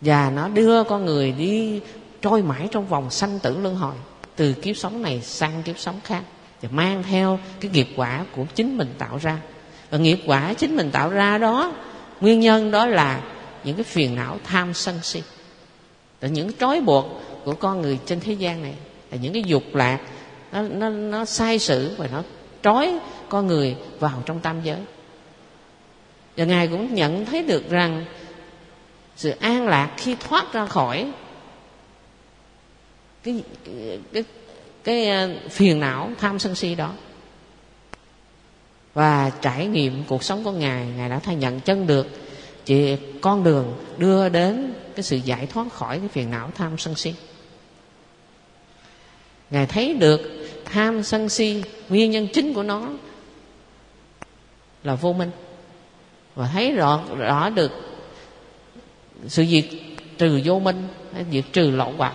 Và nó đưa con người đi trôi mãi trong vòng sanh tử luân hồi từ kiếp sống này sang kiếp sống khác và mang theo cái nghiệp quả của chính mình tạo ra. Và nghiệp quả chính mình tạo ra đó nguyên nhân đó là những cái phiền não tham sân si là những trói buộc của con người trên thế gian này. Là những cái dục lạc. Nó nó nó sai sự và nó trói con người vào trong tam giới. Và ngài cũng nhận thấy được rằng sự an lạc khi thoát ra khỏi cái cái cái, cái phiền não tham sân si đó. Và trải nghiệm cuộc sống của ngài ngài đã thay nhận chân được. Chỉ con đường đưa đến cái sự giải thoát khỏi cái phiền não tham sân si. Ngài thấy được tham sân si, nguyên nhân chính của nó là vô minh. Và thấy rõ rõ được sự diệt trừ vô minh, diệt trừ lậu hoặc,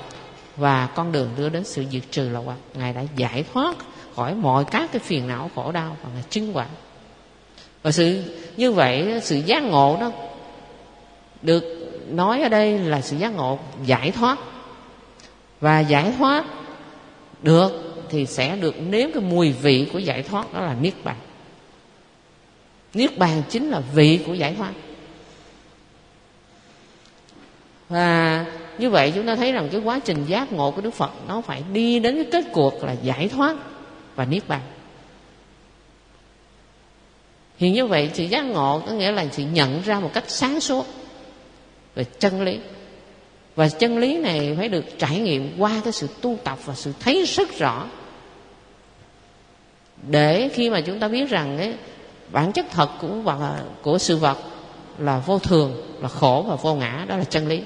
và con đường đưa đến sự diệt trừ lậu hoặc. Ngài đã giải thoát khỏi mọi các cái phiền não khổ đau và ngài chứng quả. Và sự, như vậy, sự giác ngộ đó được nói ở đây là sự giác ngộ giải thoát. Và giải thoát được thì sẽ được nếm cái mùi vị của giải thoát, đó là niết bàn. Niết bàn chính là vị của giải thoát. Và như vậy chúng ta thấy rằng cái quá trình giác ngộ của đức phật nó phải đi đến cái kết cuộc là giải thoát và niết bàn. Thì như vậy sự giác ngộ có nghĩa là sự nhận ra một cách sáng suốt về chân lý. Và chân lý này phải được trải nghiệm qua cái sự tu tập và sự thấy rất rõ. Để khi mà chúng ta biết rằng ấy, bản chất thật của vật của sự vật là vô thường là khổ và vô ngã đó là chân lý.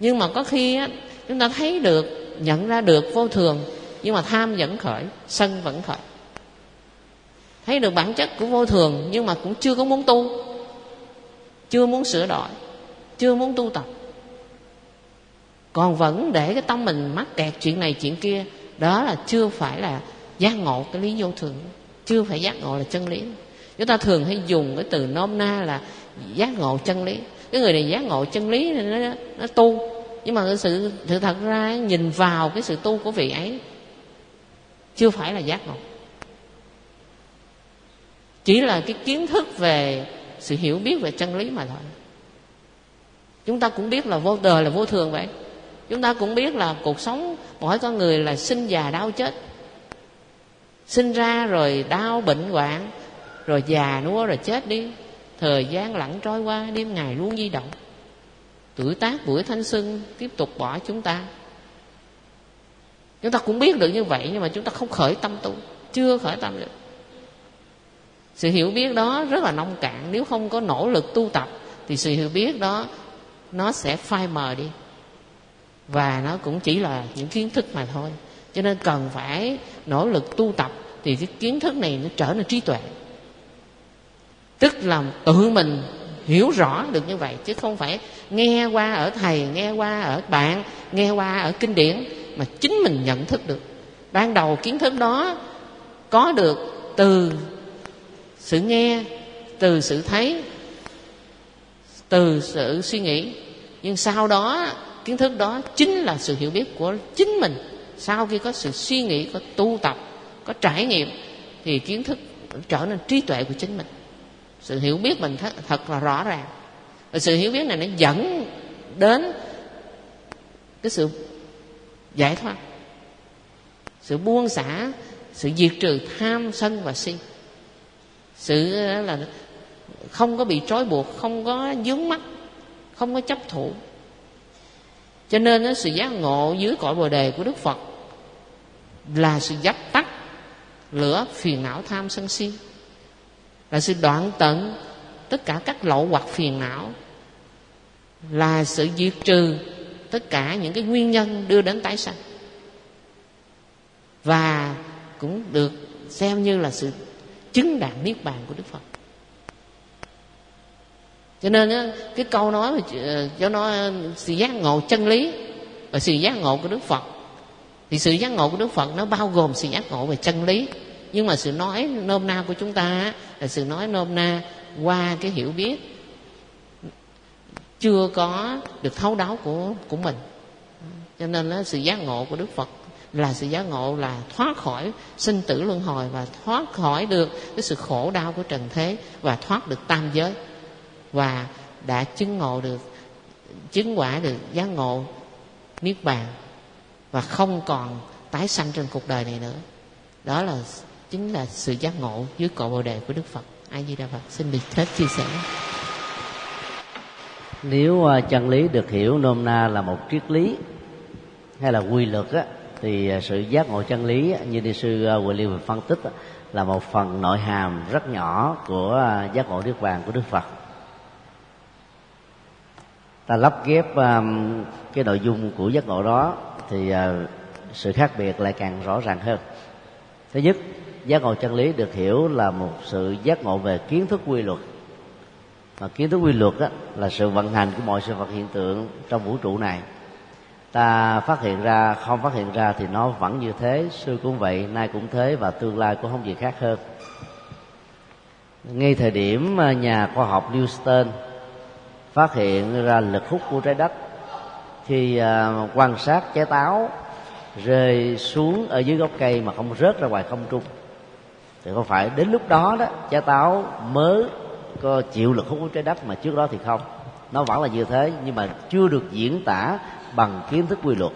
Nhưng mà có khi á, chúng ta thấy được nhận ra được vô thường nhưng mà tham vẫn khởi sân vẫn khởi. Thấy được bản chất của vô thường nhưng mà cũng chưa có muốn tu chưa muốn sửa đổi chưa muốn tu tập. Còn vẫn để cái tâm mình mắc kẹt chuyện này chuyện kia đó là chưa phải là giác ngộ cái lý vô thường. Chưa phải giác ngộ là chân lý. Chúng ta thường hay dùng cái từ nôm na là giác ngộ chân lý. Cái người này giác ngộ chân lý nên nó, nó tu. Nhưng mà sự sự thật ra nhìn vào cái sự tu của vị ấy chưa phải là giác ngộ. Chỉ là cái kiến thức về sự hiểu biết về chân lý mà thôi chúng ta cũng biết là vô đời là vô thường vậy. Chúng ta cũng biết là cuộc sống mỗi con người là sinh già đau chết. Sinh ra rồi đau bệnh hoạn, rồi già nua rồi chết đi. Thời gian lẳng trôi qua, đêm ngày luôn di động. Tuổi tác buổi thanh xuân tiếp tục bỏ chúng ta. Chúng ta cũng biết được như vậy, nhưng mà chúng ta không khởi tâm tu, chưa khởi tâm được. Sự hiểu biết đó rất là nông cạn. Nếu không có nỗ lực tu tập, thì sự hiểu biết đó nó sẽ phai mờ đi. Và nó cũng chỉ là những kiến thức mà thôi. Cho nên cần phải nỗ lực tu tập thì cái kiến thức này nó trở nên trí tuệ. Tức là tự mình hiểu rõ được như vậy, chứ không phải nghe qua ở thầy, nghe qua ở bạn, nghe qua ở kinh điển mà chính mình nhận thức được. Ban đầu kiến thức đó có được từ sự nghe, từ sự thấy từ sự suy nghĩ. Nhưng sau đó kiến thức đó chính là sự hiểu biết của chính mình. Sau khi có sự suy nghĩ có tu tập có trải nghiệm thì kiến thức trở nên trí tuệ của chính mình. Sự hiểu biết mình thật, thật là rõ ràng. Và sự hiểu biết này nó dẫn đến cái sự giải thoát sự buông xả sự diệt trừ tham sân và si. Sự ờ, là không có bị trói buộc, không có dướng mắt, không có chấp thủ. Cho nên sự giác ngộ dưới cõi bồ đề của đức phật là sự dập tắt lửa phiền não tham sân si, là sự đoạn tận tất cả các lậu hoặc phiền não, là sự diệt trừ tất cả những cái nguyên nhân đưa đến tái sanh. Và cũng được xem như là sự chứng đạt niết bàn của đức phật cho nên cái câu nói mà ờ, cho nó ờ, sự giác ngộ chân lý và sự giác ngộ của đức phật. Thì sự giác ngộ của đức phật nó bao gồm sự giác ngộ về chân lý. Nhưng mà sự nói nôm na của chúng ta là sự nói nôm na qua cái hiểu biết chưa có được thấu đáo của của mình. Cho nên là sự giác ngộ của đức phật là sự giác ngộ là thoát khỏi sinh tử luân hồi và thoát khỏi được cái sự khổ đau của trần thế và thoát được tam giới và đã chứng ngộ được chứng quả được giác ngộ niết bàn và không còn tái sanh trên cuộc đời này nữa. Đó là chính là sự giác ngộ dưới cội bồ đề của đức phật. A di đà phật xin được hết chia sẻ. Nếu à, chân lý được hiểu nôm na là một triết lý hay là quy luật á, thì à, sự giác ngộ chân lý như đi sư à, William phân tích là một phần nội hàm rất nhỏ của à, giác ngộ niết bàn của Đức Phật. Ta lắp ghép um, cái nội dung của giác ngộ đó thì à, sự khác biệt lại càng rõ ràng hơn. Thứ nhất, giác ngộ chân lý được hiểu là một sự giác ngộ về kiến thức quy luật. Mà kiến thức quy luật đó là sự vận hành của mọi sự vật hiện tượng trong vũ trụ này. Ta phát hiện ra không phát hiện ra thì nó vẫn như thế xưa cũng vậy nay cũng thế và tương lai cũng không gì khác hơn. Ngay thời điểm à, nhà khoa học Newton phát hiện ra lực hút của trái đất. Khi à, quan sát trái táo rơi xuống ở dưới gốc cây mà không rớt ra ngoài không trung, thì không phải đến lúc đó đó, trái táo mới có chịu lực hút của trái đất mà trước đó thì không? Nó vẫn là như thế, nhưng mà chưa được diễn tả bằng kiến thức quy luật.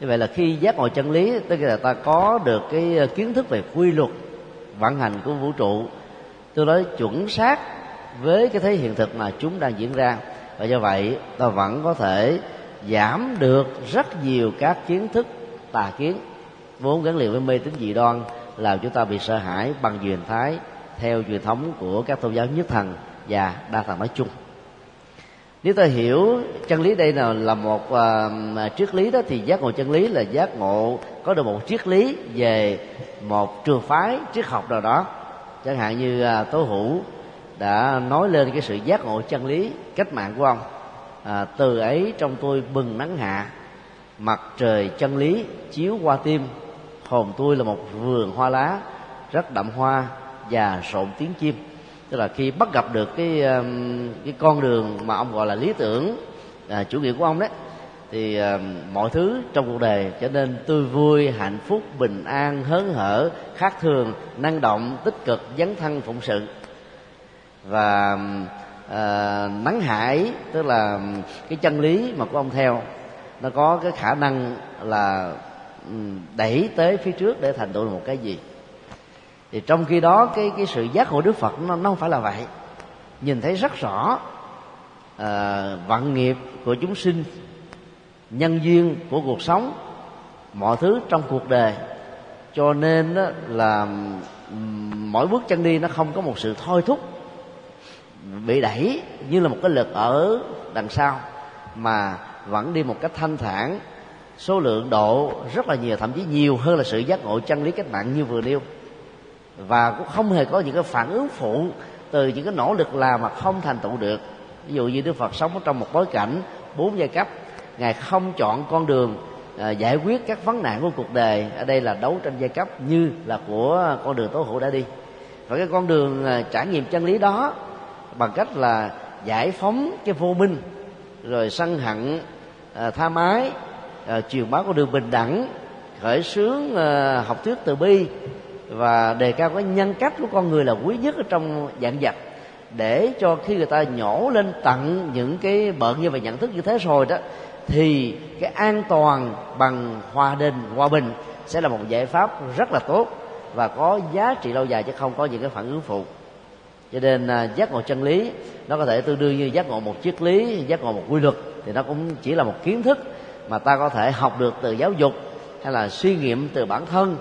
Như vậy là khi giác ngộ chân lý, tức là ta có được cái à, kiến thức về quy luật vận hành của vũ trụ, tôi nói chuẩn xác với cái thế hiện thực mà chúng đang diễn ra. Và do vậy ta vẫn có thể giảm được rất nhiều các kiến thức tà kiến. Vốn gắn liền với mê tín dị đoan làm chúng ta bị sợ hãi bằng truyền thái theo truyền thống của các tôn giáo nhất thần và đa thần nói chung. Nếu ta hiểu chân lý đây là là một uh, triết lý đó thì giác ngộ chân lý là giác ngộ có được một triết lý về một trường phái triết học nào đó. Chẳng hạn như uh, tố hữu đã nói lên cái sự giác ngộ chân lý cách mạng của ông. À, từ ấy trong tôi bừng nắng hạ mặt trời chân lý chiếu qua tim. Hồn tôi là một vườn hoa lá rất đậm hoa và rộn tiếng chim. Tức là khi bắt gặp được cái um, cái con đường mà ông gọi là lý tưởng à, chủ nghĩa của ông đấy thì à, mọi thứ trong cuộc đời trở nên tươi vui hạnh phúc bình an hớn hở khác thường năng động tích cực dấn thân phụng sự và à, nắng hải tức là cái chân lý mà của ông theo nó có cái khả năng là ừ, đẩy tới phía trước để thành tựu một cái gì. Thì trong khi đó cái cái sự giác ngộ đức phật nó, nó không phải là vậy. Nhìn thấy rất rõ ờ, à, vận nghiệp của chúng sinh nhân duyên của cuộc sống mọi thứ trong cuộc đời. Cho nên đó là ừ, mỗi bước chân đi nó không có một sự thôi thúc bị đẩy như là một cái lực ở đằng sau mà vẫn đi một cách thanh thản. Số lượng độ rất là nhiều thậm chí nhiều hơn là sự giác ngộ chân lý cách mạng như vừa nêu. Và cũng không hề có những cái phản ứng phụ từ những cái nỗ lực làm mà không thành tựu được. Ví dụ như đức phật sống trong một bối cảnh bốn giai cấp ngài không chọn con đường à, giải quyết các vấn nạn của cuộc đời. Ở đây là đấu tranh giai cấp như là của con đường tố hữu đã đi. Và cái con đường à, trải nghiệm chân lý đó bằng cách là giải phóng cái vô minh rồi sân hận à, tha mái à, truyền bá con đường bình đẳng khởi xướng à, học thuyết từ bi và đề cao cái nhân cách của con người là quý nhất ở trong dạng vật. Để cho khi người ta nhổ lên tận những cái bợn như vậy nhận thức như thế rồi đó thì cái an toàn bằng hòa đình hòa bình sẽ là một giải pháp rất là tốt và có giá trị lâu dài chứ không có những cái phản ứng phụ cho nên à, giác ngộ chân lý nó có thể tương đương như giác ngộ một triết lý giác ngộ một quy luật thì nó cũng chỉ là một kiến thức mà ta có thể học được từ giáo dục hay là suy nghiệm từ bản thân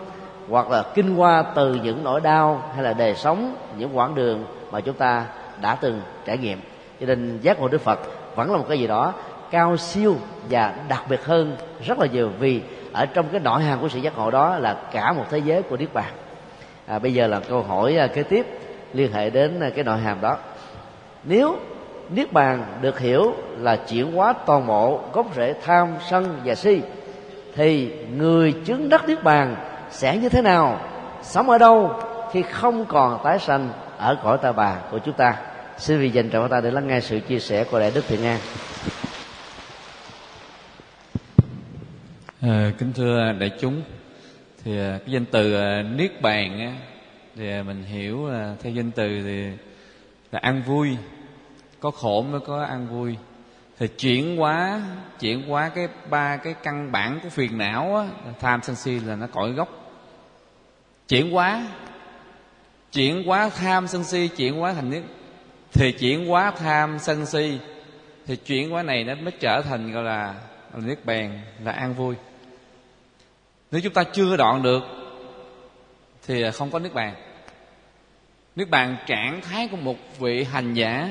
hoặc là kinh qua từ những nỗi đau hay là đời sống những quãng đường mà chúng ta đã từng trải nghiệm. Cho nên giác ngộ đức phật vẫn là một cái gì đó cao siêu và đặc biệt hơn rất là nhiều vì ở trong cái nội hàm của sự giác ngộ đó là cả một thế giới của niết bàn. À, bây giờ là câu hỏi à, kế tiếp liên hệ đến à, cái nội hàm đó. Nếu niết bàn được hiểu là chuyển hóa toàn bộ gốc rễ tham sân và si thì người chứng đắc niết bàn sẽ như thế nào? Sống ở đâu khi không còn tái sanh ở cõi ta bà của chúng ta? Xin vì dành trọng ta để lắng nghe sự chia sẻ của đại đức thiện an. À, kính thưa đại chúng thì à, cái danh từ à, niết bàn thì à, mình hiểu là theo danh từ thì là ăn vui. Có khổ mới có ăn vui. Thì chuyển hóa chuyển hóa cái ba cái căn bản của phiền não á, tham sân si là nó cội gốc. Chuyển hóa chuyển hóa tham sân si chuyển hóa thành niết. Thì chuyển hóa tham sân si thì chuyển hóa này nó mới trở thành gọi là, là niết bàn là an vui. Nếu chúng ta chưa đoạn được thì à, không có niết bàn. Niết bàn trạng thái của một vị hành giả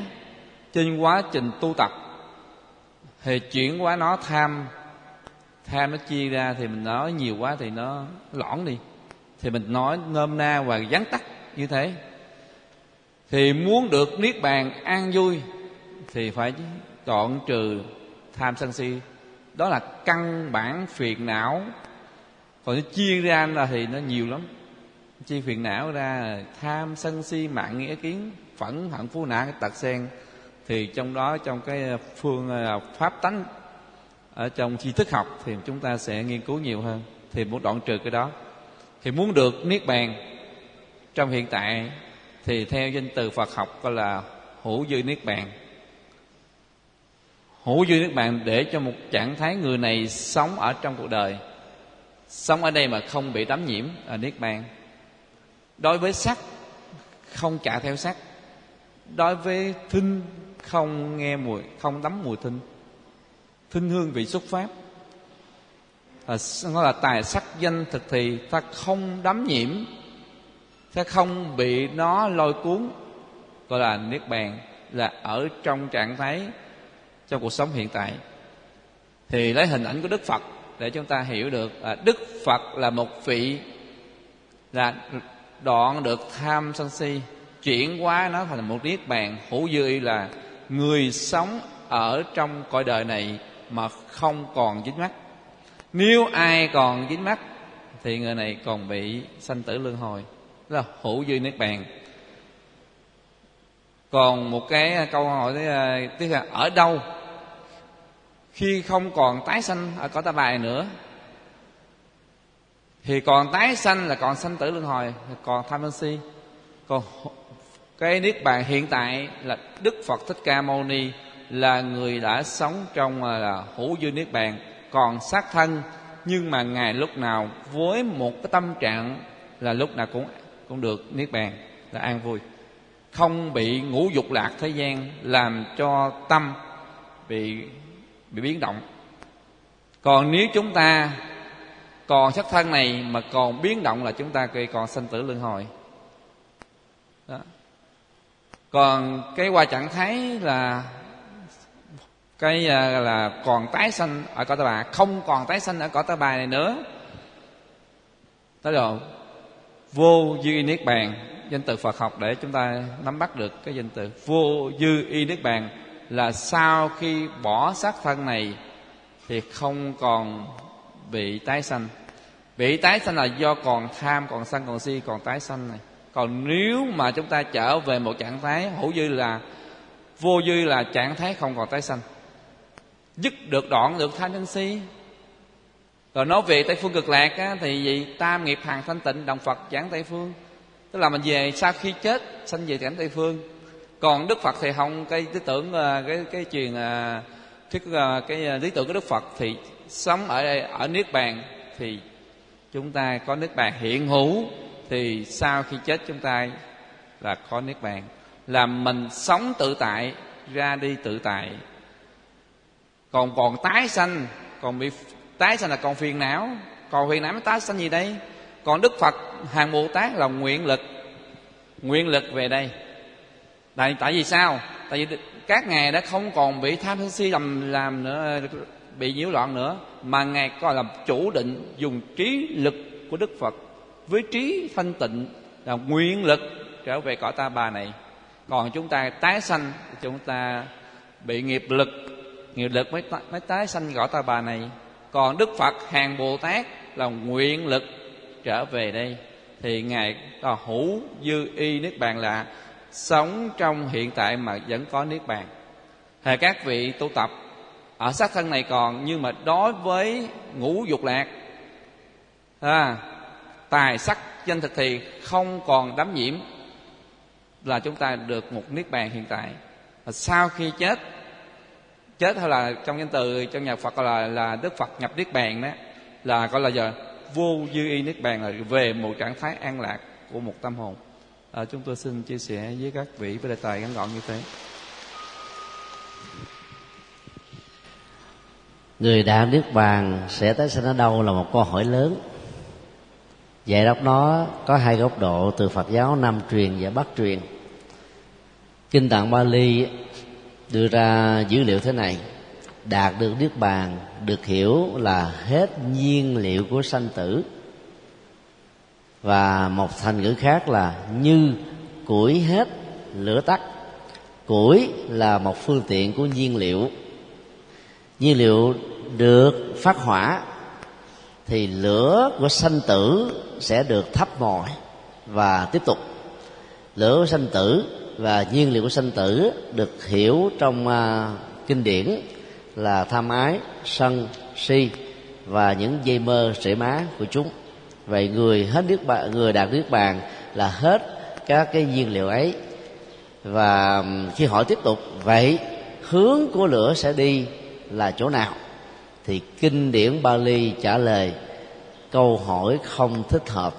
trên quá trình tu tập, thì chuyển qua nó tham tham nó chia ra thì mình nói nhiều quá thì nó lõn đi. Thì mình nói nôm na và vắn tắt như thế. Thì muốn được niết bàn an vui thì phải đoạn trừ tham sân si. Đó là căn bản phiền não. Còn nó chia ra là thì nó nhiều lắm chi phiền não ra, tham sân si mạng nghĩa kiến, phẫn hận phú nã tật sen thì trong đó, trong cái phương ờ, pháp tánh, ở trong tri thức học thì chúng ta sẽ nghiên cứu nhiều hơn. Thì muốn đoạn trừ cái đó. Thì muốn được niết bàn, trong hiện tại thì theo danh từ Phật học gọi là hữu dư niết bàn. Hữu dư niết bàn để cho một trạng thái người này sống ở trong cuộc đời. Sống ở đây mà không bị đắm nhiễm ở niết bàn đối với sắc không chạy theo sắc. Đối với thinh không nghe mùi không đắm mùi thinh. Thinh hương vị xuất pháp à, nó là tài sắc danh thực thì ta không đắm nhiễm ta không bị nó lôi cuốn gọi là niết bàn là ở trong trạng thái trong cuộc sống hiện tại. Thì lấy hình ảnh của đức phật để chúng ta hiểu được à, đức phật là một vị là đoạn được tham sân si, chuyển hóa nó thành một niết bàn hữu dư là người sống ở trong cõi đời này mà không còn dính mắt nếu ai còn dính mắt thì người này còn bị sanh tử luân hồi. Đó là hữu dư niết bàn. Còn một cái à, câu hỏi à, tiếp là ở đâu khi không còn tái sanh ở cõi ta bài nữa thì còn tái sanh là còn sanh tử luân hồi, còn tham sân si. Còn cái niết bàn hiện tại là đức phật thích ca mâu ni là người đã sống trong à, là hữu dư niết bàn, còn xác thân. Nhưng mà ngài lúc nào với một cái tâm trạng là lúc nào cũng cũng được niết bàn là an vui. Không bị ngũ dục lạc thế gian làm cho tâm bị bị biến động. Còn nếu chúng ta còn sắc thân này mà còn biến động là chúng ta còn sanh tử luân hồi. Đó. còn cái qua trạng thái là cái à, là còn tái sanh ở cõi ta bà, không còn tái sanh ở cõi ta bà này nữa. Đó rồi vô dư y niết bàn, danh từ phật học để chúng ta nắm bắt được cái danh từ vô dư y niết bàn là sau khi bỏ xác thân này thì không còn bị tái sanh bị tái sanh là do còn tham còn sân còn si còn tái sanh này. Còn nếu mà chúng ta trở về một trạng thái hữu dư là vô dư là trạng thái không còn tái sanh. Dứt được đoạn được tham sân si. Rồi nói về tây phương cực lạc á, thì gì tam nghiệp hàng thanh tịnh đồng phật giảng tây phương. Tức là mình về sau khi chết sanh về cảnh tây phương. Còn đức phật thì không cái tư tưởng ờ, cái cái truyền ờ, thuyết ờ, cái lý tưởng của đức phật thì sống ở đây ở niết bàn thì chúng ta có nước bàn hiện hữu, thì sau khi chết chúng ta là có niết bàn. Là mình sống tự tại, ra đi tự tại. Còn còn tái sanh, còn bị tái sanh là còn phiền não. Còn phiền não mới tái sanh gì đây? Còn đức phật, hàng bồ tát là nguyện lực nguyện lực về đây. Tại tại vì sao? Tại vì các ngài đã không còn bị tham sân si làm làm nữa bị nhiễu loạn nữa, mà ngài coi là chủ định dùng trí lực của đức phật với trí thanh tịnh là nguyện lực trở về cõi ta bà này. Còn chúng ta tái sanh, chúng ta bị nghiệp lực nghiệp lực mới mới tái sanh cõi ta bà này. Còn đức phật hàng bồ tát là nguyện lực trở về đây, thì ngài là hữu dư y niết bàn là sống trong hiện tại mà vẫn có niết bàn. Thì các vị tu tập ở xác thân này còn nhưng mà đối với ngũ dục lạc à, tài sắc danh thực thì không còn đắm nhiễm là chúng ta được một niết bàn hiện tại. Và sau khi chết chết hay là trong danh từ trong nhà Phật gọi là là Đức Phật nhập niết bàn đó là gọi là giờ vô dư y niết bàn là về một trạng thái an lạc của một tâm hồn. À, chúng tôi xin chia sẻ với các vị với đề tài ngắn gọn như thế. Người đã niết bàn sẽ tái sinh ở đâu là một câu hỏi lớn. Giải đáp nó có hai góc độ từ phật giáo nam truyền và bắc truyền. Kinh tạng bali đưa ra dữ liệu thế này. Đạt được niết bàn, được hiểu là hết nhiên liệu của sanh tử. Và một thành ngữ khác là như, củi hết, lửa tắt. Củi là một phương tiện của nhiên liệu. Nhiên liệu được phát hỏa thì lửa của sanh tử sẽ được thắp mồi và tiếp tục. Lửa của sanh tử và nhiên liệu của sanh tử được hiểu trong uh, kinh điển là tham ái sân si và những dây mơ sể má của chúng. Vậy người hết nước bàn người đạt nước bàn là hết các cái nhiên liệu ấy. Và khi hỏi tiếp tục vậy hướng của lửa sẽ đi là chỗ nào? Thì kinh điển Bali trả lời câu hỏi không thích hợp.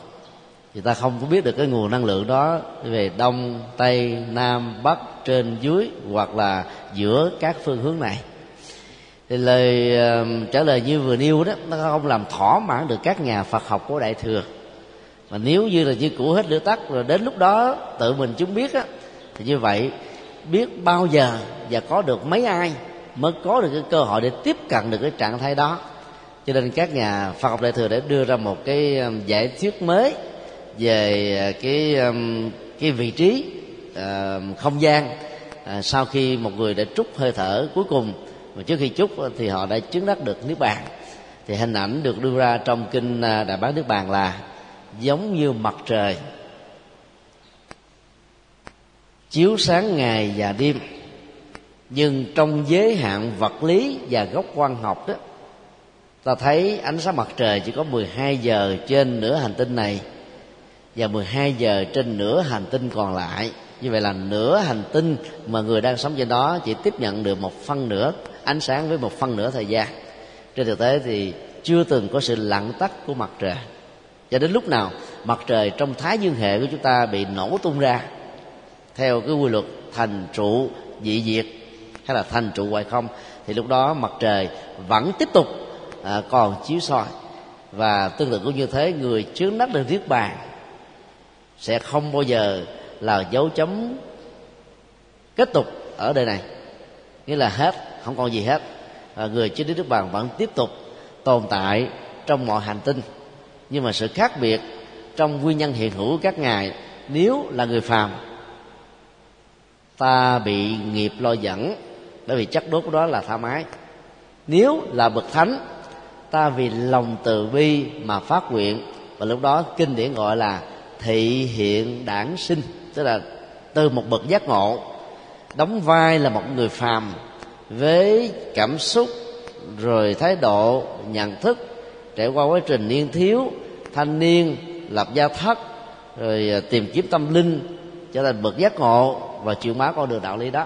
Thì ta không có biết được cái nguồn năng lượng đó về đông tây nam bắc trên dưới hoặc là giữa các phương hướng này. Thì lời uh, trả lời như vừa nêu đó nó không làm thỏa mãn được các nhà Phật học của đại thừa. Mà nếu như là như cũ hết lửa tắt rồi đến lúc đó tự mình chúng biết á thì như vậy biết bao giờ và có được mấy ai? Mới có được cái cơ hội để tiếp cận được cái trạng thái đó. Cho nên các nhà Phật học đại thừa đã đưa ra một cái um, giải thuyết mới về à, cái um, cái vị trí à, không gian à, sau khi một người đã trút hơi thở cuối cùng. Mà trước khi chúc thì họ đã chứng đắc được nước bàn. Thì hình ảnh được đưa ra trong kinh đại bác niết bàn là giống như mặt trời chiếu sáng ngày và đêm nhưng trong giới hạn vật lý và góc quan học đó, ta thấy ánh sáng mặt trời chỉ có 12 giờ trên nửa hành tinh này và 12 giờ trên nửa hành tinh còn lại. Như vậy là nửa hành tinh mà người đang sống trên đó chỉ tiếp nhận được một phân nửa, ánh sáng với một phân nửa thời gian. Trên thực tế thì chưa từng có sự lặng tắt của mặt trời. Cho đến lúc nào mặt trời trong thái dương hệ của chúng ta bị nổ tung ra, theo cái quy luật thành trụ dị diệt hay là thành trụ hoài không thì lúc đó mặt trời vẫn tiếp tục à, còn chiếu soi. Và tương tự cũng như thế người chướng đắc được niết bàn sẽ không bao giờ là dấu chấm kết tục ở đời này. Nghĩa là hết không còn gì hết. Và người chứng đến nước bàn vẫn tiếp tục tồn tại trong mọi hành tinh. Nhưng mà sự khác biệt trong nguyên nhân hiện hữu các ngài nếu là người phàm ta bị nghiệp lo dẫn bởi vì chất đốt của đó là tha mái. Nếu là bậc thánh, ta vì lòng từ bi mà phát nguyện, và lúc đó kinh điển gọi là thị hiện đản sinh, tức là từ một bậc giác ngộ, đóng vai là một người phàm với cảm xúc, rồi thái độ, nhận thức, trải qua quá trình niên thiếu, thanh niên, lập gia thất, rồi à, tìm kiếm tâm linh, trở thành bậc giác ngộ và chịu má con đường đạo lý đó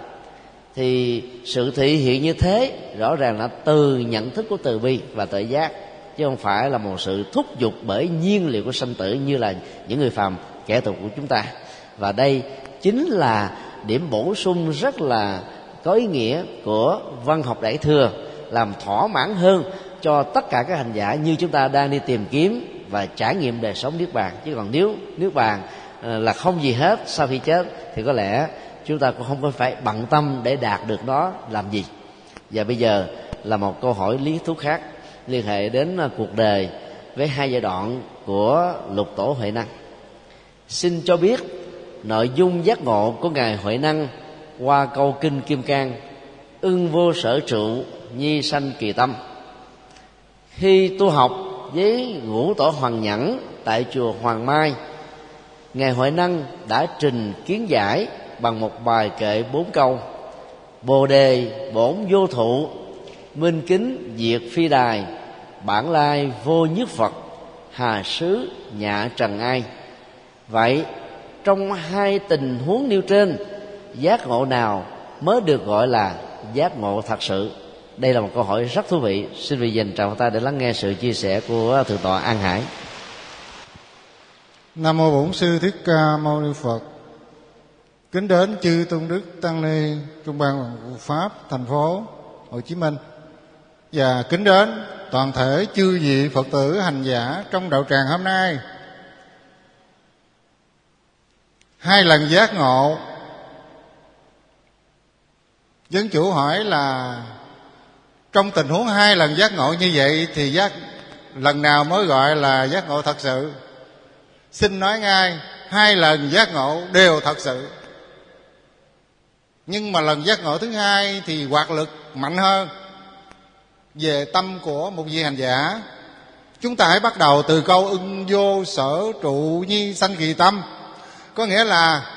thì sự thể hiện như thế, rõ ràng là từ nhận thức của từ bi và tự giác, chứ không phải là một sự thúc giục bởi nhiên liệu của sanh tử như là những người phàm kẻ tục của chúng ta. Và đây chính là điểm bổ sung rất là có ý nghĩa của văn học đại thừa, làm thỏa mãn hơn cho tất cả các hành giả như chúng ta đang đi tìm kiếm và trải nghiệm đời sống niết bàn. Chứ còn nếu niết bàn ờ, là không gì hết, sau khi chết thì có lẽ chúng ta cũng không có phải bận tâm để đạt được nó làm gì? Và bây giờ là một câu hỏi lý thú khác, liên hệ đến à, cuộc đời với hai giai đoạn của lục tổ huệ năng. Xin cho biết nội dung giác ngộ của ngài huệ năng qua câu kinh kim cang, ưng vô sở trụ nhi sanh kỳ tâm. Khi tu học với ngũ tổ hoàng nhẫn tại chùa hoàng mai, ngài huệ năng đã trình kiến giải bằng một bài kệ bốn câu. Bồ đề bổn vô thụ, minh kính diệt phi đài, bản lai vô nhất phật, hà sứ nhạ trần ai. Vậy, trong hai tình huống nêu trên, giác ngộ nào mới được gọi là giác ngộ thật sự? Đây là một câu hỏi rất thú vị, xin vị dành chào ta để lắng nghe sự chia sẻ của thượng tọa an hải. Nam mô bổn sư thích ca mâu ni phật kính đến chư tôn đức tăng ni, trung ban pháp, thành phố hồ chí minh. Và kính đến toàn thể chư vị phật tử hành giả trong đạo tràng hôm nay. Hai lần giác ngộ. Dân chủ hỏi là, trong tình huống hai lần giác ngộ như vậy thì giác, lần nào mới gọi là giác ngộ thật sự? Xin nói ngay, hai lần giác ngộ đều thật sự nhưng mà lần giác ngộ thứ hai thì hoạt lực mạnh hơn. Về tâm của một vị hành giả, chúng ta hãy bắt đầu từ câu ưng vô sở trụ nhi sanh kỳ tâm. Có nghĩa là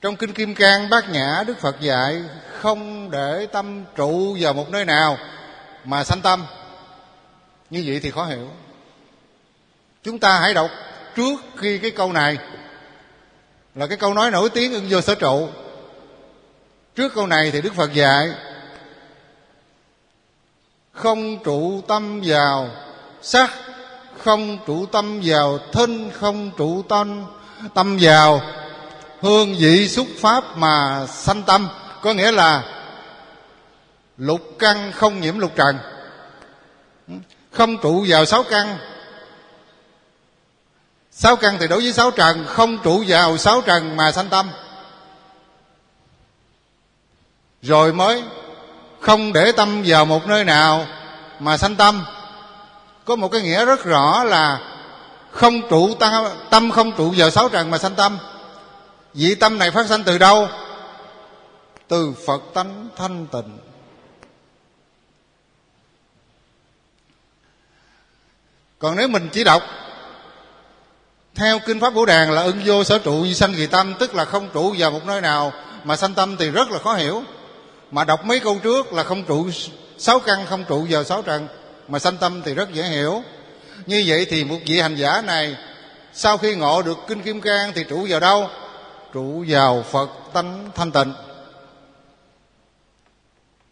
trong kinh kim cang bát nhã, đức phật dạy không để tâm trụ vào một nơi nào mà sanh tâm. Như vậy thì khó hiểu. Chúng ta hãy đọc trước khi cái câu này. Là cái câu nói nổi tiếng ưng vô sở trụ trước câu này thì đức phật dạy, không trụ tâm vào sắc, không trụ tâm vào thân, không trụ tâm tâm vào hương vị xúc pháp mà sanh tâm. Có nghĩa là lục căn không nhiễm lục trần. Không trụ vào sáu căn. Sáu căn thì đối với sáu trần, không trụ vào sáu trần mà sanh tâm rồi mới không để tâm vào một nơi nào mà sanh tâm. Có một cái nghĩa rất rõ là không trụ tâm, tâm không trụ vào sáu trần mà sanh tâm. Vị tâm này phát sanh từ đâu? Từ phật tánh thanh tịnh. Còn nếu mình chỉ đọc theo kinh pháp bổ đàn là ưng vô sở trụ như sanh kỳ tâm tức là không trụ vào một nơi nào mà sanh tâm thì rất là khó hiểu mà đọc mấy câu trước là không trụ sáu căn, không trụ vào sáu trần. Mà sanh tâm thì rất dễ hiểu. Như vậy thì một vị hành giả này, sau khi ngộ được kinh kim cang thì trụ vào đâu? Trụ vào phật tánh thanh tịnh.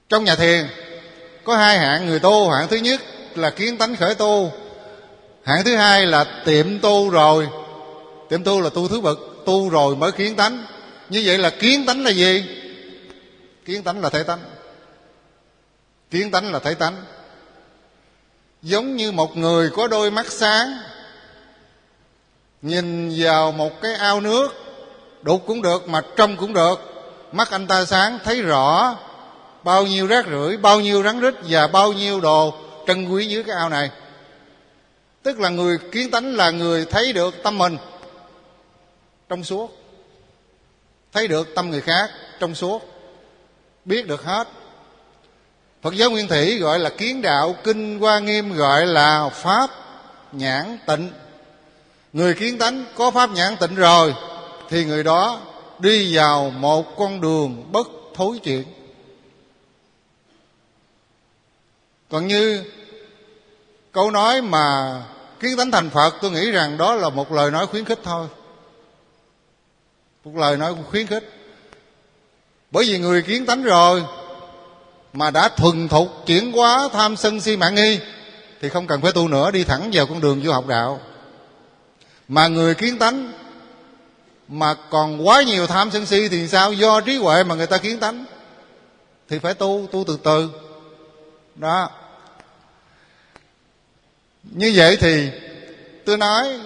Trong nhà thiền, có hai hạng người tu. Hạng thứ nhất là kiến tánh khởi tu. Hạng thứ hai là tiệm tu rồi. Tiệm tu là tu thứ bậc, tu rồi mới kiến tánh. Như vậy là kiến tánh là gì? Kiến tánh là thể tánh. Kiến tánh là thấy tánh. Giống như một người có đôi mắt sáng, nhìn vào một cái ao nước, đục cũng được mà trong cũng được. Mắt anh ta sáng, thấy rõ bao nhiêu rác rưởi, bao nhiêu rắn rít và bao nhiêu đồ trân quý dưới cái ao này. Tức là người kiến tánh là người thấy được tâm mình trong suốt, thấy được tâm người khác trong suốt biết được hết. Phật giáo nguyên thủy gọi là kiến đạo, kinh hoa nghiêm gọi là pháp nhãn tịnh. Người kiến tánh có pháp nhãn tịnh rồi, thì người đó đi vào một con đường bất thối chuyện còn như câu nói mà kiến tánh thành phật, tôi nghĩ rằng đó là một lời nói khuyến khích thôi. Một lời nói khuyến khích bởi vì người kiến tánh rồi mà đã thuần thục chuyển hóa tham sân si mạng nghi, thì không cần phải tu nữa, đi thẳng vào con đường vô học đạo. Mà người kiến tánh mà còn quá nhiều tham sân si thì sao? Do trí huệ mà người ta kiến tánh thì phải tu tu từ từ. Đó. Như vậy thì tôi nói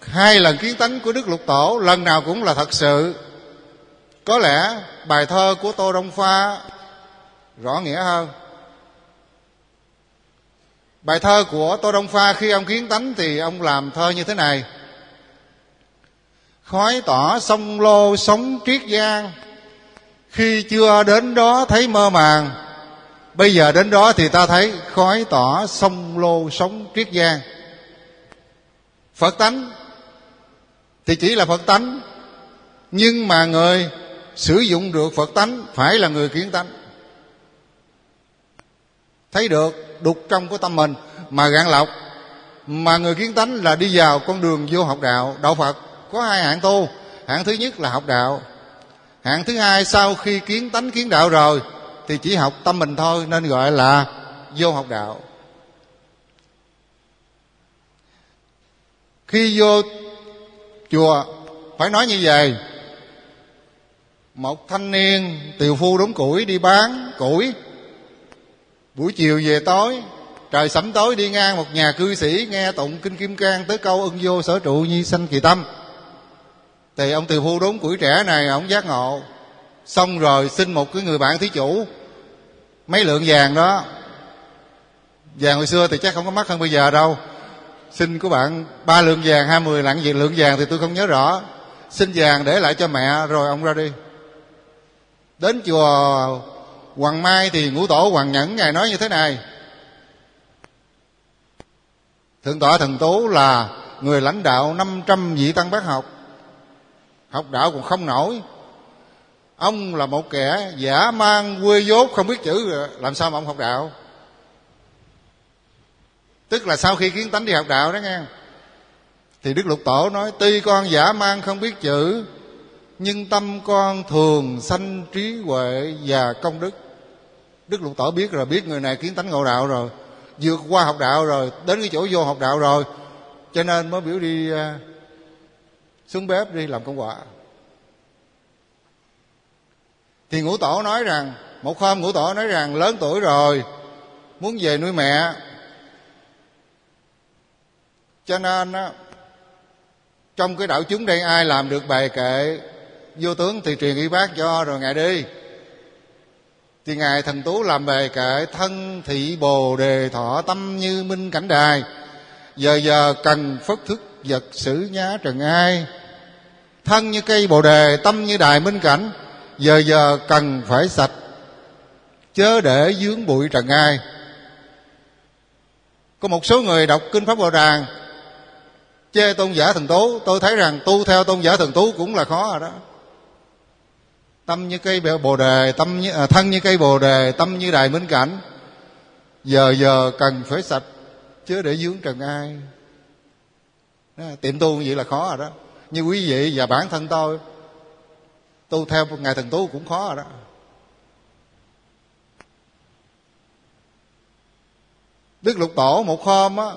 hai lần kiến tánh của đức lục tổ lần nào cũng là thật sự có lẽ bài thơ của tô đông pha rõ nghĩa hơn. Bài thơ của tô đông pha khi ông kiến tánh thì ông làm thơ như thế này. Khói tỏ sông lô sống triết giang. Khi chưa đến đó thấy mơ màng. Bây giờ đến đó thì ta thấy khói tỏ sông lô sống triết giang. Phật tánh thì chỉ là phật tánh, nhưng mà người sử dụng được phật tánh, phải là người kiến tánh. Thấy được đục trong của tâm mình mà gạn lọc, mà người kiến tánh là đi vào con đường vô học đạo đạo phật. Có hai hạng tu. Hạng thứ nhất là học đạo. Hạng thứ hai, sau khi kiến tánh, kiến đạo rồi, thì chỉ học tâm mình thôi, nên gọi là vô học đạo. Khi vô chùa, phải nói như vậy một thanh niên tiều phu đốn củi đi bán củi. Buổi chiều về tối, trời sẩm tối đi ngang một nhà cư sĩ nghe tụng kinh kim cang tới câu ưng vô sở trụ nhi sanh kỳ tâm. Thì ông tiều phu đốn củi trẻ này, ông giác ngộ. Xong rồi xin một cái người bạn thí chủ, mấy lượng vàng đó. Vàng hồi xưa thì chắc không có mắc hơn bây giờ đâu. Xin của bạn ba lượng vàng, hai mươi, lạng gì lượng vàng thì tôi không nhớ rõ. Xin vàng để lại cho mẹ, rồi ông ra đi đến chùa Hoàng Mai thì ngũ tổ Hoàng Nhẫn Ngài nói như thế này. Thượng tọa Thần Tú là người lãnh đạo 500 vị tăng bác học. Học đạo còn không nổi. Ông là một kẻ giả mang quê dốt không biết chữ, Làm sao mà ông học đạo? Tức là sau khi kiến tánh đi học đạo đó nghe. Thì Đức Lục Tổ nói, Tuy con giả mang không biết chữ nhưng tâm con thường sanh trí huệ và công đức. Đức Lục Tổ biết rồi, Biết người này kiến tánh ngộ đạo rồi, Vượt qua học đạo rồi, Đến cái chỗ vô học đạo rồi. Cho nên mới biểu đi à, xuống bếp đi làm công quả. Thì ngũ tổ nói rằng, Một hôm ngũ tổ nói rằng, lớn tuổi rồi, Muốn về nuôi mẹ. Cho nên á, trong cái đạo chúng đây ai làm được bài kệ vô tướng thì truyền y bác cho, rồi ngài đi. Thì ngài thần tú làm về kệ thân thị bồ đề thọ tâm như minh cảnh đài. Giờ giờ cần phất thức vật sử nhá trần ai. Thân như cây bồ đề, tâm như đài minh cảnh. Giờ giờ cần phải sạch, chớ để dướng bụi trần ai. Có một số người đọc kinh pháp bồ đàn chê tôn giả thần tú. Tôi thấy rằng tu theo tôn giả thần tú cũng là khó rồi đó tâm như cây bồ đề tâm như, à, thân như cây bồ đề tâm như đài minh cảnh. Giờ giờ cần phải sạch chứ để dướng trần ai. Đó, tiệm tu như vậy là khó rồi đó. Như quý vị và bản thân tôi tu theo ngài thần tú cũng khó rồi đó. Đức lục tổ một hôm á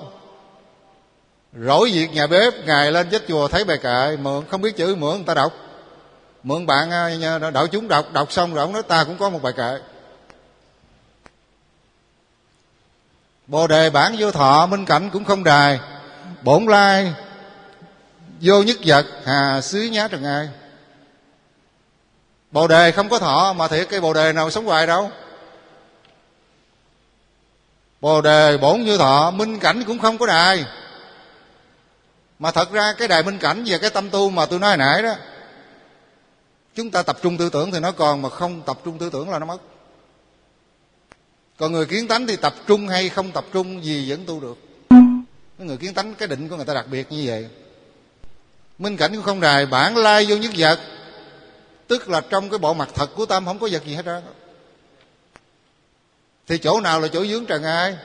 rỗi việc nhà bếp ngài lên chết chùa thấy bài kệ mượn không biết chữ mượn người ta đọc mượn bạn à, đạo chúng đọc đọc xong rồi ông nói ta cũng có một bài kệ. Bồ đề bản vô thọ, minh cảnh cũng không đài. Bổn lai vô nhất vật, hà xứ nhá trần ai bồ đề không có thọ mà thiệt, cái bồ đề nào sống hoài đâu. Bồ đề bổn như thọ, minh cảnh cũng không có đài. Mà thật ra cái đài minh cảnh và cái tâm tu mà tôi nói nãy đó chúng ta tập trung tư tưởng thì nó còn, mà không tập trung tư tưởng là nó mất. Còn người kiến tánh thì tập trung hay không tập trung gì vẫn tu được. Người kiến tánh, cái định của người ta đặc biệt như vậy. Minh cảnh cũng không đài bản lai vô nhất vật. Tức là trong cái bộ mặt thật của tâm, không có vật gì hết trơn thì chỗ nào là chỗ dướng trần ai?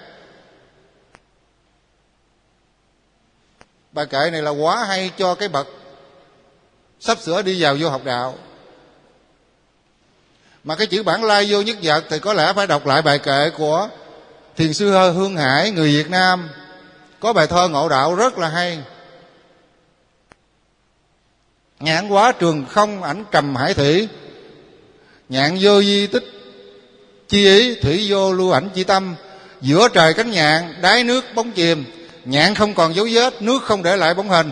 Bài kệ này là quá hay cho cái bậc sắp sửa đi vào vô học đạo mà cái chữ bản lai vô nhất vật thì có lẽ phải đọc lại bài kệ của thiền sư hương hải, người việt nam. Có bài thơ ngộ đạo rất là hay. Nhãn quá trường không ảnh trầm hải thủy. Nhạn vô di tích chi ý, thủy vô lưu ảnh chi tâm. Giữa trời cánh nhạn, đáy nước bóng chìm. Nhạn không còn dấu vết, nước không để lại bóng hình.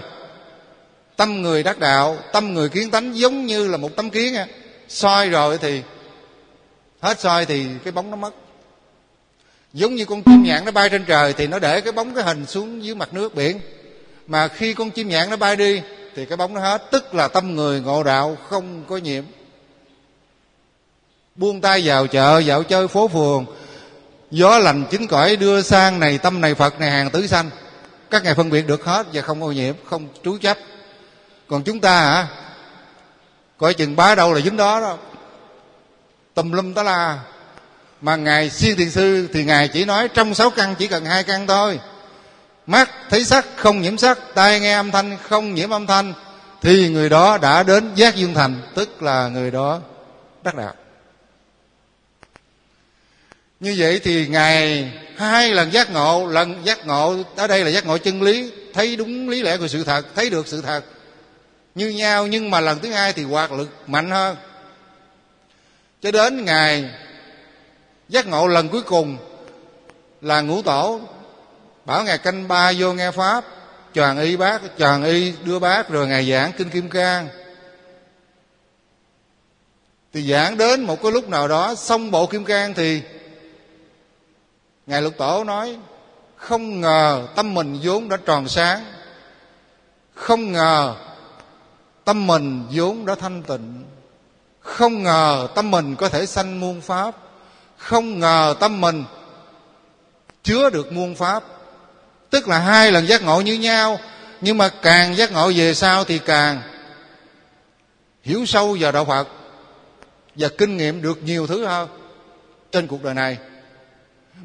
Tâm người đắc đạo, tâm người kiến tánh giống như là một tấm kiến soi rồi thì hết soi thì cái bóng nó mất. Giống như con chim nhạn nó bay trên trời thì nó để cái bóng, cái hình xuống dưới mặt nước biển. Mà khi con chim nhạn nó bay đi thì cái bóng nó hết. Tức là tâm người ngộ đạo không có nhiễm. Buông tay vào chợ, dạo chơi phố phường. Gió lành chính cõi đưa sang này, tâm này phật này, hàng tứ sanh. Các ngài phân biệt được hết và không ô nhiễm, không trú chấp. Còn chúng ta hả? Coi chừng bá đâu là dính đó đó tùm lum đó là. Mà ngài siêng thiền sư thì ngài chỉ nói trong sáu căn, chỉ cần hai căn thôi. Mắt thấy sắc, không nhiễm sắc, tai nghe âm thanh, không nhiễm âm thanh, thì người đó đã đến giác dương thành, tức là người đó đắc đạo. Như vậy thì ngài hai lần giác ngộ, lần giác ngộ, ở đây là giác ngộ chân lý, thấy đúng lý lẽ của sự thật, thấy được sự thật. Như nhau, nhưng mà lần thứ hai thì hoạt lực mạnh hơn cho đến ngày giác ngộ lần cuối cùng là ngũ tổ, bảo ngài canh ba vô nghe pháp tròn y bác tròn y đưa bác, rồi ngài giảng kinh kim cang. Thì giảng đến một cái lúc nào đó, xong bộ kim cang thì ngài lục tổ nói, không ngờ tâm mình vốn đã tròn sáng, không ngờ tâm mình vốn đã thanh tịnh không ngờ tâm mình có thể sanh muôn pháp. Không ngờ tâm mình chứa được muôn pháp. Tức là hai lần giác ngộ như nhau, nhưng mà càng giác ngộ về sau thì càng hiểu sâu vào đạo phật và kinh nghiệm được nhiều thứ hơn trên cuộc đời này.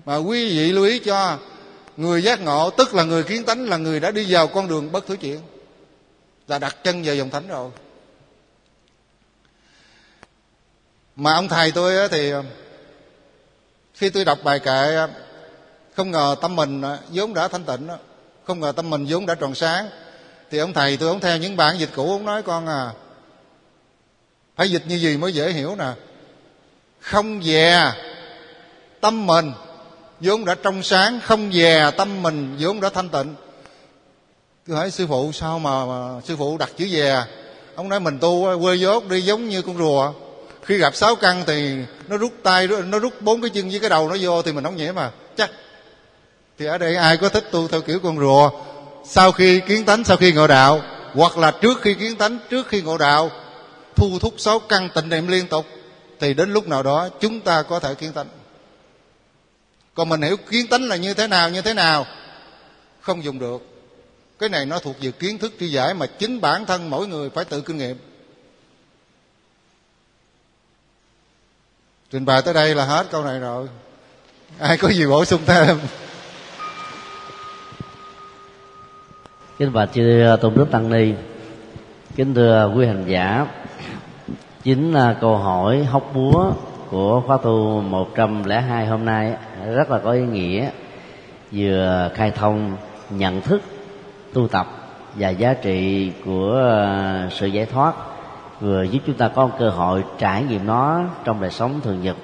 Mà quý vị lưu ý cho, người giác ngộ tức là người kiến tánh, là người đã đi vào con đường bất thứ chuyện là đặt chân vào dòng thánh rồi. Mà ông thầy tôi thì khi tôi đọc bài kệ không ngờ tâm mình à, vốn đã thanh tịnh không ngờ tâm mình vốn đã tròn sáng. Thì ông thầy tôi ông theo những bản dịch cũ ông nói con à phải dịch như gì mới dễ hiểu nè. Không dè tâm mình vốn đã trong sáng không dè tâm mình vốn đã thanh tịnh. Tôi hỏi sư phụ sao mà, mà sư phụ đặt chữ dè? Ông nói mình tu quê dốt đi giống như con rùa khi gặp sáu căn thì nó rút tay, nó rút bốn cái chân với cái đầu nó vô thì mình không nhẽ mà. Chắc. Thì ở đây ai có thích tu theo kiểu con rùa, sau khi kiến tánh, sau khi ngộ đạo, hoặc là trước khi kiến tánh, trước khi ngộ đạo, thu thúc sáu căn tịnh niệm liên tục, thì đến lúc nào đó chúng ta có thể kiến tánh. Còn mình hiểu kiến tánh là như thế nào, như thế nào? Không dùng được. Cái này nó thuộc về kiến thức tri giải mà chính bản thân mỗi người phải tự kinh nghiệm. Trình bày tới đây là hết câu này rồi. Ai có gì bổ sung thêm? Kính bạch chư à, tôn đức tăng ni. Kính thưa quý hành giả, chính là câu hỏi hóc búa của khóa tu 102 hôm nay rất là có ý nghĩa, vừa khai thông nhận thức, tu tập và giá trị của à, sự giải thoát vừa giúp chúng ta có cơ hội trải nghiệm nó trong đời sống thường nhật.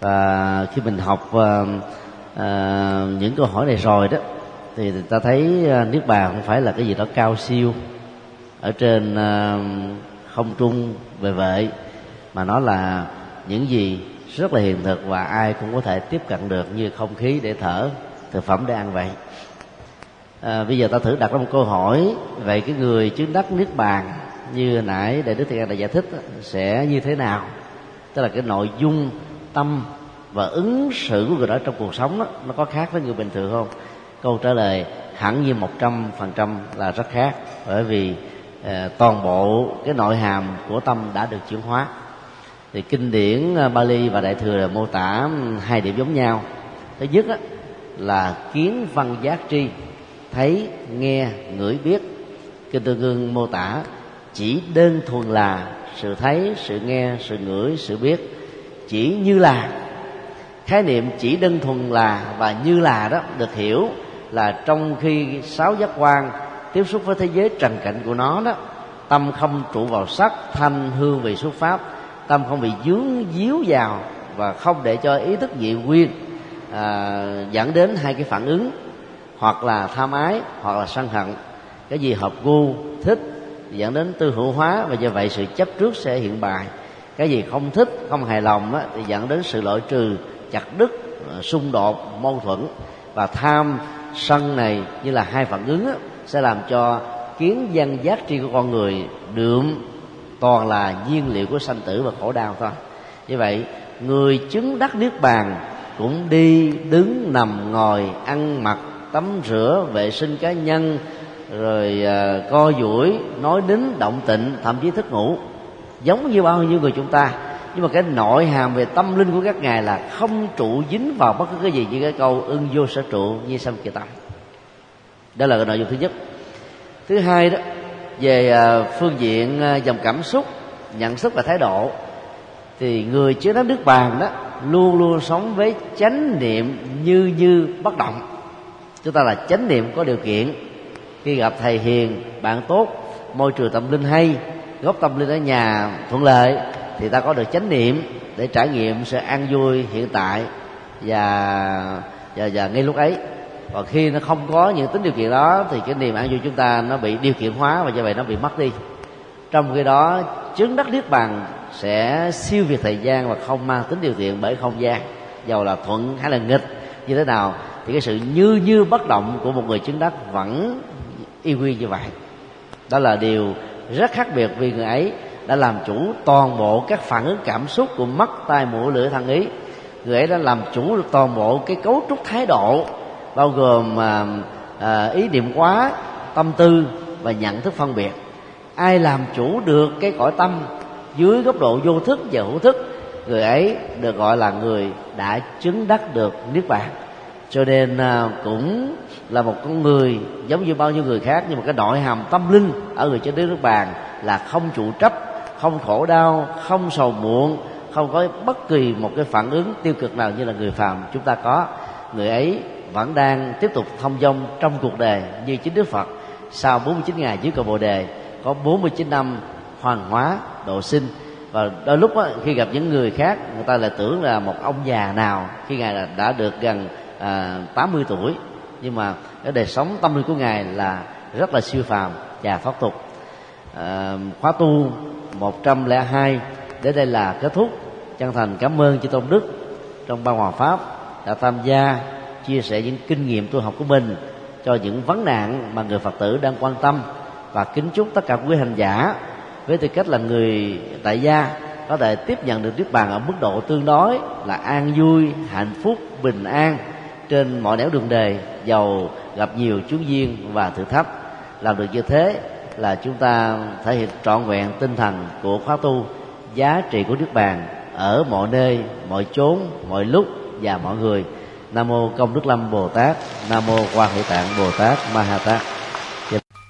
Và khi mình học uh, uh, những câu hỏi này rồi đó thì ta thấy nước niết bàn không phải là cái gì đó cao siêu ở trên uh, không trung về vệ mà nó là những gì rất là hiện thực và ai cũng có thể tiếp cận được như không khí để thở thực phẩm để ăn vậy. À, bây giờ ta thử đặt ra một câu hỏi vậy cái người chứng đắc niết bàn như nãy đại đức thiện đã giải thích sẽ như thế nào? Tức là cái nội dung tâm và ứng xử của người đó trong cuộc sống đó, nó có khác với người bình thường không? Câu trả lời hẳn như một trăm phần trăm là rất khác bởi vì uh, toàn bộ cái nội hàm của tâm đã được chuyển hóa. Thì kinh điển ờ, Bali và Đại thừa là mô tả hai điểm giống nhau. Thứ nhất đó, là kiến văn giác tri thấy nghe ngửi biết. Kinh tương ương mô tả chỉ đơn thuần là sự thấy sự nghe sự ngửi sự biết. Chỉ như là. Khái niệm chỉ đơn thuần là và như là đó được hiểu là trong khi sáu giác quan tiếp xúc với thế giới trần cảnh của nó đó tâm không trụ vào sắc thanh hương vị xuất pháp. Tâm không bị dướng díu vào và không để cho ý thức dị nguyên à, dẫn đến hai cái phản ứng hoặc là tham ái hoặc là sân hận. Cái gì hợp gu thích dẫn đến tư hữu hóa và do vậy sự chấp trước sẽ hiện bài. Cái gì không thích không hài lòng á, thì dẫn đến sự loại trừ chặt đứt ờ, xung đột mâu thuẫn. Và tham sân này như là hai phản ứng á, sẽ làm cho kiến văn giác tri của con người đượm toàn là nhiên liệu của sanh tử và khổ đau thôi. Như vậy người chứng đắc niết bàn cũng đi đứng nằm ngồi ăn mặc tắm rửa vệ sinh cá nhân rồi uh, co duỗi nói đến động tịnh thậm chí thức ngủ. Giống như bao nhiêu người chúng ta. Nhưng mà cái nội hàm về tâm linh của các ngài là không trụ dính vào bất cứ cái gì. Như cái câu ưng vô sở trụ như sâm kỳ tâm đó là cái nội dung thứ nhất. Thứ hai đó về uh, phương diện uh, dòng cảm xúc nhận thức và thái độ thì người chứa đám nước bàn đó luôn luôn sống với chánh niệm như như bất động. Chúng ta là chánh niệm có điều kiện khi gặp thầy hiền bạn tốt môi trường tâm linh hay gốc tâm linh ở nhà thuận lợi thì ta có được chánh niệm để trải nghiệm sự an vui hiện tại và và, và ngay lúc ấy. Và khi nó không có những tính điều kiện đó thì cái niềm an vui chúng ta nó bị điều kiện hóa và do vậy nó bị mất đi. Trong khi đó chứng đắc niết bàn sẽ siêu việt thời gian và không mang tính điều kiện bởi không gian. Dầu là thuận hay là nghịch như thế nào thì cái sự như như bất động của một người chứng đắc vẫn y quy như vậy. Đó là điều rất khác biệt vì người ấy đã làm chủ toàn bộ các phản ứng cảm xúc của mắt tai mũi lưỡi thân ý. Người ấy đã làm chủ được toàn bộ cái cấu trúc thái độ bao gồm à, à, ý niệm quá tâm tư và nhận thức phân biệt. Ai làm chủ được cái cõi tâm dưới góc độ vô thức và hữu thức người ấy được gọi là người đã chứng đắc được niết bàn cho nên à, cũng là một con người giống như bao nhiêu người khác nhưng mà cái nội hàm tâm linh ở người trên nước bàn là không trụ chấp không khổ đau không sầu muộn không có bất kỳ một cái phản ứng tiêu cực nào như là người phàm chúng ta có. Người ấy vẫn đang tiếp tục thông dong trong cuộc đời như chính Đức Phật. Sau 49 ngày dưới cầu Bồ đề có 49 năm hoàn hóa độ sinh. Và đôi lúc đó, khi gặp những người khác người ta lại tưởng là một ông già nào khi ngài đã được gần à, 80 tuổi. Nhưng mà cái đời sống tâm linh của ngài là rất là siêu phàm và thoát tục. À, khóa tu 102 đến đây là kết thúc. Chân thành cảm ơn chư tôn đức trong ban hòa pháp đã tham gia chia sẻ những kinh nghiệm tu học của mình cho những vấn nạn mà người phật tử đang quan tâm. Và kính chúc tất cả quý hành giả với tư cách là người tại gia có thể tiếp nhận được niết bàn ở mức độ tương đối là an vui hạnh phúc bình an trên mọi nẻo đường đề giàu, gặp nhiều chướng duyên và thử thách. Làm được như thế là chúng ta thể hiện trọn vẹn tinh thần của khóa tu, giá trị của nước bàn ở mọi nơi, mọi chốn, mọi lúc và mọi người. Nam mô công đức lâm bồ tát, nam mô quan hệ tạng bồ tát ma ha tát.